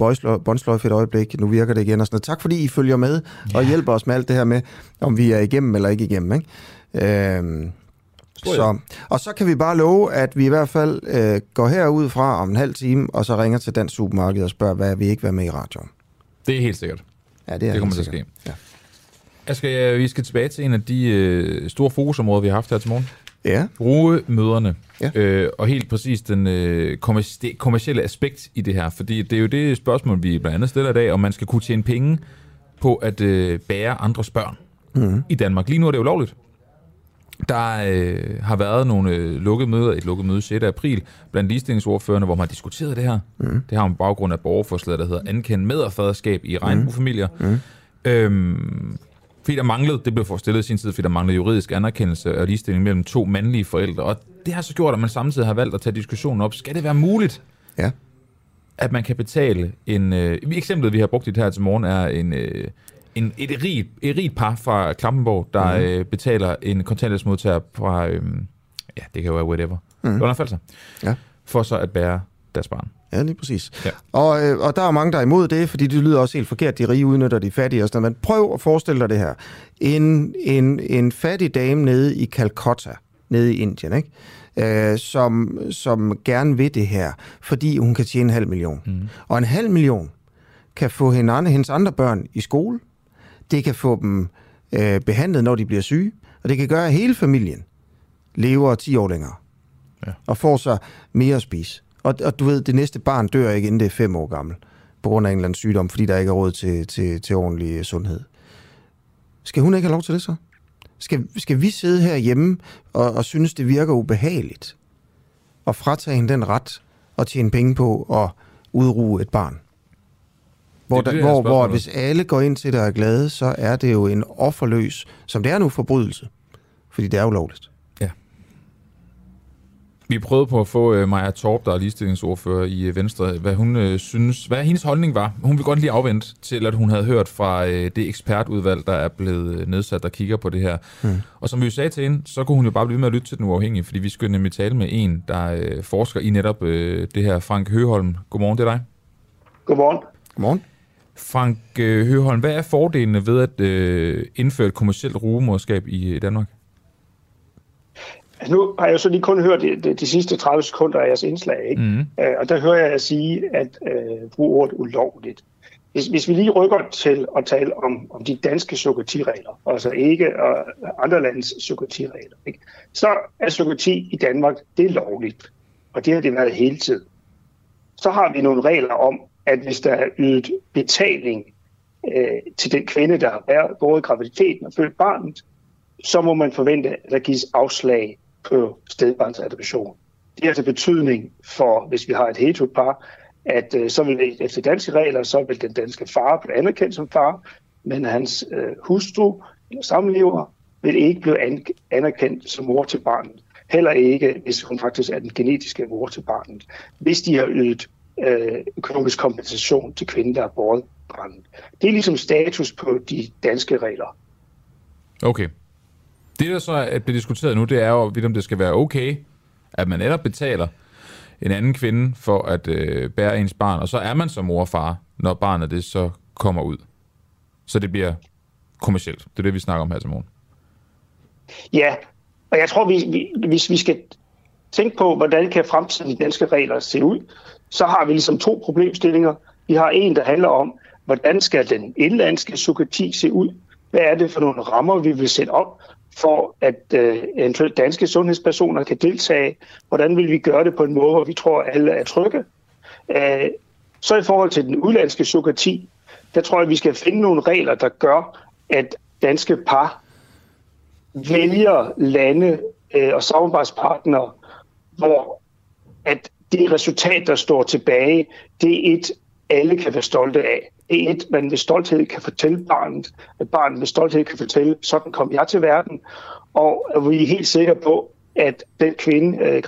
S1: båndsløjf et øjeblik, nu virker det igen og sådan noget. Tak fordi I følger med og ja. hjælper os med alt det her med, om vi er igennem eller ikke igennem. Ikke? Øh, så, og så kan vi bare love, at vi i hvert fald øh, går herud fra om en halv time, og så ringer til Dansk Supermarked og spørger, hvad vi ikke være med i radioen.
S2: Det er helt sikkert.
S1: Ja, det er
S2: det kommer til at ske. Ja. Asger, vi skal tilbage til en af de øh, store fokusområder, vi har haft her til morgen.
S1: Ja.
S2: Rugemøderne. Ja. Øh, og helt præcis den øh, kommercielle aspekt i det her. Fordi det er jo det spørgsmål, vi blandt andet stiller i dag, om man skal kunne tjene penge på at øh, bære andres børn mm. i Danmark. Lige nu er det ulovligt. Der øh, har været nogle øh, lukkede møder, et lukket møde 6. april, blandt ligestillingsordførende, hvor man har diskuteret det her. Mm. Det har en baggrund af borgerforslaget, der hedder Ankendt medfaderskab i regnbuefamilier. Mm. Øhm, fordi der manglede, det blev forestillet i sin tid, fordi der manglede juridisk anerkendelse og ligestilling mellem to mandlige forældre. Og det har så gjort, at man samtidig har valgt at tage diskussionen op. Skal det være muligt,
S1: ja.
S2: at man kan betale en... Øh, eksemplet, vi har brugt i det her til morgen, er en... Øh, en, et, rigt, et rigt par fra Klampenborg, der mm. øh, betaler en kontanthjælpsmodtager fra, øh, ja, det kan jo være whatever, mm. Lunderne
S1: ja.
S2: for så at bære deres barn.
S1: Ja, lige præcis. Ja. Og, øh, og der er mange, der er imod det, fordi det lyder også helt forkert, de rige udnytter de fattige og sådan Men prøv at forestille dig det her. En, en, en fattig dame nede i Calcutta, nede i Indien, ikke? Øh, som, som gerne vil det her, fordi hun kan tjene en halv million. Mm. Og en halv million kan få hende hendes andre børn i skole, det kan få dem øh, behandlet, når de bliver syge, og det kan gøre, at hele familien lever 10 år længere. Ja. Og får så mere at spise. Og, og du ved, det næste barn dør ikke, inden det er fem år gammel, på grund af en eller anden sygdom, fordi der ikke er råd til, til, til ordentlig sundhed. Skal hun ikke have lov til det så? Skal, skal vi sidde her hjemme og, og synes, det virker ubehageligt? Og fratage hende den ret og tjene penge på at udruge et barn? Hvor, det, der, hvor, hvor hvis alle går ind til det og er glade, så er det jo en offerløs, som det er nu, forbrydelse. Fordi det er ulovligt.
S2: Ja. Vi prøvede på at få uh, Maja Torp, der er ligestillingsordfører i uh, Venstre, hvad hun uh, synes, hvad hendes holdning var. Hun vil godt lige afvente til, at hun havde hørt fra uh, det ekspertudvalg, der er blevet nedsat, der kigger på det her. Hmm. Og som vi jo sagde til hende, så kunne hun jo bare blive med at lytte til den uafhængige, fordi vi skulle nemlig tale med en, der uh, forsker i netop uh, det her, Frank Høholm. Godmorgen, det er dig.
S12: Godmorgen.
S1: Godmorgen.
S2: Frank øh, Høholm, hvad er fordelene ved at øh, indføre et kommersielt rugemorskab i Danmark?
S12: Altså nu har jeg så lige kun hørt de, de, de sidste 30 sekunder af jeres indslag, ikke? Mm. Øh, og der hører jeg at sige, at øh, bruge ordet ulovligt. Hvis, hvis vi lige rykker til at tale om, om de danske sukkertiregler, altså ikke og andre landes sukkertiregler, ikke? så er sukkerti i Danmark, det er lovligt, og det har det været hele tiden. Så har vi nogle regler om, at hvis der er ydet betaling øh, til den kvinde, der har været både graviditeten og født barnet, så må man forvente, at der gives afslag på stedbarnsadoption. Det har altså betydning for, hvis vi har et heteropar, at øh, så vil efter danske regler, så vil den danske far blive anerkendt som far, men hans øh, hustru eller samlever vil ikke blive anerkendt som mor til barnet. Heller ikke, hvis hun faktisk er den genetiske mor til barnet. Hvis de har ydet øh, økonomisk kompensation til kvinden, der er båret branden. Det er ligesom status på de danske regler.
S2: Okay. Det, der så er blevet diskuteret nu, det er jo, om det skal være okay, at man netop betaler en anden kvinde for at øh, bære ens barn, og så er man som mor og far, når barnet det så kommer ud. Så det bliver kommercielt. Det er det, vi snakker om her til morgen.
S12: Ja, og jeg tror, vi, vi, hvis vi skal tænke på, hvordan kan fremtidens danske regler se ud, så har vi ligesom to problemstillinger. Vi har en, der handler om, hvordan skal den indlandske sukkerti se ud? Hvad er det for nogle rammer, vi vil sætte op, for at øh, eventuelt danske sundhedspersoner kan deltage? Hvordan vil vi gøre det på en måde, hvor vi tror, at alle er trygge? Æh, så i forhold til den udlandske sukkerti, der tror jeg, at vi skal finde nogle regler, der gør, at danske par vælger lande øh, og samarbejdspartnere, hvor at det resultat, der står tilbage, det er et, alle kan være stolte af. Det er et, man med stolthed kan fortælle barnet, at barnet med stolthed kan fortælle, sådan kom jeg til verden, og vi er helt sikre på, at den kvinde, øh,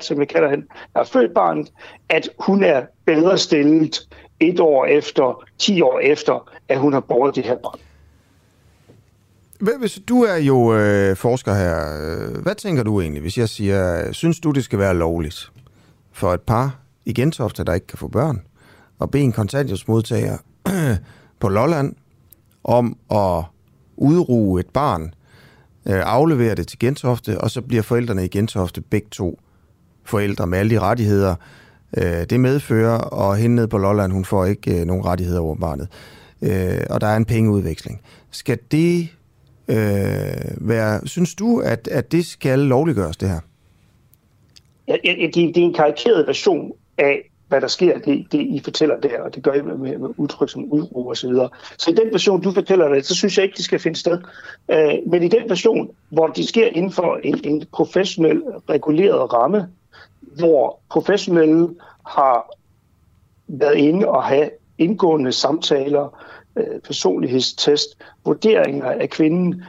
S12: som vi kalder hende, der har født barnet, at hun er bedre stillet et år efter, ti år efter, at hun har båret det her barn.
S1: Hvis du er jo øh, forsker her, øh, hvad tænker du egentlig, hvis jeg siger, øh, synes du, det skal være lovligt for et par i Gentofte, der ikke kan få børn, og bede en kontanthjælpsmodtager på Lolland om at udruge et barn, øh, aflevere det til Gentofte, og så bliver forældrene i Gentofte begge to forældre med alle de rettigheder, øh, det medfører, og hende nede på Lolland, hun får ikke øh, nogen rettigheder over barnet. Øh, og der er en pengeudveksling. Skal det øh, være, synes du, at, at det skal lovliggøres, det her?
S12: Jeg, det, det er en karikeret version af, hvad der sker, det, det I fortæller der, og det gør I med, med, med udtryk som uro og så videre. Så i den version, du fortæller det, så synes jeg ikke, det skal finde sted. Øh, men i den version, hvor det sker inden for en, en professionel reguleret ramme, hvor professionelle har været inde og have indgående samtaler, øh, personlighedstest, vurderinger af kvinden.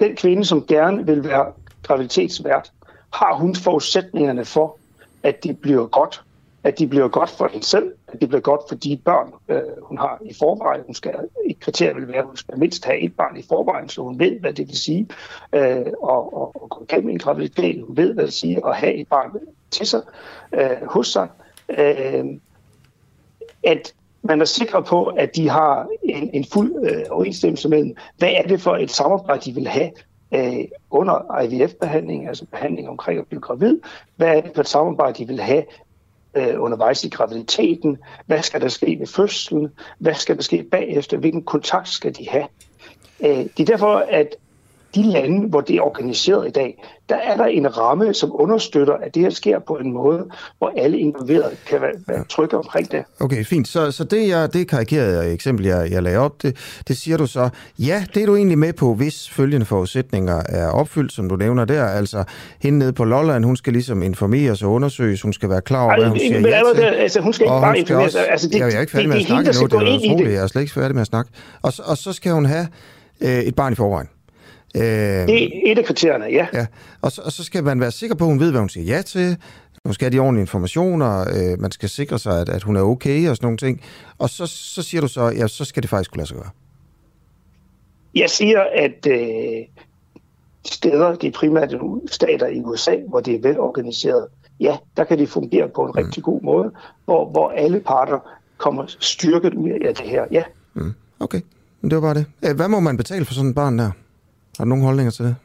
S12: Den kvinde, som gerne vil være graviditetsvært, har hun forudsætningerne for, at det bliver godt. At det bliver godt for hende selv, at det bliver godt for de børn, øh, hun har i forvejen. Hun skal, et kriterie vil være, at hun skal mindst have et barn i forvejen, så hun ved, hvad det vil sige øh, og, og, og gå gennem en graviditet. Hun ved, hvad det vil sige at have et barn til sig, øh, hos sig. Øh, at man er sikker på, at de har en, en fuld øh, overensstemmelse mellem, hvad er det for et samarbejde, de vil have øh, under IVF-behandling, altså behandling omkring at blive gravid. Hvad er det for et samarbejde, de vil have øh, undervejs i graviditeten? Hvad skal der ske ved fødslen? Hvad skal der ske bagefter? Hvilken kontakt skal de have? Øh, det er derfor, at de lande, hvor det er organiseret i dag, der er der en ramme, som understøtter, at det her sker på en måde, hvor alle involverede kan være, være trygge omkring det.
S1: Okay, fint. Så, så det, jeg, det karikerede eksempel, jeg, jeg lagde op, det, det siger du så, ja, det er du egentlig med på, hvis følgende forudsætninger er opfyldt, som du nævner der. Altså, hende nede på Lolland, hun skal ligesom informeres og undersøges, hun skal være klar over, hvad hun siger ja til.
S12: Det, altså, hun skal ikke bare informeres.
S1: altså, det, jeg er ikke færdig med at snakke endnu, det er utroligt, jeg er slet ikke færdig med at snakke. Og, og så skal hun have øh, et barn i forvejen.
S12: Øh, det er et af kriterierne, ja.
S1: ja. Og, så, og så skal man være sikker på, at hun ved, hvad hun siger ja til. Hun skal have de ordentlige informationer. Øh, man skal sikre sig, at, at hun er okay og sådan nogle ting. Og så, så siger du så, ja, så skal det faktisk kunne lade sig gøre.
S12: Jeg siger, at øh, steder, de primært stater i USA, hvor det er velorganiseret, ja, der kan de fungere på en mm. rigtig god måde, hvor, hvor alle parter kommer styrket ud af det her, ja.
S1: Mm. Okay, det var bare det. Hvad må man betale for sådan et barn der? Har du nogle holdninger til det?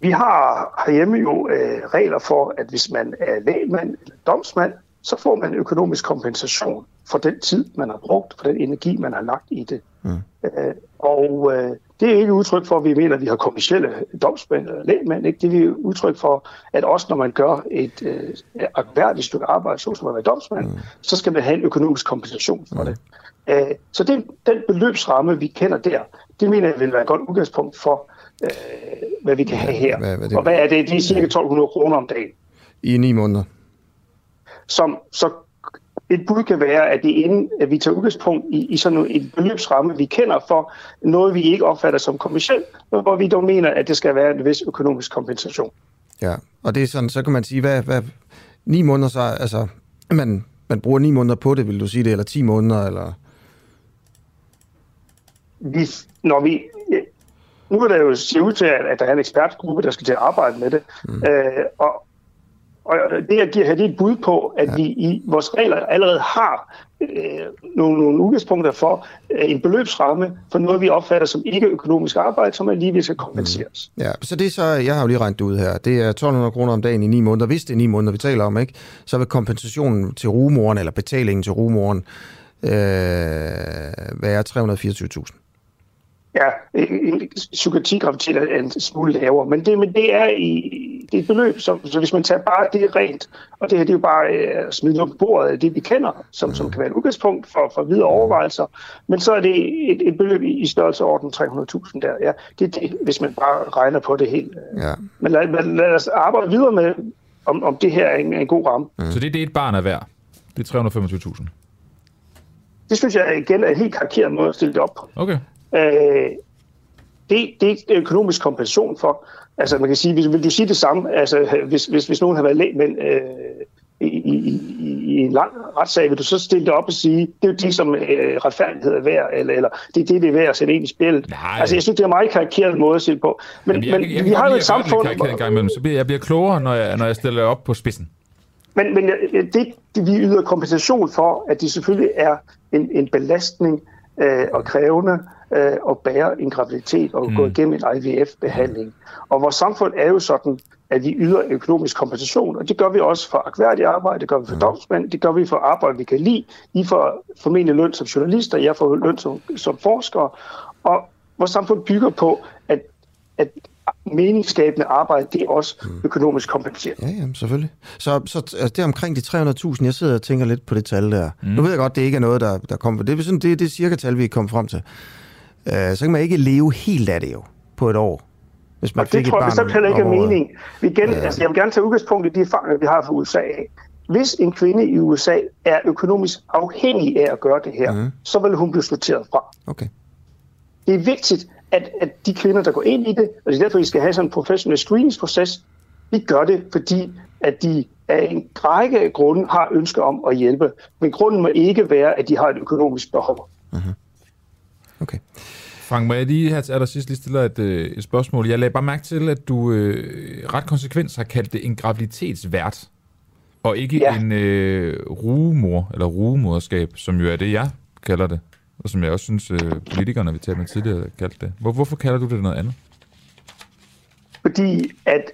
S12: Vi har herhjemme jo øh, regler for, at hvis man er lægmand eller domsmand, så får man økonomisk kompensation for den tid, man har brugt, for den energi, man har lagt i det. Mm. Øh, og øh, det er ikke udtryk for, at vi mener, at vi har kommersielle domsmænd eller lægmænd. Ikke? Det er udtryk for, at også når man gør et øh, akværdigt stykke arbejde, såsom at være domsmand, mm. så skal man have en økonomisk kompensation for mm. det. Øh, så det, den beløbsramme, vi kender der, det mener jeg vil være et godt udgangspunkt for, øh, hvad vi kan have her. Hvad, hvad det? Og hvad er det? Det er cirka 1200 kroner om dagen.
S1: I ni måneder?
S12: Som, så et bud kan være, at, det inden, at vi tager udgangspunkt i, i sådan en beløbsramme, vi kender for noget, vi ikke opfatter som kommersielt, men hvor vi dog mener, at det skal være en vis økonomisk kompensation.
S1: Ja, og det er sådan, så kan man sige, hvad, hvad ni måneder så, altså, man, man bruger ni måneder på det, vil du sige det, eller ti måneder, eller?
S12: vi, når vi, nu er der jo se ud til, at, der er en ekspertgruppe, der skal til at arbejde med det. Mm. Øh, og, og det jeg giver her, det er et bud på, at ja. vi i vores regler allerede har øh, nogle, nogle udgangspunkter for øh, en beløbsramme for noget, vi opfatter som ikke økonomisk arbejde, som alligevel skal kompenseres.
S1: Mm. Ja, så det er så, jeg har jo lige regnet ud her, det er 1200 kroner om dagen i ni måneder. Hvis det er ni måneder, vi taler om, ikke, så vil kompensationen til rumoren, eller betalingen til rumoren, øh, være 324.000.
S12: Ja, psykiatrigraviditet er en smule lavere, men det, men det er i det er et beløb, som, så hvis man tager bare det rent, og det her det er jo bare uh, smidt op på bordet af det, vi kender, som, som kan være et udgangspunkt for, for videre overvejelser, men så er det et, et beløb i, i størrelseorden 300.000 der. Ja, det er det, hvis man bare regner på det helt. Ja. Men lad, lad, lad os arbejde videre med, om, om det her er en, en god ramme.
S2: Mm. Så det er det, et barn er værd? Det er 325.000?
S12: Det synes jeg igen er en helt karikeret måde at stille det op på.
S2: Okay.
S12: Øh, det, det er økonomisk kompensation for. Altså man kan sige, hvis, vil du sige det samme, altså hvis, hvis, hvis nogen har været læg, men øh, i, i, i en lang retssag, vil du så stille dig op og sige, det er jo de, som øh, retfærdighed er værd, eller, eller det er det, det er værd at sætte ind i spillet.
S2: Nej.
S12: Altså, jeg synes, det er en meget karikeret måde at se på. Men,
S2: Jamen, jeg,
S12: men
S2: jeg, jeg,
S12: vi har jo et samfund...
S2: Jeg, jeg, jeg, jeg, så bliver jeg bliver klogere, når jeg, når jeg stiller op på spidsen.
S12: Men, men det, det, vi yder kompensation for, at de selvfølgelig er en, en belastning øh, og krævende øh, at bære en graviditet og mm. gå igennem en IVF-behandling. Og vores samfund er jo sådan, at vi yder økonomisk kompensation, og det gør vi også for akværdigt arbejde, det gør vi for domsmænd, det gør vi for arbejde, vi kan lide. I får formentlig løn som journalister, jeg får løn som, som forskere, og vores samfund bygger på, at, at meningsskabende arbejde, det er også økonomisk kompenseret.
S1: Ja, ja, selvfølgelig. Så, så altså, det er omkring de 300.000, jeg sidder og tænker lidt på det tal der. Mm. Nu ved jeg godt, det ikke er noget, der, der kommer. Det er sådan, det, det er cirka tal, vi er kommet frem til. Uh, så kan man ikke leve helt af det jo, på et år.
S12: Hvis man og det tror jeg bestemt heller ikke er mening. Vi igen, ja. altså, jeg vil gerne tage udgangspunkt i de erfaringer, vi har fra USA. Hvis en kvinde i USA er økonomisk afhængig af at gøre det her, mm. så vil hun blive sorteret fra.
S1: Okay.
S12: Det er vigtigt, at, at de kvinder, der går ind i det, og det er derfor, vi skal have sådan en professionel screeningsproces, de gør det, fordi at de af en række grunde har ønske om at hjælpe. Men grunden må ikke være, at de har et økonomisk behov.
S1: Mm-hmm. Okay.
S2: Frank, må jeg lige her til allersidst lige stille et, øh, et spørgsmål. Jeg lagde bare mærke til, at du øh, ret konsekvent har kaldt det en graviditetsvært, og ikke ja. en øh, rugemor, eller rugemoderskab, som jo er det, jeg kalder det, og som jeg også synes, øh, politikerne, vi talte med tidligere, kaldte det. Hvor, hvorfor kalder du det noget andet?
S12: Fordi at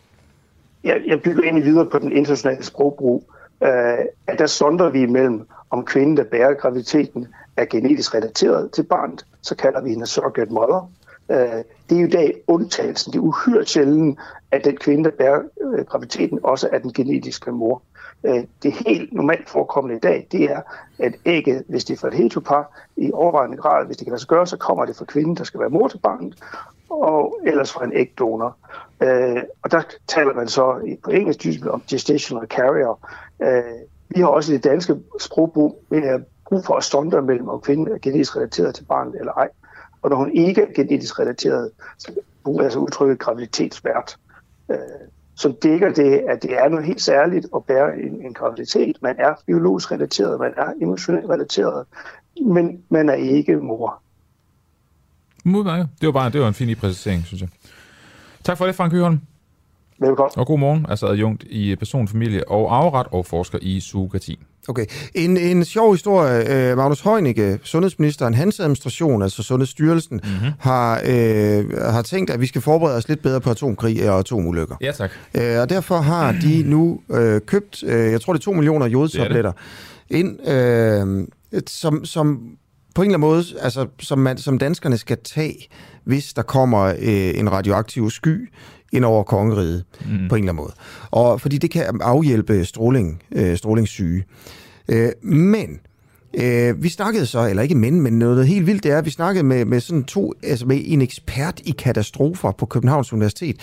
S12: jeg, jeg bygger egentlig videre på den internationale sprogbrug, øh, at der sonder vi imellem, om kvinden, der bærer graviditeten, er genetisk relateret til barnet, så kalder vi hende surrogate mother. Øh, det er jo i dag undtagelsen. Det er uhyre sjældent, at den kvinde, der bærer øh, graviditeten, også er den genetiske mor. Øh, det helt normalt forekommende i dag, det er, at ægget, hvis det er fra et heteropar, i overvejende grad, hvis det kan lade sig gøre, så kommer det fra kvinden, der skal være mor til barnet, og ellers fra en ægdonor. Øh, og der taler man så på engelsk typisk om gestational carrier. Øh, vi har også i det danske sprogbrug brug for at stonde mellem, om kvinden er genetisk relateret til barnet eller ej. Og når hun ikke er genetisk relateret, så bruger jeg så udtrykket graviditetsvært. Øh, som dækker det, at det er noget helt særligt at bære en, en graviditet. Man er biologisk relateret, man er emotionelt relateret, men man er ikke mor.
S2: Modmærket. Det var bare det var en fin præcisering, synes jeg. Tak for det, Frank Høholm.
S12: Velkommen.
S2: Og god morgen, altså adjunkt i person, familie og afret og forsker i zookati.
S1: Okay. En, en sjov historie. Magnus Heunicke, sundhedsministeren, hans administration, altså Sundhedsstyrelsen, mm-hmm. har, øh, har tænkt, at vi skal forberede os lidt bedre på atomkrig og atomulykker.
S2: Ja, tak.
S1: Øh, og derfor har de nu øh, købt, øh, jeg tror det er 2 millioner jodtabletter, ind, øh, som, som på en eller anden måde, altså, som, man, som danskerne skal tage, hvis der kommer øh, en radioaktiv sky ind over kongeriget mm. på en eller anden måde. Og fordi det kan afhjælpe stråling, øh, strålingssyge. Øh, men øh, vi snakkede så, eller ikke men, men noget helt vildt, det er, at vi snakkede med, med sådan to, altså med en ekspert i katastrofer på Københavns Universitet.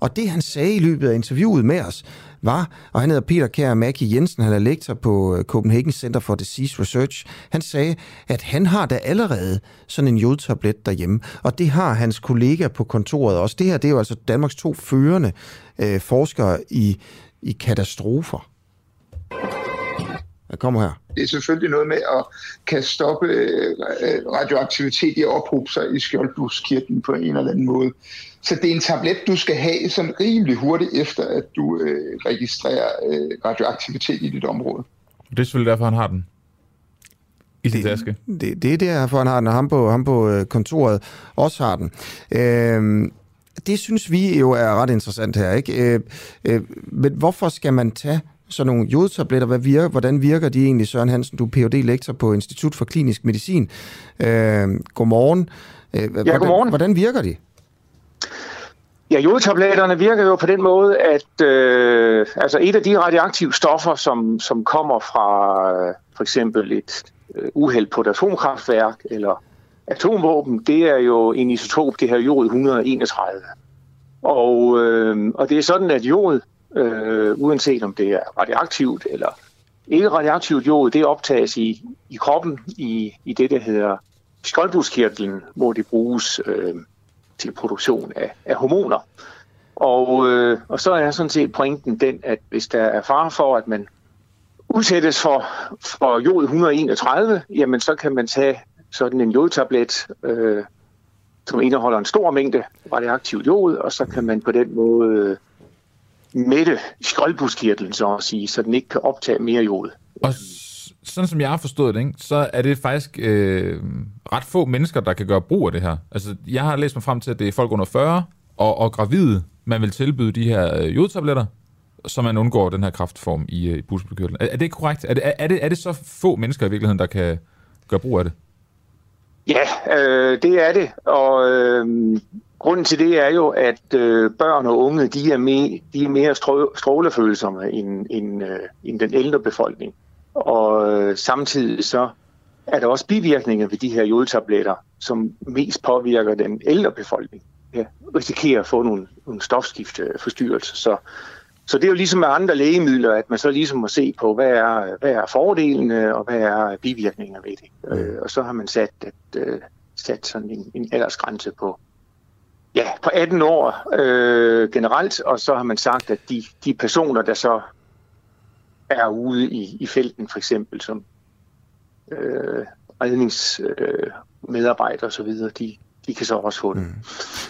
S1: Og det han sagde i løbet af interviewet med os, var, og han hedder Peter Kjær Mackie Jensen, han er lektor på øh, Copenhagen Center for Disease Research. Han sagde, at han har da allerede sådan en jodtablet derhjemme, og det har hans kollega på kontoret også. Det her, det er jo altså Danmarks to førende øh, forskere i, i katastrofer. Hvad kommer her?
S13: Det er selvfølgelig noget med at kan stoppe radioaktivitet i at ophobe sig i skjoldbuskirken på en eller anden måde. Så det er en tablet, du skal have sådan rimelig hurtigt efter, at du øh, registrerer øh, radioaktivitet i dit område.
S2: Det er selvfølgelig derfor, han har den i sin
S1: det,
S2: taske.
S1: Det, det er derfor, han har den, og ham på, ham på kontoret også har den. Øh, det synes vi jo er ret interessant her, ikke? Øh, øh, men hvorfor skal man tage sådan nogle jodtabletter, hvad virker, hvordan virker de egentlig, Søren Hansen? Du er phd lektor på Institut for Klinisk Medicin. Øh, godmorgen.
S12: Øh, hvordan, ja, godmorgen.
S1: Hvordan virker de?
S12: Ja, jodtabletterne virker jo på den måde, at øh, altså et af de radioaktive stoffer, som, som kommer fra øh, for eksempel et øh, uheld på et atomkraftværk eller atomvåben, det er jo en isotop, det her jod 131. Og, øh, og det er sådan, at jod, øh, uanset om det er radioaktivt eller ikke radioaktivt jod, det optages i, i kroppen i, i det, der hedder skoldbuskirtlen, hvor det bruges øh, til produktion af, af hormoner. Og, øh, og så er sådan set pointen den, at hvis der er fare for, at man
S7: udsættes for, for jod 131, jamen så kan man tage sådan en jodtablet, øh, som indeholder en stor mængde radioaktivt jod, og så kan man på den måde øh, mætte skjoldbuskirtlen, så at sige, så den ikke kan optage mere jod.
S2: Og sådan som jeg har forstået det, ikke, så er det faktisk øh, ret få mennesker, der kan gøre brug af det her. Altså, jeg har læst mig frem til, at det er folk under 40 og, og gravide, man vil tilbyde de her øh, jodtabletter, så man undgår den her kraftform i, øh, i busbekørelsen. Er, er det korrekt? Er det, er, det, er det så få mennesker i virkeligheden, der kan gøre brug af det?
S7: Ja, øh, det er det. Og øh, grunden til det er jo, at øh, børn og unge, de er, me, de er mere strålefølsomme end, end, øh, end den ældre befolkning. Og øh, samtidig så er der også bivirkninger ved de her jodtabletter, som mest påvirker den ældre befolkning. Ja, risikerer at få nogle, nogle stofskifteforstyrrelser. Så, så det er jo ligesom med andre lægemidler, at man så ligesom må se på, hvad er, hvad er fordelene og hvad er bivirkninger ved det. Øh, og så har man sat, at, øh, sat sådan en, en aldersgrænse på, ja, på 18 år øh, generelt, og så har man sagt, at de, de personer, der så er ude i, i felten, for eksempel som øh, redningsmedarbejdere øh, osv., de, de kan så også få det.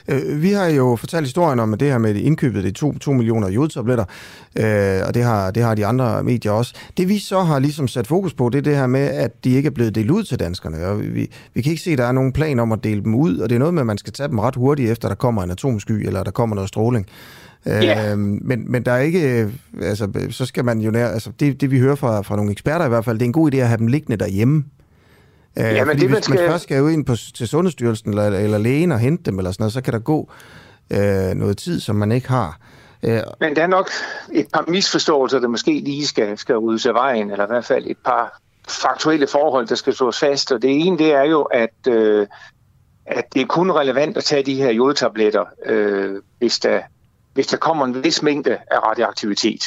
S1: Mm. Øh, vi har jo fortalt historien om det her med indkøbet, det 2, 2 millioner jodtabletter, øh, og det har, det har de andre medier også. Det vi så har ligesom sat fokus på, det er det her med, at de ikke er blevet delt ud til danskerne. Og vi, vi kan ikke se, at der er nogen plan om at dele dem ud, og det er noget med, at man skal tage dem ret hurtigt, efter der kommer en atomsky, eller der kommer noget stråling. Yeah. Øh, men, men der er ikke, altså, så skal man jo nær, altså det, det vi hører fra, fra nogle eksperter i hvert fald, det er en god idé at have dem liggende derhjemme. Øh, ja, men det, hvis man, skal... man først skal jo ind på, til Sundhedsstyrelsen eller, eller lægen og hente dem, eller sådan noget, så kan der gå øh, noget tid, som man ikke har.
S7: Øh, men der er nok et par misforståelser, der måske lige skal, skal ryddes af vejen, eller i hvert fald et par faktuelle forhold, der skal slås fast. Og det ene, det er jo, at, øh, at det er kun relevant at tage de her jodtabletter, øh, hvis, der, hvis der kommer en vis mængde af radioaktivitet.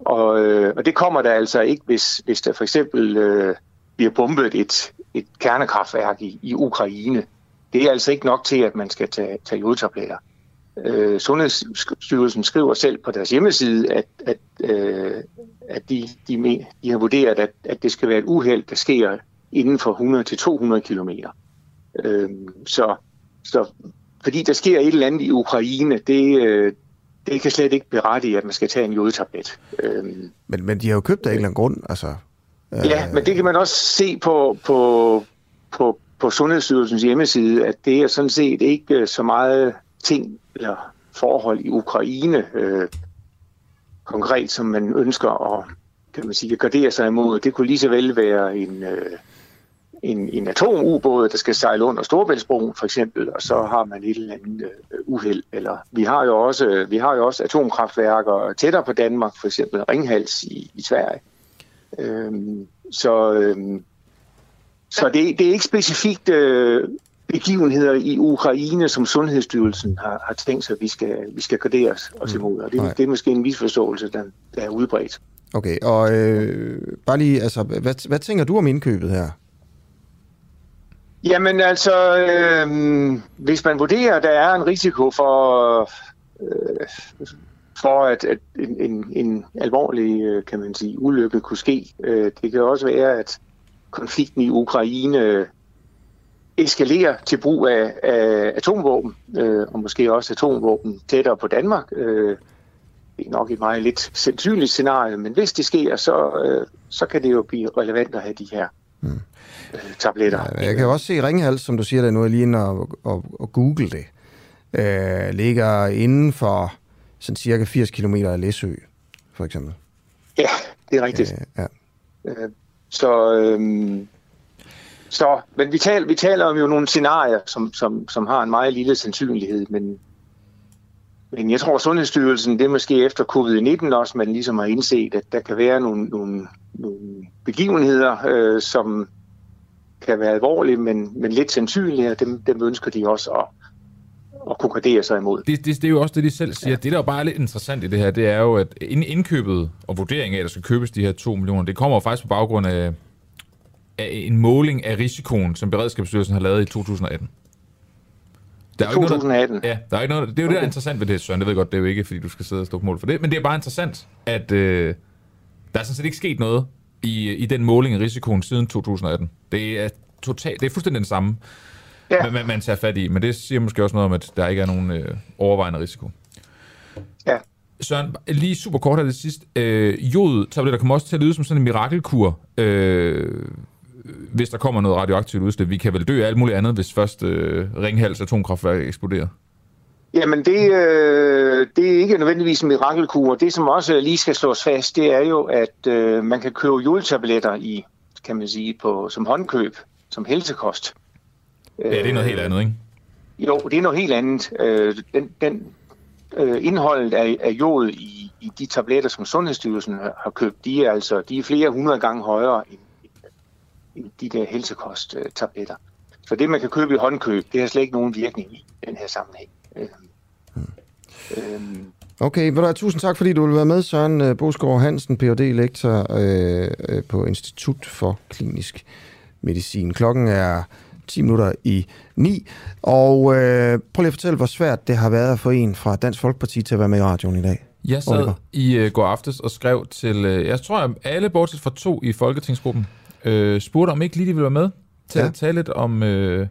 S7: Og, øh, og det kommer der altså ikke, hvis, hvis der for eksempel øh, bliver bombet et, et kernekraftværk i, i Ukraine. Det er altså ikke nok til, at man skal tage, tage jodtabletter. Øh, Sundhedsstyrelsen skriver selv på deres hjemmeside, at, at, øh, at de, de, de har vurderet, at, at det skal være et uheld, der sker inden for 100-200 km. Øh, så, så fordi der sker et eller andet i Ukraine, det, øh, det kan slet ikke berettige, at man skal tage en jodtablet. Øh,
S1: men, men de har jo købt af en eller anden grund, altså
S7: Ja, men det kan man også se på, på, på, på Sundhedsstyrelsens hjemmeside, at det er sådan set ikke øh, så meget ting eller forhold i Ukraine øh, konkret, som man ønsker at kan man sige, gardere sig imod. Det kunne lige så vel være en, øh, en, en atomubåd, der skal sejle under Storbæltsbroen for eksempel, og så har man et eller andet øh, uheld. Eller vi har jo også vi har jo også atomkraftværker tættere på Danmark, for eksempel Ringhals i, i Sverige. Øhm, så øhm, så det, det er ikke specifikt øh, begivenheder i Ukraine, som Sundhedsstyrelsen har, har tænkt sig, at vi skal, vi skal gardere os mm. imod. Og det, det er måske en misforståelse, der, der er udbredt.
S1: Okay, og øh, bare lige, altså, hvad, hvad tænker du om indkøbet her?
S7: Jamen altså, øh, hvis man vurderer, at der er en risiko for øh, for at, at en, en, en alvorlig øh, kan man sige, ulykke kunne ske. Øh, det kan også være, at konflikten i Ukraine eskalerer til brug af, af atomvåben, øh, og måske også atomvåben tættere på Danmark. det er nok et meget lidt sandsynligt scenarie, men hvis det sker, så, så kan det jo blive relevant at have de her mm. tabletter.
S1: Ja, jeg kan også se Ringhals, som du siger, der nu er lige inde og, og, og google det. Øh, ligger inden for sådan cirka 80 km af Læsø, for eksempel.
S7: Ja, det er rigtigt. Øh, ja. Øh, så, øhm, så, men vi taler, vi taler om jo nogle scenarier, som, som, som har en meget lille sandsynlighed, men, men jeg tror, at Sundhedsstyrelsen, det er måske efter covid-19 også, man ligesom har indset, at der kan være nogle, nogle, nogle begivenheder, øh, som kan være alvorlige, men, men lidt sandsynlige, og dem, dem ønsker de også at, at kunne gardere sig imod.
S2: Det, det, det er jo også det, de selv siger. Ja. Det, der er bare lidt interessant i det her, det er jo, at indkøbet og vurderingen af, at der skal købes de her 2 millioner, det kommer jo faktisk på baggrund af, af en måling af risikoen, som Beredskabsstyrelsen har lavet i 2018.
S7: Der er 2018?
S2: Noget, der, ja, der er ikke noget, det er jo okay. det, der er interessant ved det, Søren. Det ved jeg godt, det er jo ikke, fordi du skal sidde og stå på mål for det, men det er bare interessant, at øh, der er sådan set ikke sket noget i, i den måling af risikoen siden 2018. Det er, total, det er fuldstændig den samme, ja. man, man tager fat i, men det siger måske også noget om, at der ikke er nogen øh, overvejende risiko.
S7: Ja.
S2: Søren, lige super kort her det sidste. Øh, jodtabletter kommer også til at lyde som sådan en mirakelkur, øh, hvis der kommer noget radioaktivt udslip. Vi kan vel dø af alt muligt andet, hvis først øh, Ringhals atomkraftværk eksploderer.
S7: Jamen, det, øh, det er ikke nødvendigvis en mirakelkur. Det, som også lige skal slås fast, det er jo, at øh, man kan købe juletabletter i, kan man sige, på, som håndkøb, som helsekost.
S2: Ja, det er noget helt andet, ikke?
S7: Jo, det er noget helt andet. Øh, den, den øh, indholdet af, af jod i, i de tabletter, som Sundhedsstyrelsen har købt, de er altså de er flere hundrede gange højere end, end de der helsekosttabletter. Så det, man kan købe i håndkøb, det har slet ikke nogen virkning i den her sammenhæng. Øh,
S1: øh, Okay, vil du tusind tak, fordi du vil være med, Søren øh, Bosgaard Hansen, Ph.D. lektor øh, øh, på Institut for Klinisk Medicin. Klokken er 10 minutter i 9. Og øh, prøv lige at fortælle, hvor svært det har været for en fra Dansk Folkeparti til at være med i radioen i dag.
S2: Jeg sad Oliver. i øh, går aftes og skrev til, øh, jeg tror, at alle bortset fra to i Folketingsgruppen, øh, spurgte om ikke lige de ville være med til ja. at tale lidt om, øh,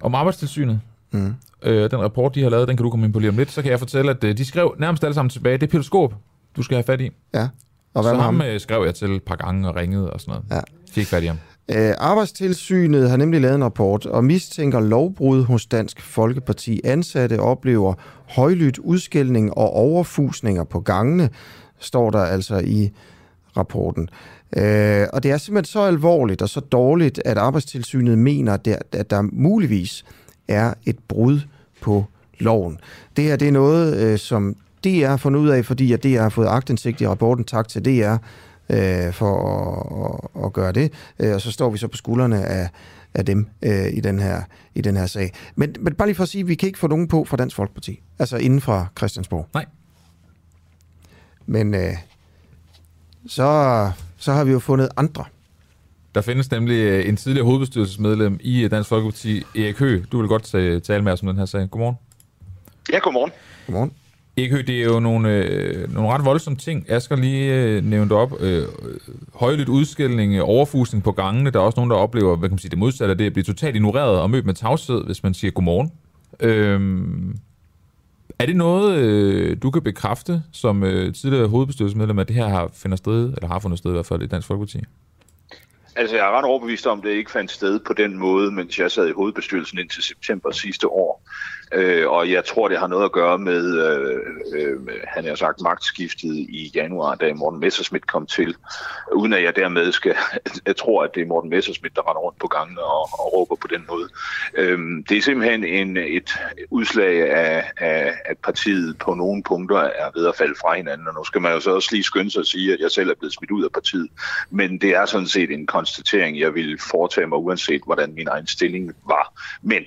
S2: om arbejdstilsynet. Mm. Øh, den rapport, de har lavet, den kan du komme ind på lige om lidt. Så kan jeg fortælle, at øh, de skrev nærmest alle sammen tilbage. Det er Peter Skåb, du skal have fat i.
S1: Ja. Og hvad
S2: så
S1: ham,
S2: ham øh, skrev jeg til et par gange og ringede og sådan noget.
S1: Ja.
S2: Fik fat i ham.
S1: Øh, Arbejdstilsynet har nemlig lavet en rapport og mistænker lovbrud hos Dansk Folkeparti. Ansatte oplever højlydt udskældning og overfusninger på gangene, står der altså i rapporten. Øh, og det er simpelthen så alvorligt og så dårligt, at Arbejdstilsynet mener, at der, at der muligvis er et brud på loven. Det her det er noget, øh, som DR har fundet ud af, fordi at DR har fået agtindsigt i rapporten. Tak til DR øh, for at, at, at gøre det. Øh, og så står vi så på skuldrene af, af dem øh, i, den her, i den her sag. Men, men bare lige for at sige, at vi kan ikke få nogen på fra Dansk Folkeparti. Altså inden fra Christiansborg.
S2: Nej.
S1: Men øh, så, så har vi jo fundet andre.
S2: Der findes nemlig øh, en tidligere hovedbestyrelsesmedlem i øh, Dansk Folkeparti, Erik Høgh. Du vil godt tale med os om den her sag. Godmorgen.
S14: Ja, godmorgen.
S1: Godmorgen.
S2: Ikke det er jo nogle, øh, nogle ret voldsomme ting. Asger lige øh, nævnte op. Øh, højlydt udskældning, øh, overfusning på gangene. Der er også nogen, der oplever hvad kan man sige, det modsatte det at blive totalt ignoreret og mødt med tavshed, hvis man siger godmorgen. Øh, er det noget, øh, du kan bekræfte som øh, tidligere hovedbestyrelsesmedlem, at det her har finder sted, eller har fundet sted i hvert fald i Dansk Folkeparti?
S14: Altså, jeg er ret overbevist om, at det ikke fandt sted på den måde, mens jeg sad i hovedbestyrelsen indtil september sidste år. Øh, og jeg tror, det har noget at gøre med, øh, øh, han har sagt, magtskiftet i januar, da Morten Messerschmidt kom til. Uden at jeg dermed skal, jeg tror, at det er Morten Messerschmidt, der render rundt på gangen og, og råber på den måde. Øh, det er simpelthen en, et udslag af, af, at partiet på nogle punkter er ved at falde fra hinanden. Og nu skal man jo så også lige skynde sig at sige, at jeg selv er blevet smidt ud af partiet. Men det er sådan set en konstatering, jeg vil foretage mig, uanset hvordan min egen stilling var. Men,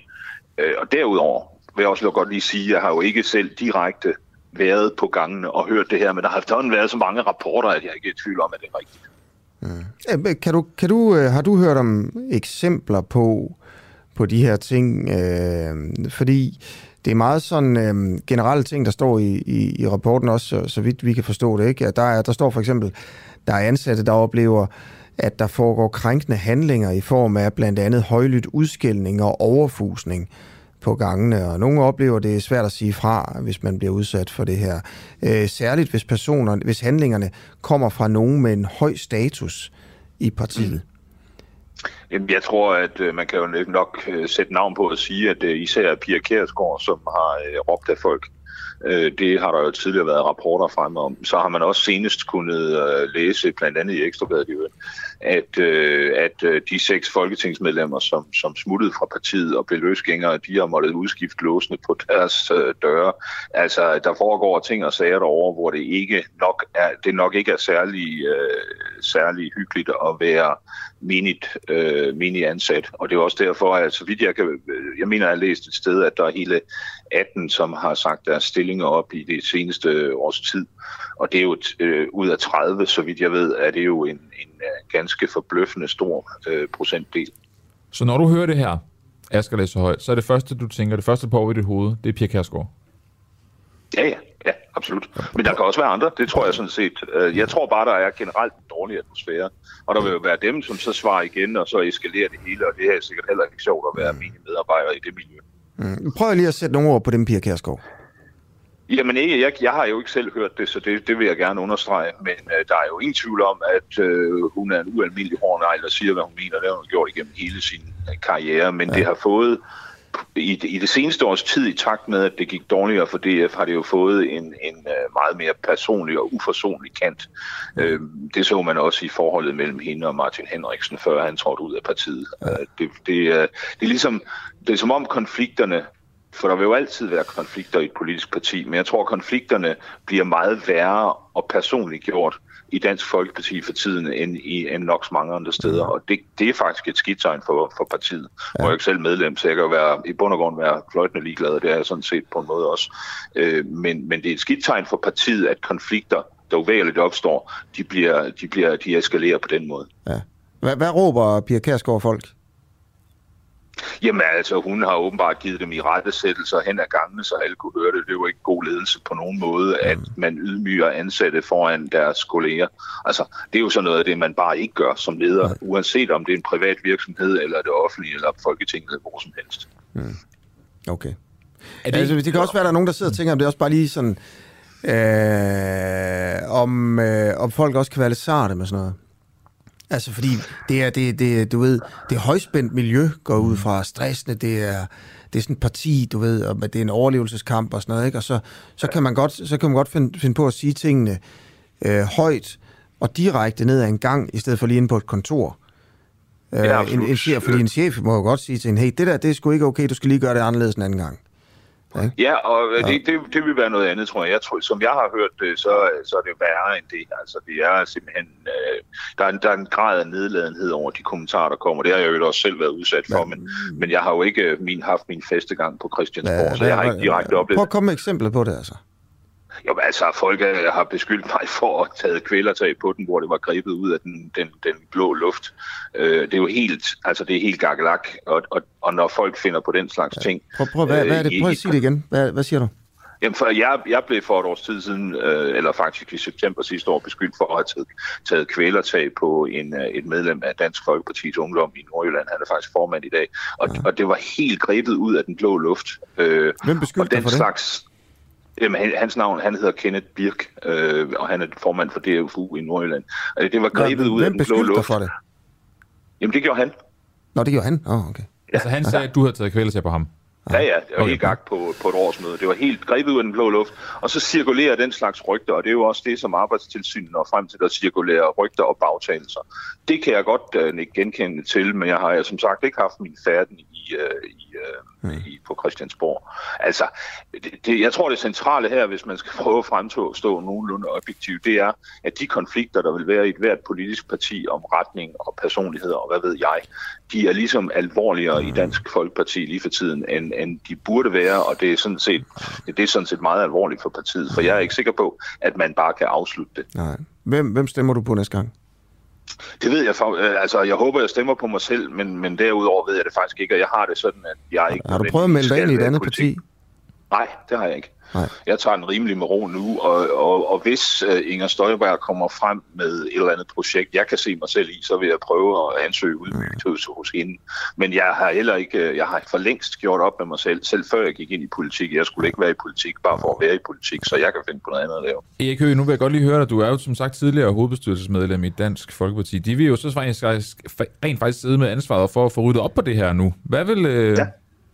S14: øh, og derudover, vil jeg også godt lige sige, at jeg har jo ikke selv direkte været på gangene og hørt det her, men der har efterhånden været så mange rapporter, at jeg ikke er i tvivl om, at det er rigtigt.
S1: Mm. Kan du, kan du, øh, har du hørt om eksempler på, på de her ting? Øh, fordi det er meget sådan øh, generelle ting, der står i, i, i rapporten også, så, så vidt vi kan forstå det. Ikke? Der, er, der står for eksempel, der er ansatte, der oplever, at der foregår krænkende handlinger i form af blandt andet højlydt udskældning og overfusning på gangene, og nogle oplever, det er svært at sige fra, hvis man bliver udsat for det her. Øh, særligt hvis personer, hvis handlingerne kommer fra nogen med en høj status i partiet. Mm.
S14: Jamen, jeg tror, at øh, man kan jo nok øh, sætte navn på at sige, at øh, især Pia Kærsgaard, som har øh, råbt af folk, Øh, det har der jo tidligere været rapporter frem om. Så har man også senest kunnet øh, læse, blandt andet i Ekstrabladet, at, øh, at øh, de seks folketingsmedlemmer, som, som smuttede fra partiet og blev løsgængere, de har måttet udskifte låsene på deres øh, døre. Altså, der foregår ting og sager derovre, hvor det ikke nok er, det nok ikke er særlig, øh, særlig hyggeligt at være minit, øh, menigt ansat. Og det er også derfor, at så vidt jeg kan, øh, jeg mener, jeg har læst et sted, at der er hele 18, som har sagt deres stillinger op i det seneste års tid. Og det er jo øh, ud af 30, så vidt jeg ved, er det jo en, en øh, ganske forbløffende stor øh, procentdel.
S2: Så når du hører det her, Asger læser højt, så er det første, du tænker, det første på i dit hoved, det er Pia Kærsgaard?
S14: Ja, ja, ja, absolut. Men der kan også være andre, det tror jeg sådan set. Øh, jeg tror bare, der er generelt en dårlig atmosfære, og der vil jo være dem, som så svarer igen, og så eskalerer det hele, og det er sikkert heller ikke sjovt at være mine medarbejdere i det miljø.
S1: Mm. Prøv lige at sætte nogle ord på dem, Pia Kærsgaard.
S14: Jamen ikke, jeg, jeg har jo ikke selv hørt det, så det, det vil jeg gerne understrege. Men øh, der er jo ingen tvivl om, at øh, hun er en ualmindelig hårdnegl, der siger, hvad hun mener. Det har hun gjort igennem hele sin øh, karriere. Men ja. det har fået, i, i det seneste års tid, i takt med, at det gik dårligere for DF, har det jo fået en, en øh, meget mere personlig og uforsonlig kant. Øh, det så man også i forholdet mellem hende og Martin Henriksen, før han trådte ud af partiet. Øh, det, det, det er ligesom, det er som om konflikterne for der vil jo altid være konflikter i et politisk parti, men jeg tror, at konflikterne bliver meget værre og personligt gjort i Dansk Folkeparti for tiden end i end nok mange andre steder. Og det, det er faktisk et skidtegn for, for partiet. Ja. Jeg er ikke selv medlem, så jeg kan jo være, i bund og grund være fløjtende ligeglad, og det er jeg sådan set på en måde også. Øh, men, men det er et skidtegn for partiet, at konflikter, der uvægerligt opstår, de, bliver, de, bliver, de eskalerer på den måde.
S1: Ja. Hvad, hvad råber Pia Kærsgaard folk?
S14: Jamen altså, hun har åbenbart givet dem i rettesættelser hen ad gangene, så alle kunne høre det. Det jo ikke god ledelse på nogen måde, at mm. man ydmyger ansatte foran deres kolleger. Altså, det er jo sådan noget af det, man bare ikke gør som leder, uanset om det er en privat virksomhed, eller det offentlige, eller Folketinget, eller hvor som helst.
S1: Mm. Okay. Er det, altså, det kan også være, at der er nogen, der sidder og tænker, om det er også bare lige sådan, øh, om, øh, om folk også kan være lidt sarte med sådan noget. Altså, fordi det er, det, det, du ved, det er højspændt miljø, går ud fra stressende, det er, det er sådan et parti, du ved, og det er en overlevelseskamp og sådan noget, ikke? Og så, så kan man godt, så kan man godt finde, finde på at sige tingene øh, højt og direkte ned ad en gang, i stedet for lige inde på et kontor. Øh, ja, en, en chef, fordi en chef må jo godt sige til en, hey, det der, det er sgu ikke okay, du skal lige gøre det anderledes en anden gang.
S14: Okay. Ja, og ja. Det, det, det vil være noget andet, tror jeg. jeg tror, som jeg har hørt det, så, så er det værre end det. Altså, det er simpelthen... Øh, der, er en, der er en grad af nedladenhed over de kommentarer, der kommer. Det har jeg jo også selv været udsat for, men, men, men jeg har jo ikke min, haft min feste gang på Christiansborg, ja, så jeg har ikke direkte oplevet...
S1: Prøv at komme med eksempler på det, altså.
S14: Jo, altså, folk har beskyldt mig for at tage kvælertag på den, hvor det var grebet ud af den, den, den blå luft. Øh, det er jo helt, altså det er helt gakkelak, og, og, og når folk finder på den slags ja. ting...
S1: Prøv, prøv, hvad, hvad er det? Prøv at sige det igen. Hvad, hvad siger du?
S14: Jamen, for jeg, jeg blev for et års tid siden, øh, eller faktisk i september sidste år, beskyldt for at have taget, taget kvælertag på en, øh, et medlem af Dansk Folkeparti's Ungdom i Nordjylland. Han er faktisk formand i dag. Og, ja. og det var helt grebet ud af den blå luft.
S1: Øh, Hvem beskyldte dig for
S14: slags, det? Jamen, hans navn, han hedder Kenneth Birk, øh, og han er formand for DFU i Nordjylland. Og det var grebet
S1: Nå,
S14: ud af den blå luft.
S1: for det?
S14: Jamen, det gjorde han.
S1: Nå, det gjorde han? Åh, oh, okay.
S2: Ja. Altså, han sagde, at du havde taget kvælertag på ham?
S14: Ja, ja, det var okay. helt gagt på, på et årsmøde. Det var helt grebet ud af den blå luft. Og så cirkulerer den slags rygter, og det er jo også det, som arbejdstilsynet når frem til, at cirkulere rygter og bagtagelser. Det kan jeg godt uh, ikke genkende til, men jeg har jeg, som sagt ikke haft min færden i, uh, i, uh, mm. i, på Christiansborg. Altså, det, det, jeg tror, det centrale her, hvis man skal prøve at fremstå stå nogenlunde objektivt, det er, at de konflikter, der vil være i et hvert politisk parti om retning og personlighed og hvad ved jeg, de er ligesom alvorligere mm. i Dansk Folkeparti lige for tiden, end, end de burde være, og det er, sådan set, det er sådan set meget alvorligt for partiet, for jeg er ikke sikker på, at man bare kan afslutte det.
S1: Nej. Hvem, hvem stemmer du på næste gang?
S14: Det ved jeg for, altså jeg håber, jeg stemmer på mig selv, men, men derudover ved jeg det faktisk ikke, og jeg har det sådan, at jeg ikke...
S1: Har du prøvet at melde dig ind i et andet politik? parti?
S14: Nej, det har jeg ikke.
S1: Nej.
S14: Jeg tager den rimelig med ro nu, og, og, og hvis uh, Inger Støjberg kommer frem med et eller andet projekt, jeg kan se mig selv i, så vil jeg prøve at ansøge mm. hos hende. Men jeg har heller ikke, øh, jeg har for længst gjort op med mig selv, selv før jeg gik ind i politik. Jeg skulle ikke være i politik, bare for at være i politik, så jeg kan finde på noget andet at lave.
S2: Erik Høgh, nu vil jeg godt lige høre dig. Du er jo som sagt tidligere hovedbestyrelsesmedlem i Dansk Folkeparti. De vil jo så faktisk, rent faktisk sidde med ansvaret for at få ryddet op på det her nu. Hvad vil, øh, ja.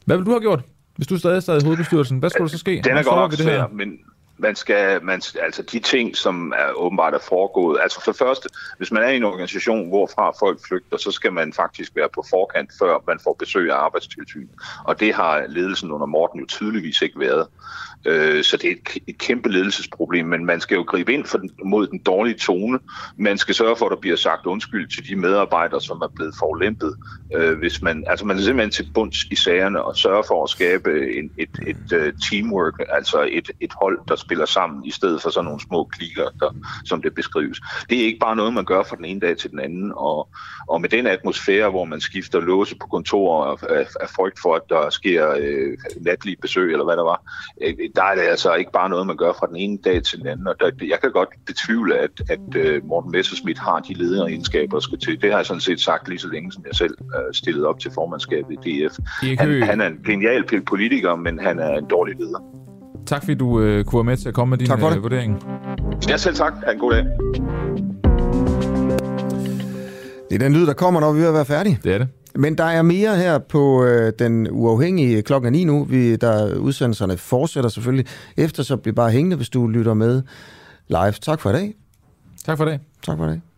S2: hvad vil du have gjort? Hvis du stadig sad i hovedbestyrelsen, hvad skulle der så ske?
S14: Den er godt nok svær, men man skal, man, altså de ting, som er åbenbart er foregået, altså for det første, hvis man er i en organisation, hvorfra folk flygter, så skal man faktisk være på forkant, før man får besøg af arbejdstilsynet. Og det har ledelsen under Morten jo tydeligvis ikke været. Øh, så det er et, et kæmpe ledelsesproblem, men man skal jo gribe ind for den, mod den dårlige tone. Man skal sørge for, at der bliver sagt undskyld til de medarbejdere, som er blevet forlæmpet. Øh, hvis man, altså man er simpelthen til bunds i sagerne og sørge for at skabe en, et, et, et teamwork, altså et, et hold, der spiller sammen, i stedet for sådan nogle små klikker, der, som det beskrives. Det er ikke bare noget, man gør fra den ene dag til den anden, og, og med den atmosfære, hvor man skifter låse på kontorer af, af frygt for, at der sker øh, natlige besøg, eller hvad der var, øh, der er det altså ikke bare noget, man gør fra den ene dag til den anden, og der, jeg kan godt betvivle, at, at øh, Morten Messerschmidt har de ledere egenskaber, der skal til. Det har jeg sådan set sagt lige så længe, som jeg selv øh, stillede op til formandskabet i DF. Han, han er en genial politiker, men han er en dårlig leder.
S2: Tak fordi du øh, kunne være med til at komme med din tak øh, vurdering.
S14: Ja, selv tak. Ha' en god dag.
S1: Det er den lyd, der kommer, når vi er ved at være færdige.
S2: Det er det.
S1: Men der er mere her på øh, den uafhængige klokken 9 nu. Vi, der udsendelserne fortsætter selvfølgelig. Efter så bliver bare hængende, hvis du lytter med live. Tak for i dag.
S2: Tak for i dag.
S1: Tak for i dag.